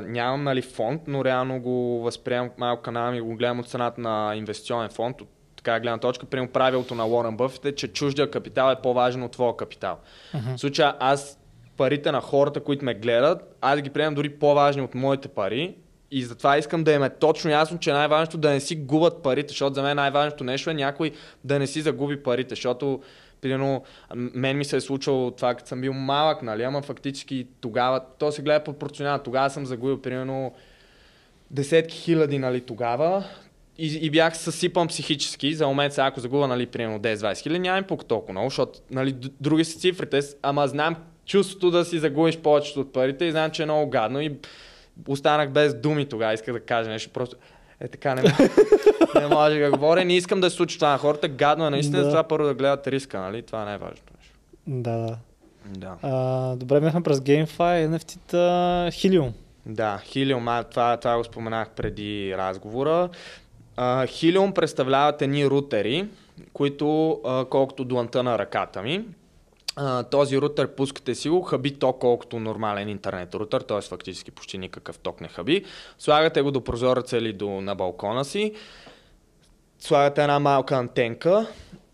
нямам нали, фонд, но реално го възприемам малко канала и го гледам от цената на инвестиционен фонд, от така гледна точка. Примерно правилото на Уорън Бъфет е, че чуждия капитал е по-важен от твоя капитал. Uh-huh. В случая аз парите на хората, които ме гледат, аз ги приемам дори по-важни от моите пари и затова искам да им е точно ясно, че най-важното да не си губят парите, защото за мен най-важното нещо е някой да не си загуби парите, защото Примерно, мен ми се е случвало това, като съм бил малък, нали, ама фактически тогава, то се гледа пропорционално. Тогава съм загубил примерно десетки хиляди, нали, тогава. И, и бях съсипан психически. За момент сега, ако загубя, нали, примерно 10-20 хиляди, нямам пук толкова много, защото, нали, други са цифрите, ама знам чувството да си загубиш повечето от парите и знам, че е много гадно и останах без думи тогава, исках да кажа нещо. Просто е така, не, не може да говоря. Не искам да се случи това на хората. Гадно е наистина, да. това първо да гледат риска, нали? Това е най-важното нещо. Да, да. Да. А, добре, бяхме през GameFi, NFT-та Helium. Да, Helium, а, това, това го споменах преди разговора. Uh, Helium представляват едни рутери, които uh, колкото дуанта на ръката ми, Този рутер пускате си го, хаби ток колкото нормален интернет рутер, т.е. фактически почти никакъв ток не хаби. Слагате го до прозореца или до, на балкона си, слагате една малка антенка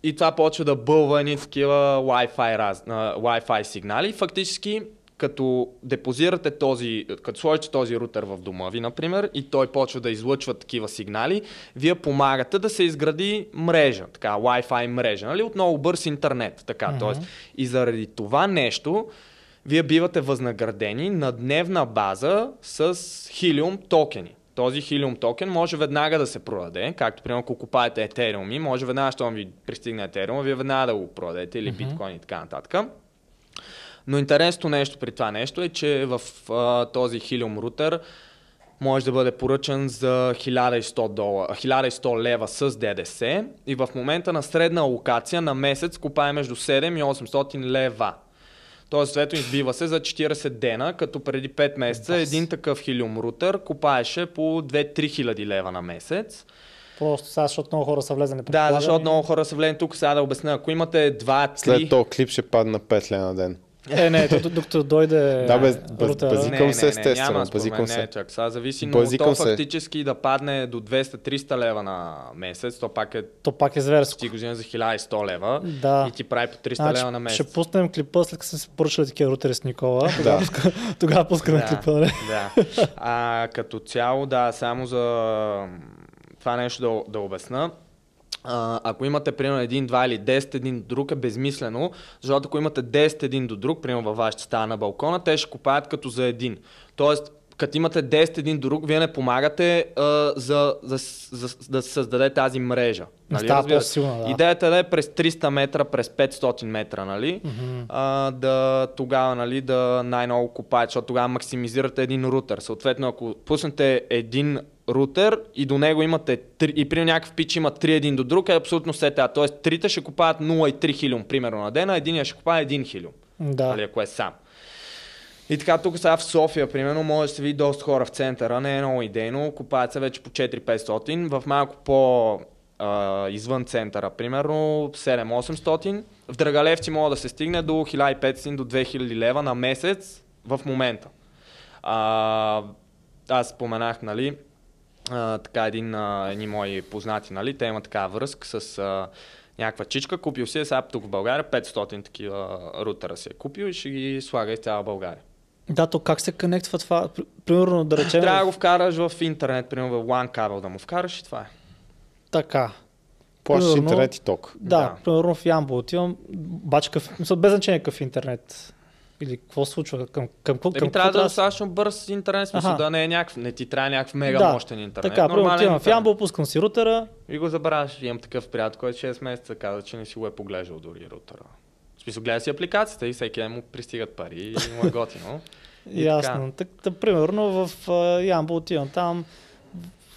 и това почва да бълва едни такива Wi-Fi, раз, Wi-Fi сигнали. Фактически като депозирате този, като сложите този рутер в дома ви, например, и той почва да излъчва такива сигнали, вие помагате да се изгради мрежа, така, Wi-Fi мрежа, нали? Отново бърз интернет, така, mm-hmm. т.е. И заради това нещо, вие бивате възнаградени на дневна база с хилиум токени. Този хилиум токен може веднага да се продаде, както примерно ако купаете етериуми, може веднага, щом ви пристигне етериум, вие веднага да го продадете или биткоин mm-hmm. и така нататък. Но интересното нещо при това нещо е, че в а, този Helium рутер може да бъде поръчан за 1100, долара, 1100 лева с ДДС и в момента на средна локация на месец купае между 7 и 800 лева. Тоест, свето избива се за 40 дена, като преди 5 месеца Бас. един такъв хилиум рутер купаеше по 2-3 хиляди лева на месец. Просто сега, защото много хора са влезени. Да, защото много хора са влезени тук. Сега да обясня. Ако имате 2-3... След този клип ще падне на 5 лена на ден. Е, не, д- докато дойде Да, бе, бъзи- Базикам се, естествено, няма, базикам се. Не, чак сега зависи, но Базикам то се. фактически да падне до 200-300 лева на месец, то пак е То пак е зверско. ти година за 1100 лева Да. и ти прави по 300 Значи, лева на месец. ще пуснем клипа, след като се поръчали такива рутери с Никола. Тогава, пуска, тогава пускаме клипа. нали? да. А, като цяло, да, само за това нещо да, да обясна. А, ако имате примерно един, два или 10 един до друг е безмислено, защото ако имате 10 един до друг, примерно във вашата стая на балкона, те ще купаят като за един. Тоест, като имате 10 един до друг, вие не помагате а, за, за, за, да се създаде тази мрежа. Нали, става по-силна, да. Идеята е да е през 300 метра, през 500 метра, нали? а, да тогава, нали, да най-много купаят, защото тогава максимизирате един рутер. Съответно, ако пуснете един рутер и до него имате три, и при някакъв пич има 3 един до друг, е абсолютно все тя. Тоест, трите ще купаят 0,3 хилиум, примерно на ден, а единия ще купае 1 хилиум. Да. Нали, ако е сам. И така, тук сега в София, примерно, може да се види доста хора в центъра, не е много идейно, купаят се вече по 4-500, в малко по а, извън центъра, примерно 7-800. В Драгалевци може да се стигне до 1500 до 2000 лева на месец в момента. А, аз споменах, нали, а, така един, а, едни мои познати, нали, те имат така връзка с а, някаква чичка, купил си е сега тук в България, 500 такива рутера си е купил и ще ги слага из цяла България. Да, то как се конектва това? Пр- Примерно да речем... Трябва да го вкараш в интернет, примерно в LAN кабел да му вкараш и това е. Така. Плащаш интернет и ток. Да, Да. примерно в Ямбо отивам, мисля, без значение какъв интернет. Или какво случва? Към, към, към, към, трябва да е достатъчно бърз интернет, смисъл да не е някакъв, не ти трябва някакъв мега Да, мощен интернет. Така, примерно Нормален отивам в интернет. Ямбо, пускам си рутера, И го забравяш. Имам такъв приятел, който 6 месеца каза, че не си го е поглеждал дори рутера. В смисъл, гледа си апликацията и всеки ден му пристигат пари и му е готино. И ясно. Так, так, примерно в а, Ямбо отивам там,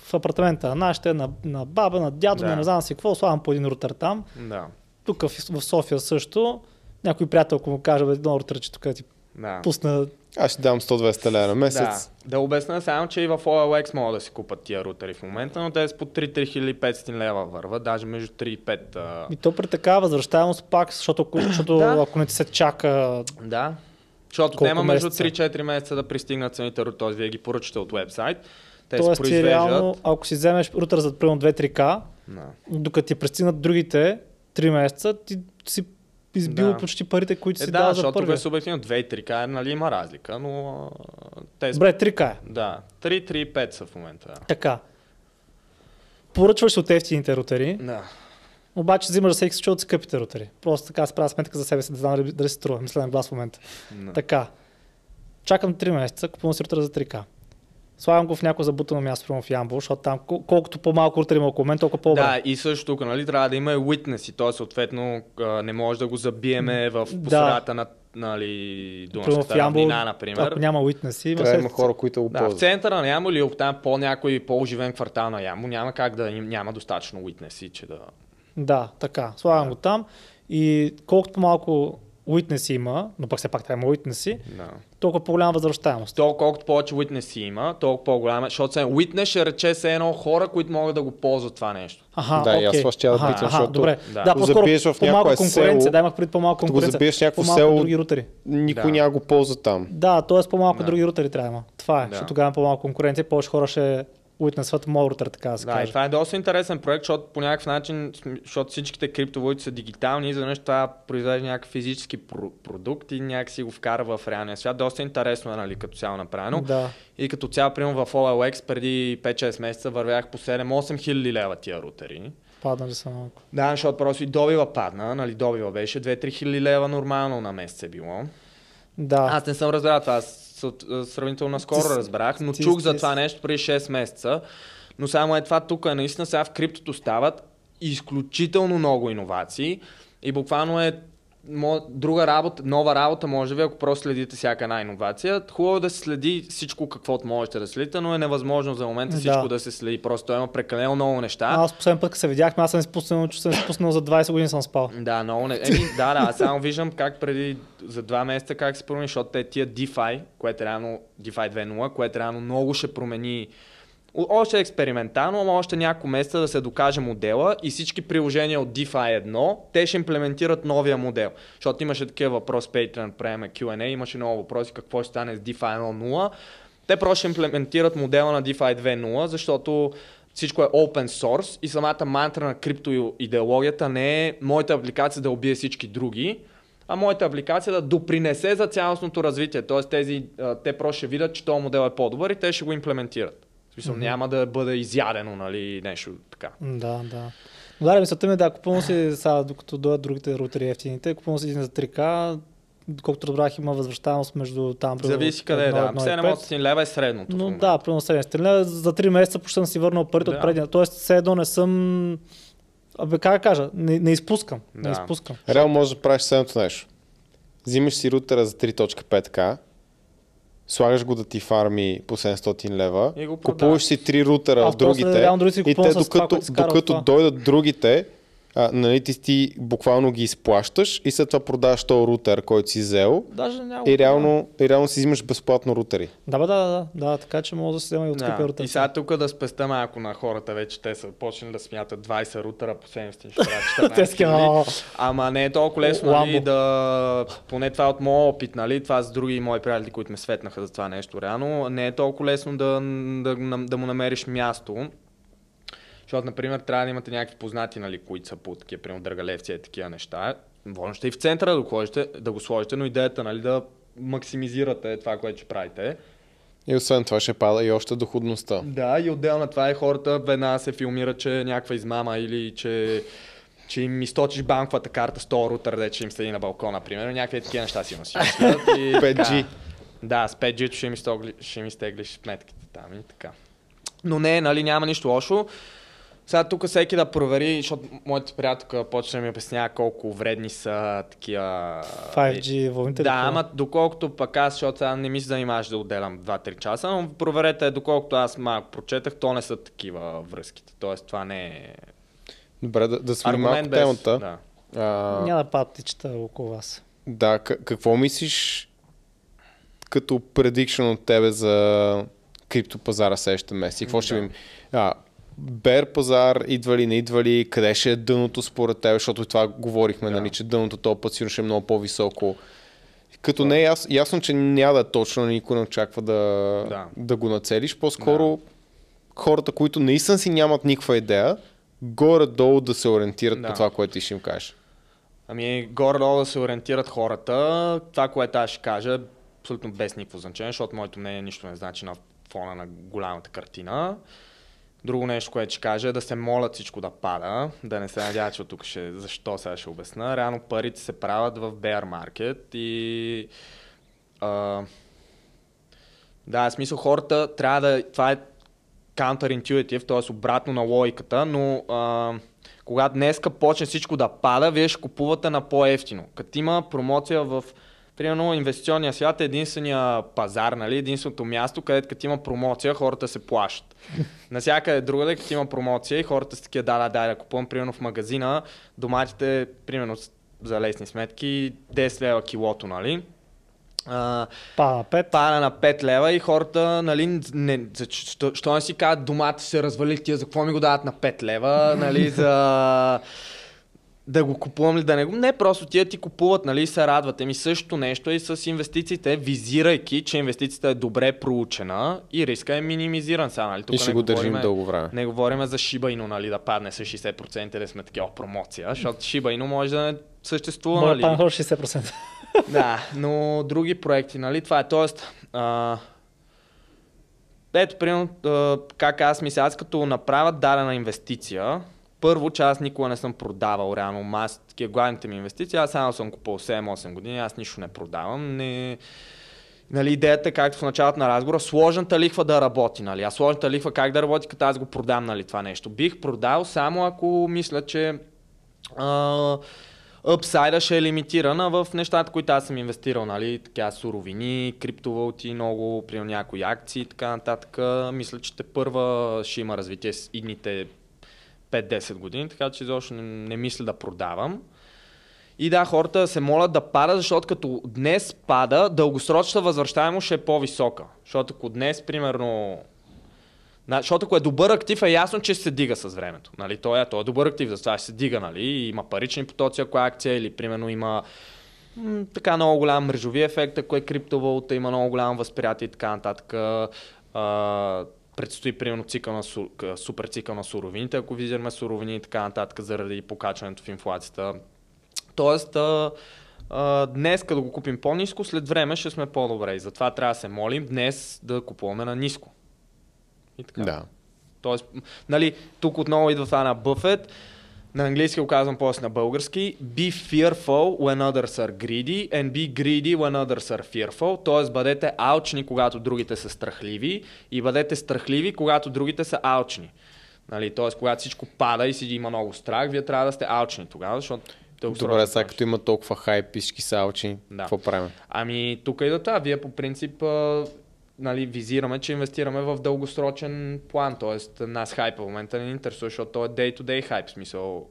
в апартамента на нашите, на, на баба, на дядо, Да. на не знам си какво, слагам по един рутер там. Да. Тук в, в София също, някой приятел, ако му каже, бе, едно рутер, че тук да ти Да. пусна Аз ще дам 100-200 лева на месец. Да, да обясня само, че и в OLX могат да си купат тия рутери в момента, но те са по 3-3500 лева върват, даже между 3 и 5. а, И то при такава възвръщаемост пак, защото, ако- защото Да. ако не ти се чака, Да. Защото Колко няма между месеца? 3-4 месеца да пристигнат цените, т.е. вие ги поръчате от вебсайт, те се т.е. ти произвеждат. реално, ако си вземеш рутер за примерно 2-3К, Да. докато ти пристигнат другите 3 месеца, ти си избил Да. почти парите, които Е, си да, дал за защото първия. е субективно 2-3К, нали има разлика, но те. Добре, 3К е. Да, 3-3-5 са в момента. да. Така. Поръчваш от ефтините рутери, Да. обаче взимаш за всеки случай от скъпите рутери. Просто така си правя сметка за себе си, да знам дали, дали се струва. Мисля на глас в момента. да. Така. Чакам 3 месеца, купувам си рутера за 3К. Слагам го в някое забутано място, примерно в Ямбол, защото там кол- колкото по-малко рутери има около мен, толкова по-добре. Да, и също тук, нали, трябва да има и witness, т.е. съответно не може да го забиеме в Да. посредата на нали, Дунавската равнина, например. ако няма уитнеси, има Трябва да има хора, които го Да, в центъра на Ямбол или там по някой по-оживен квартал на Ямбол няма как да няма достатъчно witness, че да... Да, така. Слагам Да. го там и колкото по-малко уитнеси има, но пък все пак трябва има уитнеси, да. толкова по-голяма възвръщаемост. То колкото повече witness има, толкова по-голяма, защото сега witness ще рече се едно хора, които могат да го ползват това нещо. Аха, Да, и аз това ще я да питам, аха, защото добре. Да. Да, по-скоро забиеш в по-малко някое конкуренция. село, Да, имах пред по-малко конкуренция. забиеш някакво село, други рутери. никой Да. няма го ползва там. Да, т.е. по-малко Да. други рутери трябва да има. Това е, Да. защото тогава има по-малко конкуренция, повече хора ще уитнесват моят рутер, така да се Да, каже. това е доста интересен проект, защото по някакъв начин, защото всичките криптовалути са дигитални, изведнъж това произвежда някакъв физически про- продукт и някакси го вкара в реалния свят. Доста интересно е, нали, като цяло направено. Да. И като цяло, примерно в OLX преди 5-6 месеца вървях по 7-8 хиляди лева тия рутери. Паднали са малко. Да, защото просто и добива падна, нали, добива беше 2-3 хиляди лева нормално на месец е било. Да. Аз не съм разбрал това, аз сравнително наскоро Ти с- разбрах, но чух за това нещо преди 6 месеца. Но само е това тук, е наистина сега в криптото стават изключително много иновации и буквално е друга работа, нова работа може би, ако просто следите всяка една иновация. Хубаво е да се следи всичко каквото можете да следите, но е невъзможно за момента Да. всичко да се следи. Просто има прекалено много неща. Аз последен път, като се видяхме, аз съм изпуснал, че съм изпуснал за 20 години съм спал. Да, много не. Еми, да, да, аз само виждам как преди за два месеца как се промени, защото те тия DeFi, което е реално DeFi 2.0, което реално много ще промени още експериментално, ама още няколко месеца да се докаже модела и всички приложения от DeFi 1, те ще имплементират новия модел. Защото имаше такива въпроси, Patreon, правиме Q&A, имаше много въпроси какво ще стане с DeFi 1.0. Те просто ще имплементират модела на DeFi 2.0, защото всичко е open source и самата мантра на криптоидеологията не е моята апликация да убие всички други, а моята апликация да допринесе за цялостното развитие. Тоест тези, те просто ще видят, че този модел е по-добър и те ще го имплементират. В смисъл, mm-hmm. няма да бъде изядено, нали, нещо така. Да, да. Но да, мисълта ми е да, купувам си, сега, докато дойдат другите рутери ефтините, купувам си един за 3К, колкото разбрах има възвръщаемост между там. Зависи къде е, да. 700 лева е средното. Но да, примерно 700 лева. За 3 месеца почти съм си върнал парите да. от предния. Тоест, все едно не съм... Абе, как да кажа, не, не изпускам. Да. Не изпускам. Реално можеш да правиш следното нещо. Взимаш си рутера за 3.5К, слагаш го да ти фарми по 700 лева, купуваш си три рутера от другите и те докато, докато дойдат другите, а, нали, ти, ти буквално ги изплащаш и след това продаваш този рутер, който си взел Даже няма, и, реално, и реално си взимаш безплатно рутери. Да, да, да, да, да, така че мога да си взема и от да. рутери. И сега тук да спеста малко на хората, вече те са почнали да смятат 20 рутера по 700 ще Ама не е толкова лесно, нали, да, поне това от моят опит, нали, това с други мои приятели, които ме светнаха за това нещо реално, не е толкова лесно да, да, да, да му намериш място защото, например, трябва да имате някакви познати, нали, които са по такива, примерно, дъргалевци и такива неща. Можете и в центъра да го, сложите, да го сложите, но идеята, нали, да максимизирате това, което ще правите. И освен това ще пада и още доходността. Да, и отделно това е хората веднага се филмира, че е някаква измама или че че им източиш банковата карта 100 рутер, де, че им седи на балкона, примерно, някакви такива неща си си 5G. Да, с 5G ще им, ще им изтеглиш сметките там и така. Но не, нали, няма нищо лошо. Сега тук всеки да провери, защото моята приятелка почна да ми обяснява колко вредни са такива... 5G вълните. Да, ама доколкото пък аз, защото сега не ми се занимаваш да отделям 2-3 часа, но проверете, доколкото аз малко прочетах, то не са такива връзките. Тоест това не е... Добре, да, да свали малко без... темата. Да. А... Няма да паптичета около вас. Да, к- какво мислиш като предикшн от тебе за криптопазара следващите месеци? Какво да. ще ви... А, Бер пазар, идва ли, не идва ли, къде ще е дъното според теб, защото това говорихме, да. нали, че дъното този път ще е много по-високо. Като да. не е яс, ясно, че няма да е точно, никой не очаква да, да. да го нацелиш, по-скоро да. хората, които наистина си нямат никаква идея, горе-долу да се ориентират да. по това, което ти ще им кажеш. Ами, горе-долу да се ориентират хората. Това, което аз ще кажа, абсолютно без никакво значение, защото моето мнение нищо не значи на фона на голямата картина. Друго нещо, което ще кажа е да се молят всичко да пада, да не се надява, че от тук ще, защо сега ще обясна. Реално парите се правят в bear market и а, да, в смисъл хората трябва да, това е counterintuitive, т.е. обратно на логиката, но а, когато днеска почне всичко да пада, вие ще купувате на по-ефтино. Като има промоция в Примерно инвестиционния свят е единствения пазар, нали? единственото място, където като има промоция, хората се плащат. Насякъде другаде, като има промоция и хората са такива, да, да, да, да купувам, примерно в магазина, доматите, примерно за лесни сметки, 10 лева килото, нали? Uh, пара на 5. Пара на 5 лева и хората, нали, не, за, що, що не си казват, домата се развали тия, за какво ми го дават на 5 лева, нали, за да го купувам ли да не го. Не, просто тия ти купуват, нали, се радват. Еми същото нещо е и с инвестициите, визирайки, че инвестицията е добре проучена и риска е минимизиран сега, нали. Тук и ще го държим дълго време. Не говорим за Shiba Inu, нали, да падне с 60% да сме такива промоция, защото Shiba Inu може да не съществува, може нали. Да, 60%. да, но други проекти, нали, това е, тоест, а, ето, примерно, как аз мисля, аз като направя дадена инвестиция, първо, че аз никога не съм продавал реално такива главните ми инвестиции, аз само съм купил 7-8 години, аз нищо не продавам. Не... Нали, идеята както в началото на разговора, сложната лихва да работи. Нали? А сложната лихва как да работи, като аз го продам нали, това нещо. Бих продал само ако мисля, че а, апсайда ще е лимитирана в нещата, които аз съм инвестирал, нали, така суровини, криптовалути, много, при някои акции и така нататък. Мисля, че те първа ще има развитие с идните 5-10 години, така че изобщо не, не мисля да продавам. И да, хората се молят да пада, защото като днес пада, дългосрочната възвръщаемост ще е по-висока. Защото ако днес, примерно, Защото ако е добър актив, е ясно, че се дига с времето. Нали? Той, е, той е добър актив, затова ще се дига. Нали? Има парични потоци, ако е акция, или примерно има м- така много голям мрежови ефект, ако е криптовалута, има много голямо възприятие и така нататък. А, предстои примерно цикъл на, супер цикъл на суровините, ако визираме суровини и така нататък, заради покачването в инфлацията. Тоест, а, а, днес, като го купим по-низко, след време ще сме по-добре. И затова трябва да се молим днес да купуваме на ниско. И така. Да. Тоест, нали, тук отново идва това на Бъфет. На английски го казвам после на български. Be fearful when others are greedy and be greedy when others are fearful. Тоест бъдете алчни, когато другите са страхливи и бъдете страхливи, когато другите са алчни. Нали, тоест, когато всичко пада и си има много страх, вие трябва да сте алчни тогава, защото Добре, сега като има толкова хайп и всички са алчни, да. какво правим? Ами тук и да това. Вие по принцип нали, визираме, че инвестираме в дългосрочен план, т.е. нас хайпа в момента не ни интересува, защото то е day-to-day хайп, смисъл.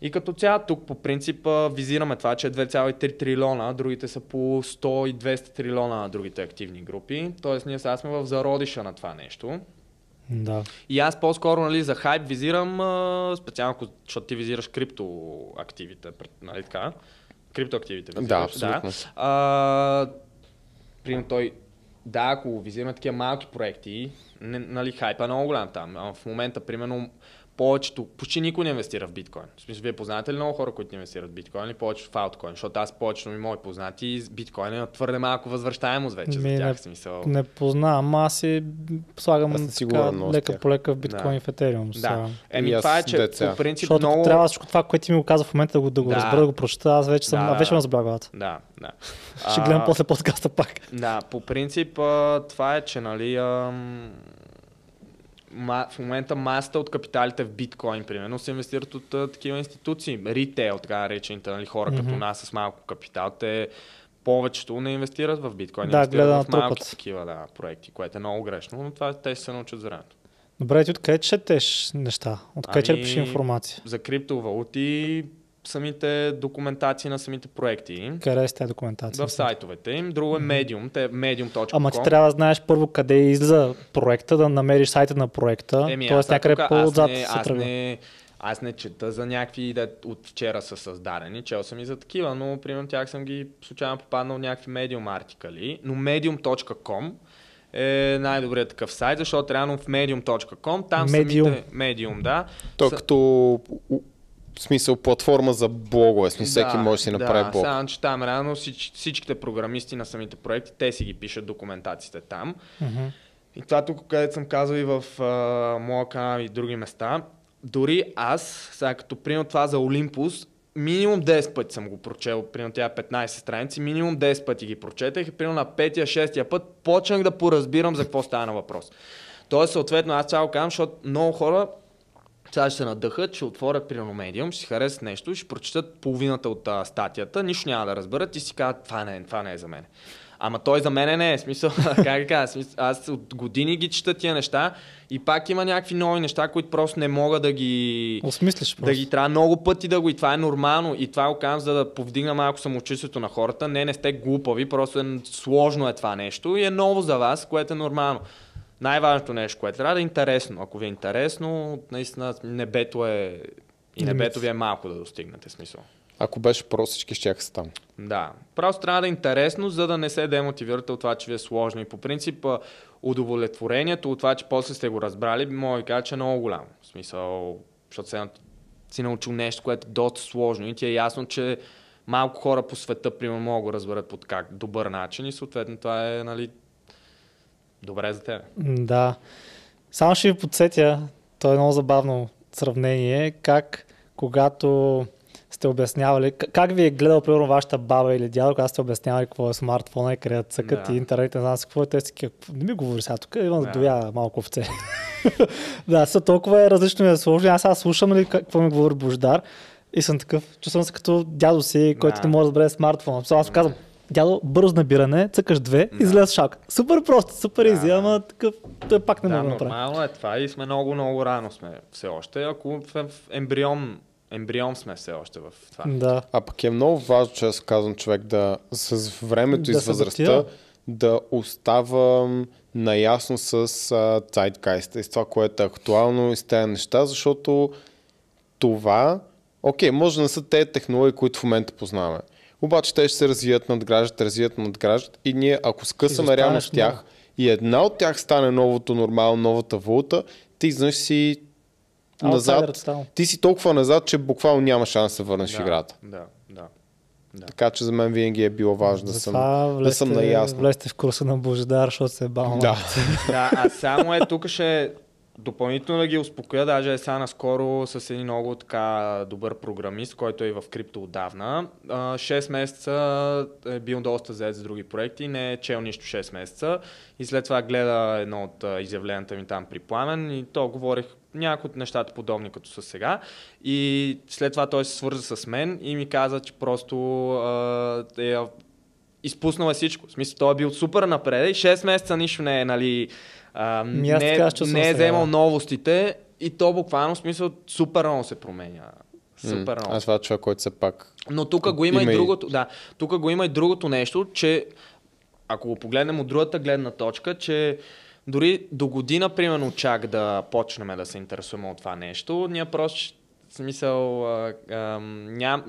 И като цяло тук по принцип визираме това, че е 2,3 трилиона, другите са по 100 и 200 трилиона на другите активни групи. Тоест ние сега сме в зародиша на това нещо. Да. И аз по-скоро нали, за хайп визирам, специално защото ти визираш криптоактивите, нали така? Криптоактивите визираш. Да, абсолютно. Да. А, примерно той да, ако визираме такива малки проекти, не, нали, хайпа е много голям там. В момента, примерно, повечето, почти никой не инвестира в биткоин. В смисъл, вие познавате ли много хора, които инвестират в биткоин или повече в ауткоин? Защото аз повечето ми мои познати биткоин е твърде малко възвръщаемост вече Ми, за тях. Не, смисъл. не познавам, аз си слагам аз така, лека по лека в биткоин да. в етериум. Да. Еми, това е, че деца. по принцип Защото много... трябва всичко това, което ти ми го каза в момента да го, да го да. разбера, да го прочета, аз вече съм, да, вече ме забравя Да, да. Ще гледам после подкаста пак. Да, по принцип това е, че нали, ам, в момента масата от капиталите в биткоин, примерно, се инвестират от а, такива институции. Ритейл, така наречените нали, хора mm-hmm. като нас с малко капитал, те повечето не инвестират в биткоин, да, инвестират в малки такива да, проекти, което е много грешно, но това те ще се научат за времето. Добре, ти откъде четеш неща? Откъде ами, черпиш информация? За криптовалути самите документации на самите проекти. Къде сте документация? В сайтовете им. Друго е Medium, те medium.com. Ама ти трябва да знаеш първо къде излиза проекта, да намериш сайта на проекта. Еми, Тоест някъде по-отзад се аз тръгва. Не, аз не чета за някакви да от вчера са създадени, чел съм и за такива, но примерно тях съм ги случайно попаднал в някакви Medium артикали, но medium.com е най-добрият такъв сайт, защото реално в medium.com там Medium. самите Medium, да. То са... като в смисъл платформа за блогове, смисъл да, всеки може да си направи да, блог. Само, че там реално всич, всичките програмисти на самите проекти, те си ги пишат документациите там. Mm-hmm. И това тук, където съм казал и в а, моя канал и други места, дори аз, сега като приема това за Олимпус, минимум 10 пъти съм го прочел, примерно тя 15 страници, минимум 10 пъти ги прочетах и примерно на 5-6 път почнах да поразбирам за какво стана въпрос. Тоест, съответно, аз цяло казвам, защото много хора сега ще се надъхат, ще отворят примерно медиум, ще си харесат нещо, ще прочитат половината от а, статията, нищо няма да разберат и си казват, това не, е, това не е за мен. Ама той за мен не е. Смисъл, как кажа, смисъл, аз от години ги чета тия неща и пак има някакви нови неща, които просто не мога да ги... Осмислиш просто. Да ги трябва много пъти да го и това е нормално. И това го казвам, за да повдигна малко самочувствието на хората. Не, не сте глупави, просто е, сложно е това нещо и е ново за вас, което е нормално най-важното нещо, което трябва да е интересно. Ако ви е интересно, наистина небето е и небето ви е малко да достигнете смисъл. Ако беше просто всички ще са там. Да. Просто трябва да е интересно, за да не се демотивирате от това, че ви е сложно. И по принцип удовлетворението от това, че после сте го разбрали, би мога да кажа, че е много голямо. В смисъл, защото се си научил нещо, което е доста сложно и ти е ясно, че малко хора по света, примерно, могат да го разберат по как добър начин и съответно това е нали, Добре за теб. Да. Само ще ви подсетя, то е много забавно сравнение, как когато сте обяснявали, как ви е гледал, примерно, вашата баба или дядо, когато сте обяснявали какво е смартфона и къде цъкат да. и интернет, не знам какво е, те си не ми говори сега, тук имам да доя малко овце. да, са толкова е различно и е сложно. Аз сега слушам ли какво ми говори Бождар и съм такъв, чувствам се като дядо си, който да. не може да разбере смартфона. Аз казвам, дядо, бързо набиране, цъкаш две, да. излез шак. Супер просто, супер изи, да. ама такъв, той пак не да, може да направи. Нормално е това и сме много, много рано сме все още. Ако в ембрион ембрион сме все още в това. Да. А пък е много важно, че аз казвам човек да с времето да и с възрастта да оставам наясно с Zeitgeist и с това, което е актуално и с тези неща, защото това, окей, може да не са тези технологии, които в момента познаваме. Обаче те ще се развият, надграждат, развият, надграждат и ние, ако скъсаме реално с тях много. и една от тях стане новото нормално, новата валута, ти знаеш си назад. Ти си толкова назад, че буквално няма шанс да се върнеш да, в играта. Да, да. Да. Така че за мен винаги е било важно да съм, влезте, да съм наясно. Влезте в курса на Божидар, защото се е бал. Да. да, а само е тук ще допълнително да ги успокоя, даже е сега наскоро с един много така добър програмист, който е в крипто отдавна. 6 месеца е бил доста заед с други проекти, не е чел нищо 6 месеца и след това гледа едно от изявленията ми там при Пламен и то говорих някои от нещата подобни като са сега. И след това той се свърза с мен и ми каза, че просто е изпуснал е всичко. В смисъл, той е бил супер напред и 6 месеца нищо не е, нали, а, не, така, не е вземал новостите и то буквално в смисъл супер много се променя. Супер много. Аз това човек, който се пак. Но тук го има, има и другото. Да, тук го има и другото нещо, че ако го погледнем от другата гледна точка, че дори до година, примерно, чак да почнем да се интересуваме от това нещо, ние просто смисъл а, а, ням...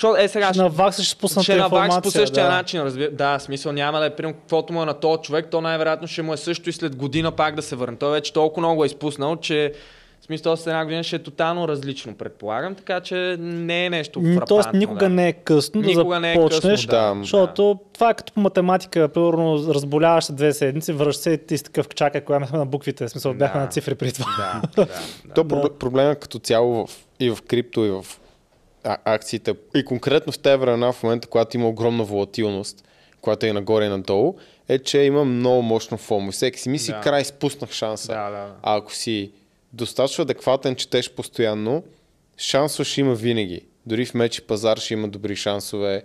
Защото е сега. Ще наваксаш ще спуснат Ще наваксаш по същия да. начин, разбира. Да, смисъл няма да е примерно каквото му е на този човек, то най-вероятно ще му е също и след година пак да се върне. Той вече толкова много е изпуснал, че в смисъл, след една година ще е тотално различно, предполагам, така че не е нещо фрапантно. Тоест никога да. не е късно никога да започнеш, не е късно, да, защото да. това е като по математика, примерно разболяваш се две седмици, връщаш се и ти си такъв чакай, кога сме на буквите, в смисъл бяха да. на цифри при това. Да, да, да. То да. проблема като цяло в, и в крипто, и в а, акциите, и конкретно в тези времена, в момента, когато има огромна волатилност, която е нагоре и надолу, е, че има много мощно фомо. Всеки си мисли, да. край, спуснах шанса. Да, да. А ако си достатъчно адекватен, четеш постоянно, шансове ще има винаги. Дори в мечи пазар ще има добри шансове.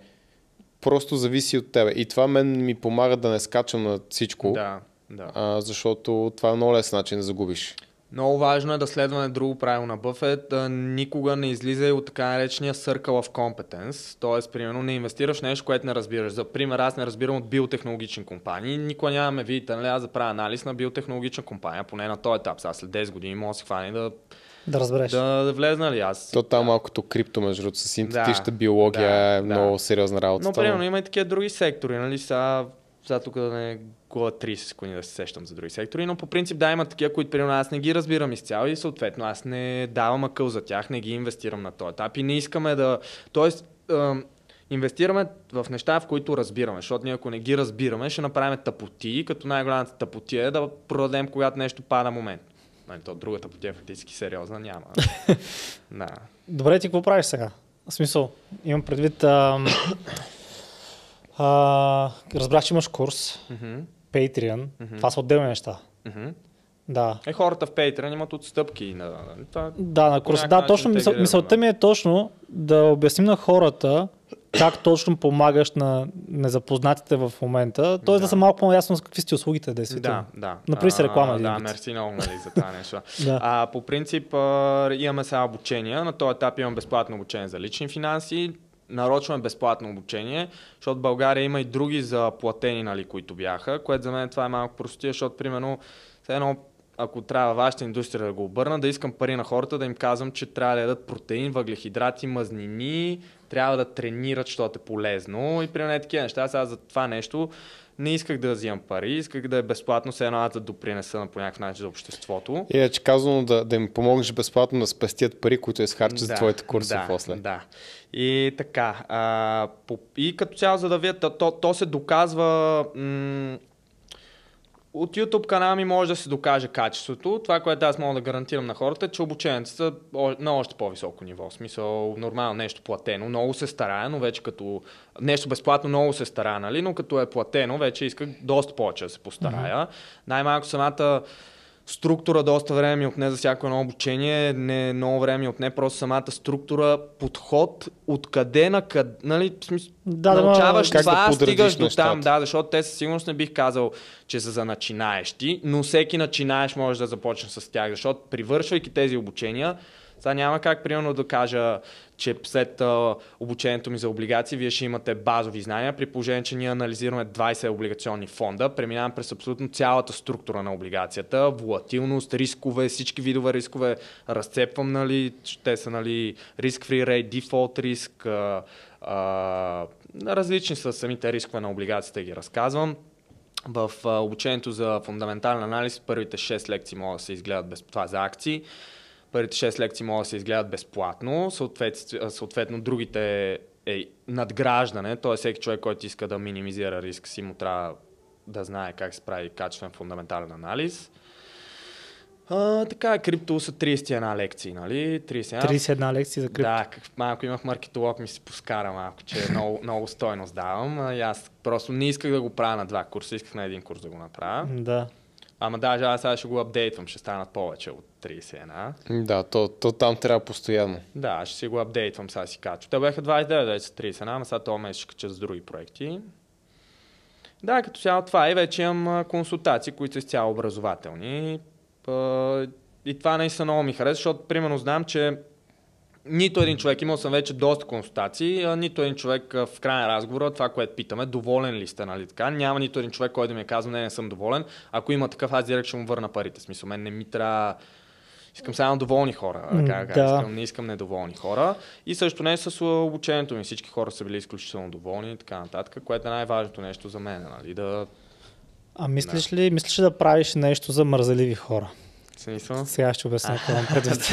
Просто зависи от тебе. И това мен ми помага да не скачам на всичко. Да, да. А, защото това е много лесен начин да загубиш. Много важно е да следваме друго правило на Бъфет. Никога не излиза от така наречения circle of competence. Тоест, примерно, не инвестираш в нещо, което не разбираш. За пример, аз не разбирам от биотехнологични компании. Никога нямаме, видите, нали, аз да правя анализ на биотехнологична компания, поне на този етап. Сега след 10 години мога да се хване да да разбереш. Да, да влезна ли аз. То там да. малкото крипто, между другото, синтетичната да, биология да, е да. много сериозна работа. Но, примерно, има и такива други сектори, нали? Сега, сега тук да не гола 30 секунди да се сещам за други сектори, но по принцип да има такива, които примерно аз не ги разбирам изцяло и съответно аз не давам акъл за тях, не ги инвестирам на този етап и не искаме да... Тоест, инвестираме в неща, в които разбираме, защото ние ако не ги разбираме, ще направим тъпоти, като най-голямата тъпотия е да продадем, когато нещо пада момент. Нали, то другата потия фактически сериозна няма. да. Добре, ти какво правиш сега? В смисъл, имам предвид... А, а, разбрах, че имаш курс. Mm-hmm. Patreon. Mm-hmm. Това са отделни неща. Mm-hmm. Да. Е, хората в Patreon имат отстъпки. На, това, да, на курса. Да, точно мисъл, мисълта ми е точно да обясним на хората как точно помагаш на незапознатите в момента, т.е. да. да са малко по-ясно с какви сте услугите, действително. Да, да. Напри се реклама. А, да, мерси много нали, за това нещо. да. а, по принцип а, имаме сега обучение. На този етап имам безплатно обучение за лични финанси нарочваме безплатно обучение, защото в България има и други за платени, нали, които бяха, което за мен това е малко простия, защото примерно едно ако трябва вашата индустрия да го обърна, да искам пари на хората, да им казвам, че трябва да ядат протеин, въглехидрати, мазнини, трябва да тренират, защото е полезно и примерно е такива неща. Сега за това нещо не исках да взимам пари, исках да е безплатно, се едно да допринеса на по някакъв начин за обществото. И че казано да, да им помогнеш безплатно да спестят пари, които изхарчат да, за твоите курси да, после. Да. И така. А, по, и като цяло, за да видят, то, то, то се доказва. М- от YouTube канала ми може да се докаже качеството. Това, което аз мога да гарантирам на хората, е, че обучението са на още по-високо ниво. В смисъл, нормално нещо платено, много се старая, но вече като нещо безплатно много се старая, нали? но като е платено, вече исках доста повече да се постарая. Mm-hmm. Най-малко самата структура доста време ми отне за всяко едно обучение, не много време ми отне, просто самата структура, подход, откъде на къде, нали, смисъл, да, научаваш да, това, да стигаш до там, да, защото те със сигурност не бих казал, че са за начинаещи, но всеки начинаеш може да започне с тях, защото привършвайки тези обучения, Сега няма как, примерно, да кажа, че след а, обучението ми за облигации, вие ще имате базови знания, при положение, че ние анализираме 20 облигационни фонда, преминавам през абсолютно цялата структура на облигацията, волатилност, рискове, всички видове рискове, разцепвам, нали, те са, нали, риск-фри рейт, дефолт риск, а, а, различни са самите рискове на облигацията, ги разказвам. В обучението за фундаментален анализ първите 6 лекции могат да се изгледат без това за акции. Първите 6 лекции могат да се изгледат безплатно, съответно, съответно другите е надграждане, т.е. всеки човек, който иска да минимизира риск си, му трябва да знае как се прави качествен фундаментален анализ. А, така, крипто са 31 лекции, нали? 31, 31 лекции за крипто. Да, как, малко имах маркетолог, ми се поскара малко, че много, много стойност давам. А, аз просто не исках да го правя на два курса, исках на един курс да го направя. Да. Ама даже аз сега ще го апдейтвам, ще станат повече от 31. Да, то, то там трябва постоянно. Да, ще си го апдейтвам, сега си качвам. Те бяха 29, вече са 31, ама сега този месец ще кача с други проекти. Да, като цяло това и вече имам консултации, които са изцяло образователни. И това наистина много ми хареса, защото примерно знам, че нито един човек, имал съм вече доста консултации, нито един човек в края на разговора, това, което питаме, доволен ли сте, нали така? Няма нито един човек, който да ми е казал, не, не съм доволен. Ако има такъв, аз директ ще му върна парите. Смисъл, мен не ми трябва Искам само доволни хора. Така, да. искам, не искам недоволни хора. И също не с обучението ми. Всички хора са били изключително доволни и така нататък, което е най-важното нещо за мен. Нали? Да, А мислиш ли, мислиш ли да правиш нещо за мързеливи хора? смисъл. Сега ще обясня какво имам предвид.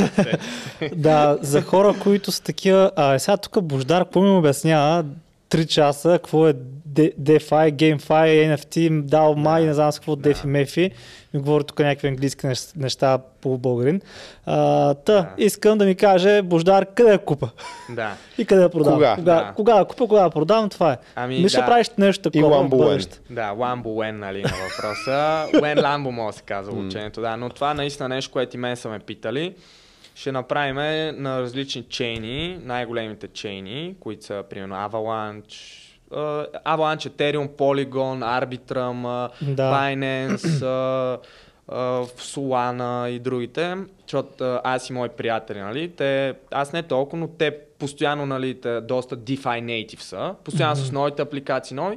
да, за хора, които са такива... А, сега тук Бождар, какво ми обяснява? Три часа, какво е De- DeFi, GameFi, NFT, DAO, май, не знам с какво, да. DeFi, MEFI. Ми говори тук някакви английски нещ- неща по българин. А, та, Да. искам да ми каже, Бождар, къде я купа? Да. И къде я продавам? Кога? Кога, Да. кога да купа, кога да продавам, това е. Ами, Мисля, да. правиш нещо такова Lambo When. бъдеще. Да, Lambo When, нали, на въпроса. When Lambo може да се казва учението, да. Но това наистина нещо, което и мен са ме питали. Ще направим на различни чейни, най-големите чейни, които са, примерно, Avalanche, uh, Avalanche, Ethereum, Polygon, Arbitrum, uh, Да. Binance, uh, uh, Solana и другите, защото uh, аз и мои приятели, нали, те, аз не толкова, но те постоянно, нали, те, доста DeFi native са, постоянно с новите апликации нови,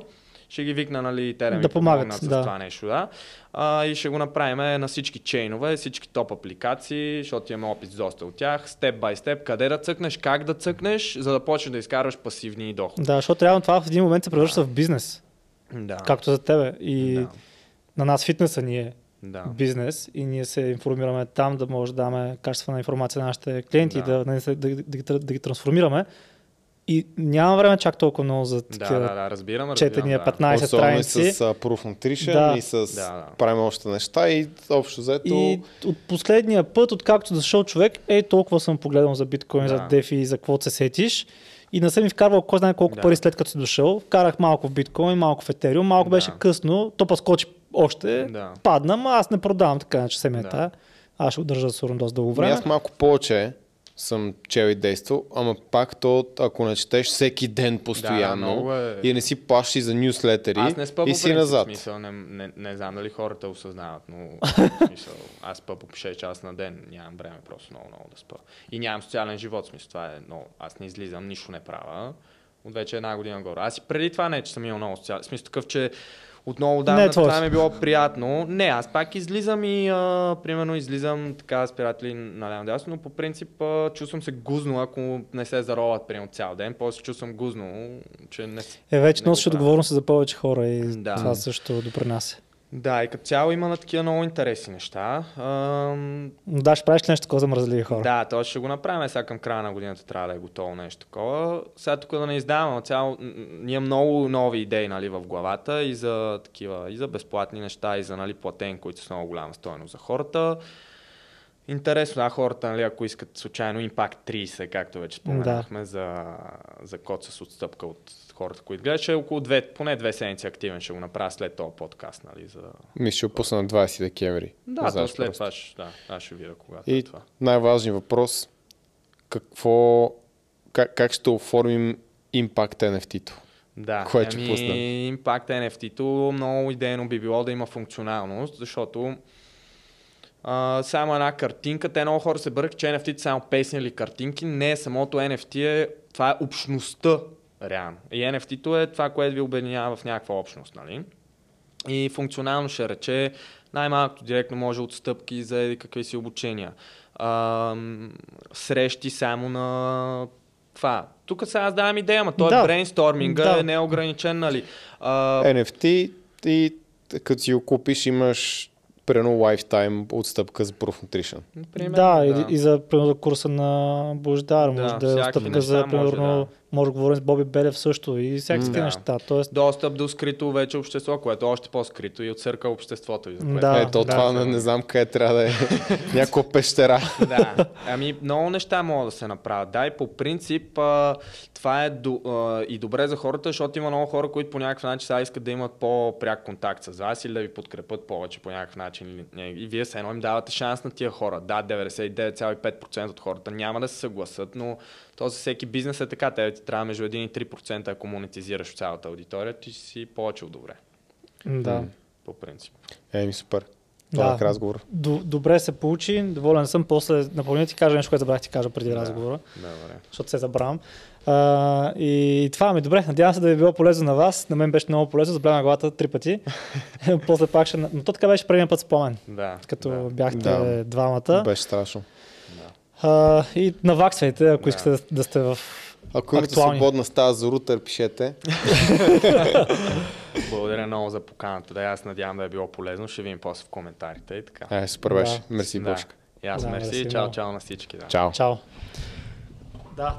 ще ги викна, нали, те да ми Да помагат, помогнат с да. това нещо, да. А, и ще го направим на всички чейнове, всички топ апликации, защото имаме опит с доста от тях, степ бай степ, къде да цъкнеш, как да цъкнеш, за да почнеш да изкарваш пасивни доходи. Да, защото реално това в един момент се превръща в бизнес, Да. както за тебе. И Да. на нас фитнеса ни е Да. бизнес и ние се информираме там да може да даме качествена информация на нашите клиенти Да. и да, да, да, да, ги, да ги трансформираме. И няма време чак толкова много за Да, такива да, да, разбирам, разбирам. четения да. 15 Особено и страници. с uh, Proof Nutrition Да. и с Да, да. правим още неща и общо взето... И от последния път, откакто дошъл човек, е толкова съм погледал за биткоин, Да. за дефи и за какво се сетиш. И не съм ми вкарвал кой знае колко Да. пари след като си дошъл. Вкарах малко в биткоин, малко в етериум, малко Да. беше късно, то па скочи още, Да. падна, ма аз не продавам така, иначе семията. Да. Аз ще го държа сигурно доста дълго Ами време. Аз малко повече съм чел и действал, ама пак то, ако не четеш всеки ден постоянно много е. и не си плащи за нюслетери Аз не по и си назад. смисъл, не, не, не, знам дали хората осъзнават, но смисъл, аз спа по 6 часа на ден, нямам време просто много, много да спа. И нямам социален живот, смисъл, това е много, аз не излизам, нищо не правя. От вече една година горе. Аз и преди това не, че съм имал много социален, смисъл такъв, че отново Не давна е това ми е било приятно. Не, аз пак излизам и а, примерно излизам така с приятели наляво дясно, но по принцип а, чувствам се гузно, ако не се зароват примерно цял ден. После чувствам гузно, че не, Е, вече не носиш отговорност за повече хора и Да. това също допринася. Да, и като цяло има на такива много интересни неща. Ам, Да, ще правиш нещо такова за мразливи хора? да, то ще го направим сега към края на годината, трябва да е готово нещо такова. Сега тук да не издавам, но цяло, ние много нови идеи нали, в главата и за такива, и за безплатни неща, и за нали, платен, които са много голяма стоеност за хората. Интересно, да, хората, нали, ако искат случайно Impact 30, както вече споменахме, за, за код с отстъпка от хората, които гледат, ще е около две, поне две седмици активен, ще го направя след този подкаст, нали, за... Мисля, ще пусна на 20 декември. Да, Не то след това, ще, да, аз ще видя когато е това. най-важният въпрос, какво, как, как ще оформим Impact NFT-то? Да, Кое ще ами? Impact NFT-то много идейно би било да има функционалност, защото а, само една картинка. Те много хора се бъркат, че NFT са само песни или картинки. Не, самото NFT е, това е общността, реално. И NFT-то е това, което ви обединява в някаква общност, нали? И функционално ще рече, най-малкото директно може отстъпки за еди какви си обучения. А, срещи само на това. Тук сега аз давам идея, но той Да. е брейнсторминга, Да. е неограничен, нали? А, NFT и като си го купиш имаш примерно lifetime отстъпка за Proof Nutrition. примерно, да, И, и за примерно курса на Бождар, Да, може да е всякакви стъпка неща за може, примерно, да. Може да говорим с Боби Белев също и всякакви Да. неща. Тоест, Достъп до скрито вече общество, което е още по-скрито и отсърка обществото. което Да, Ето да. това не, не знам къде трябва да е. Някаква пещера. да. Ами много неща могат да се направят. Да, и по принцип а, това е до, а, и добре за хората, защото има много хора, които по някакъв начин сега искат да имат по-пряк контакт с вас или да ви подкрепят повече по някакъв начин. И вие се едно им давате шанс на тия хора. Да, 99,5% от хората няма да се съгласат, но то за всеки бизнес е така. Те ти трябва между 1 и 3%, ако монетизираш цялата аудитория, ти си повече добре. да. По принцип. Еми супер. Това Да. е разговор. Д- добре се получи, доволен съм. После напълня ти кажа нещо, което забравих ти кажа преди Да. разговора, Добре. защото се забравям. А, и това ми добре, надявам се да ви е било полезно на вас. На мен беше много полезно, забравям главата три пъти. После пак ще... Но то така беше предния път спомен, Да. като да. бяхте Да. двамата. Беше страшно. А, и наваксвайте, ако Да. искате да, да сте в... Ако имате свободна стая за рутер, пишете. Благодаря много за поканата. Да, аз надявам да е било полезно. Ще видим после в коментарите и така. Е, супер беше. Да. Мерси, Да. Бошка. И аз Да, мерси. мерси Чао, чао на всички. Да. Чао. Чао!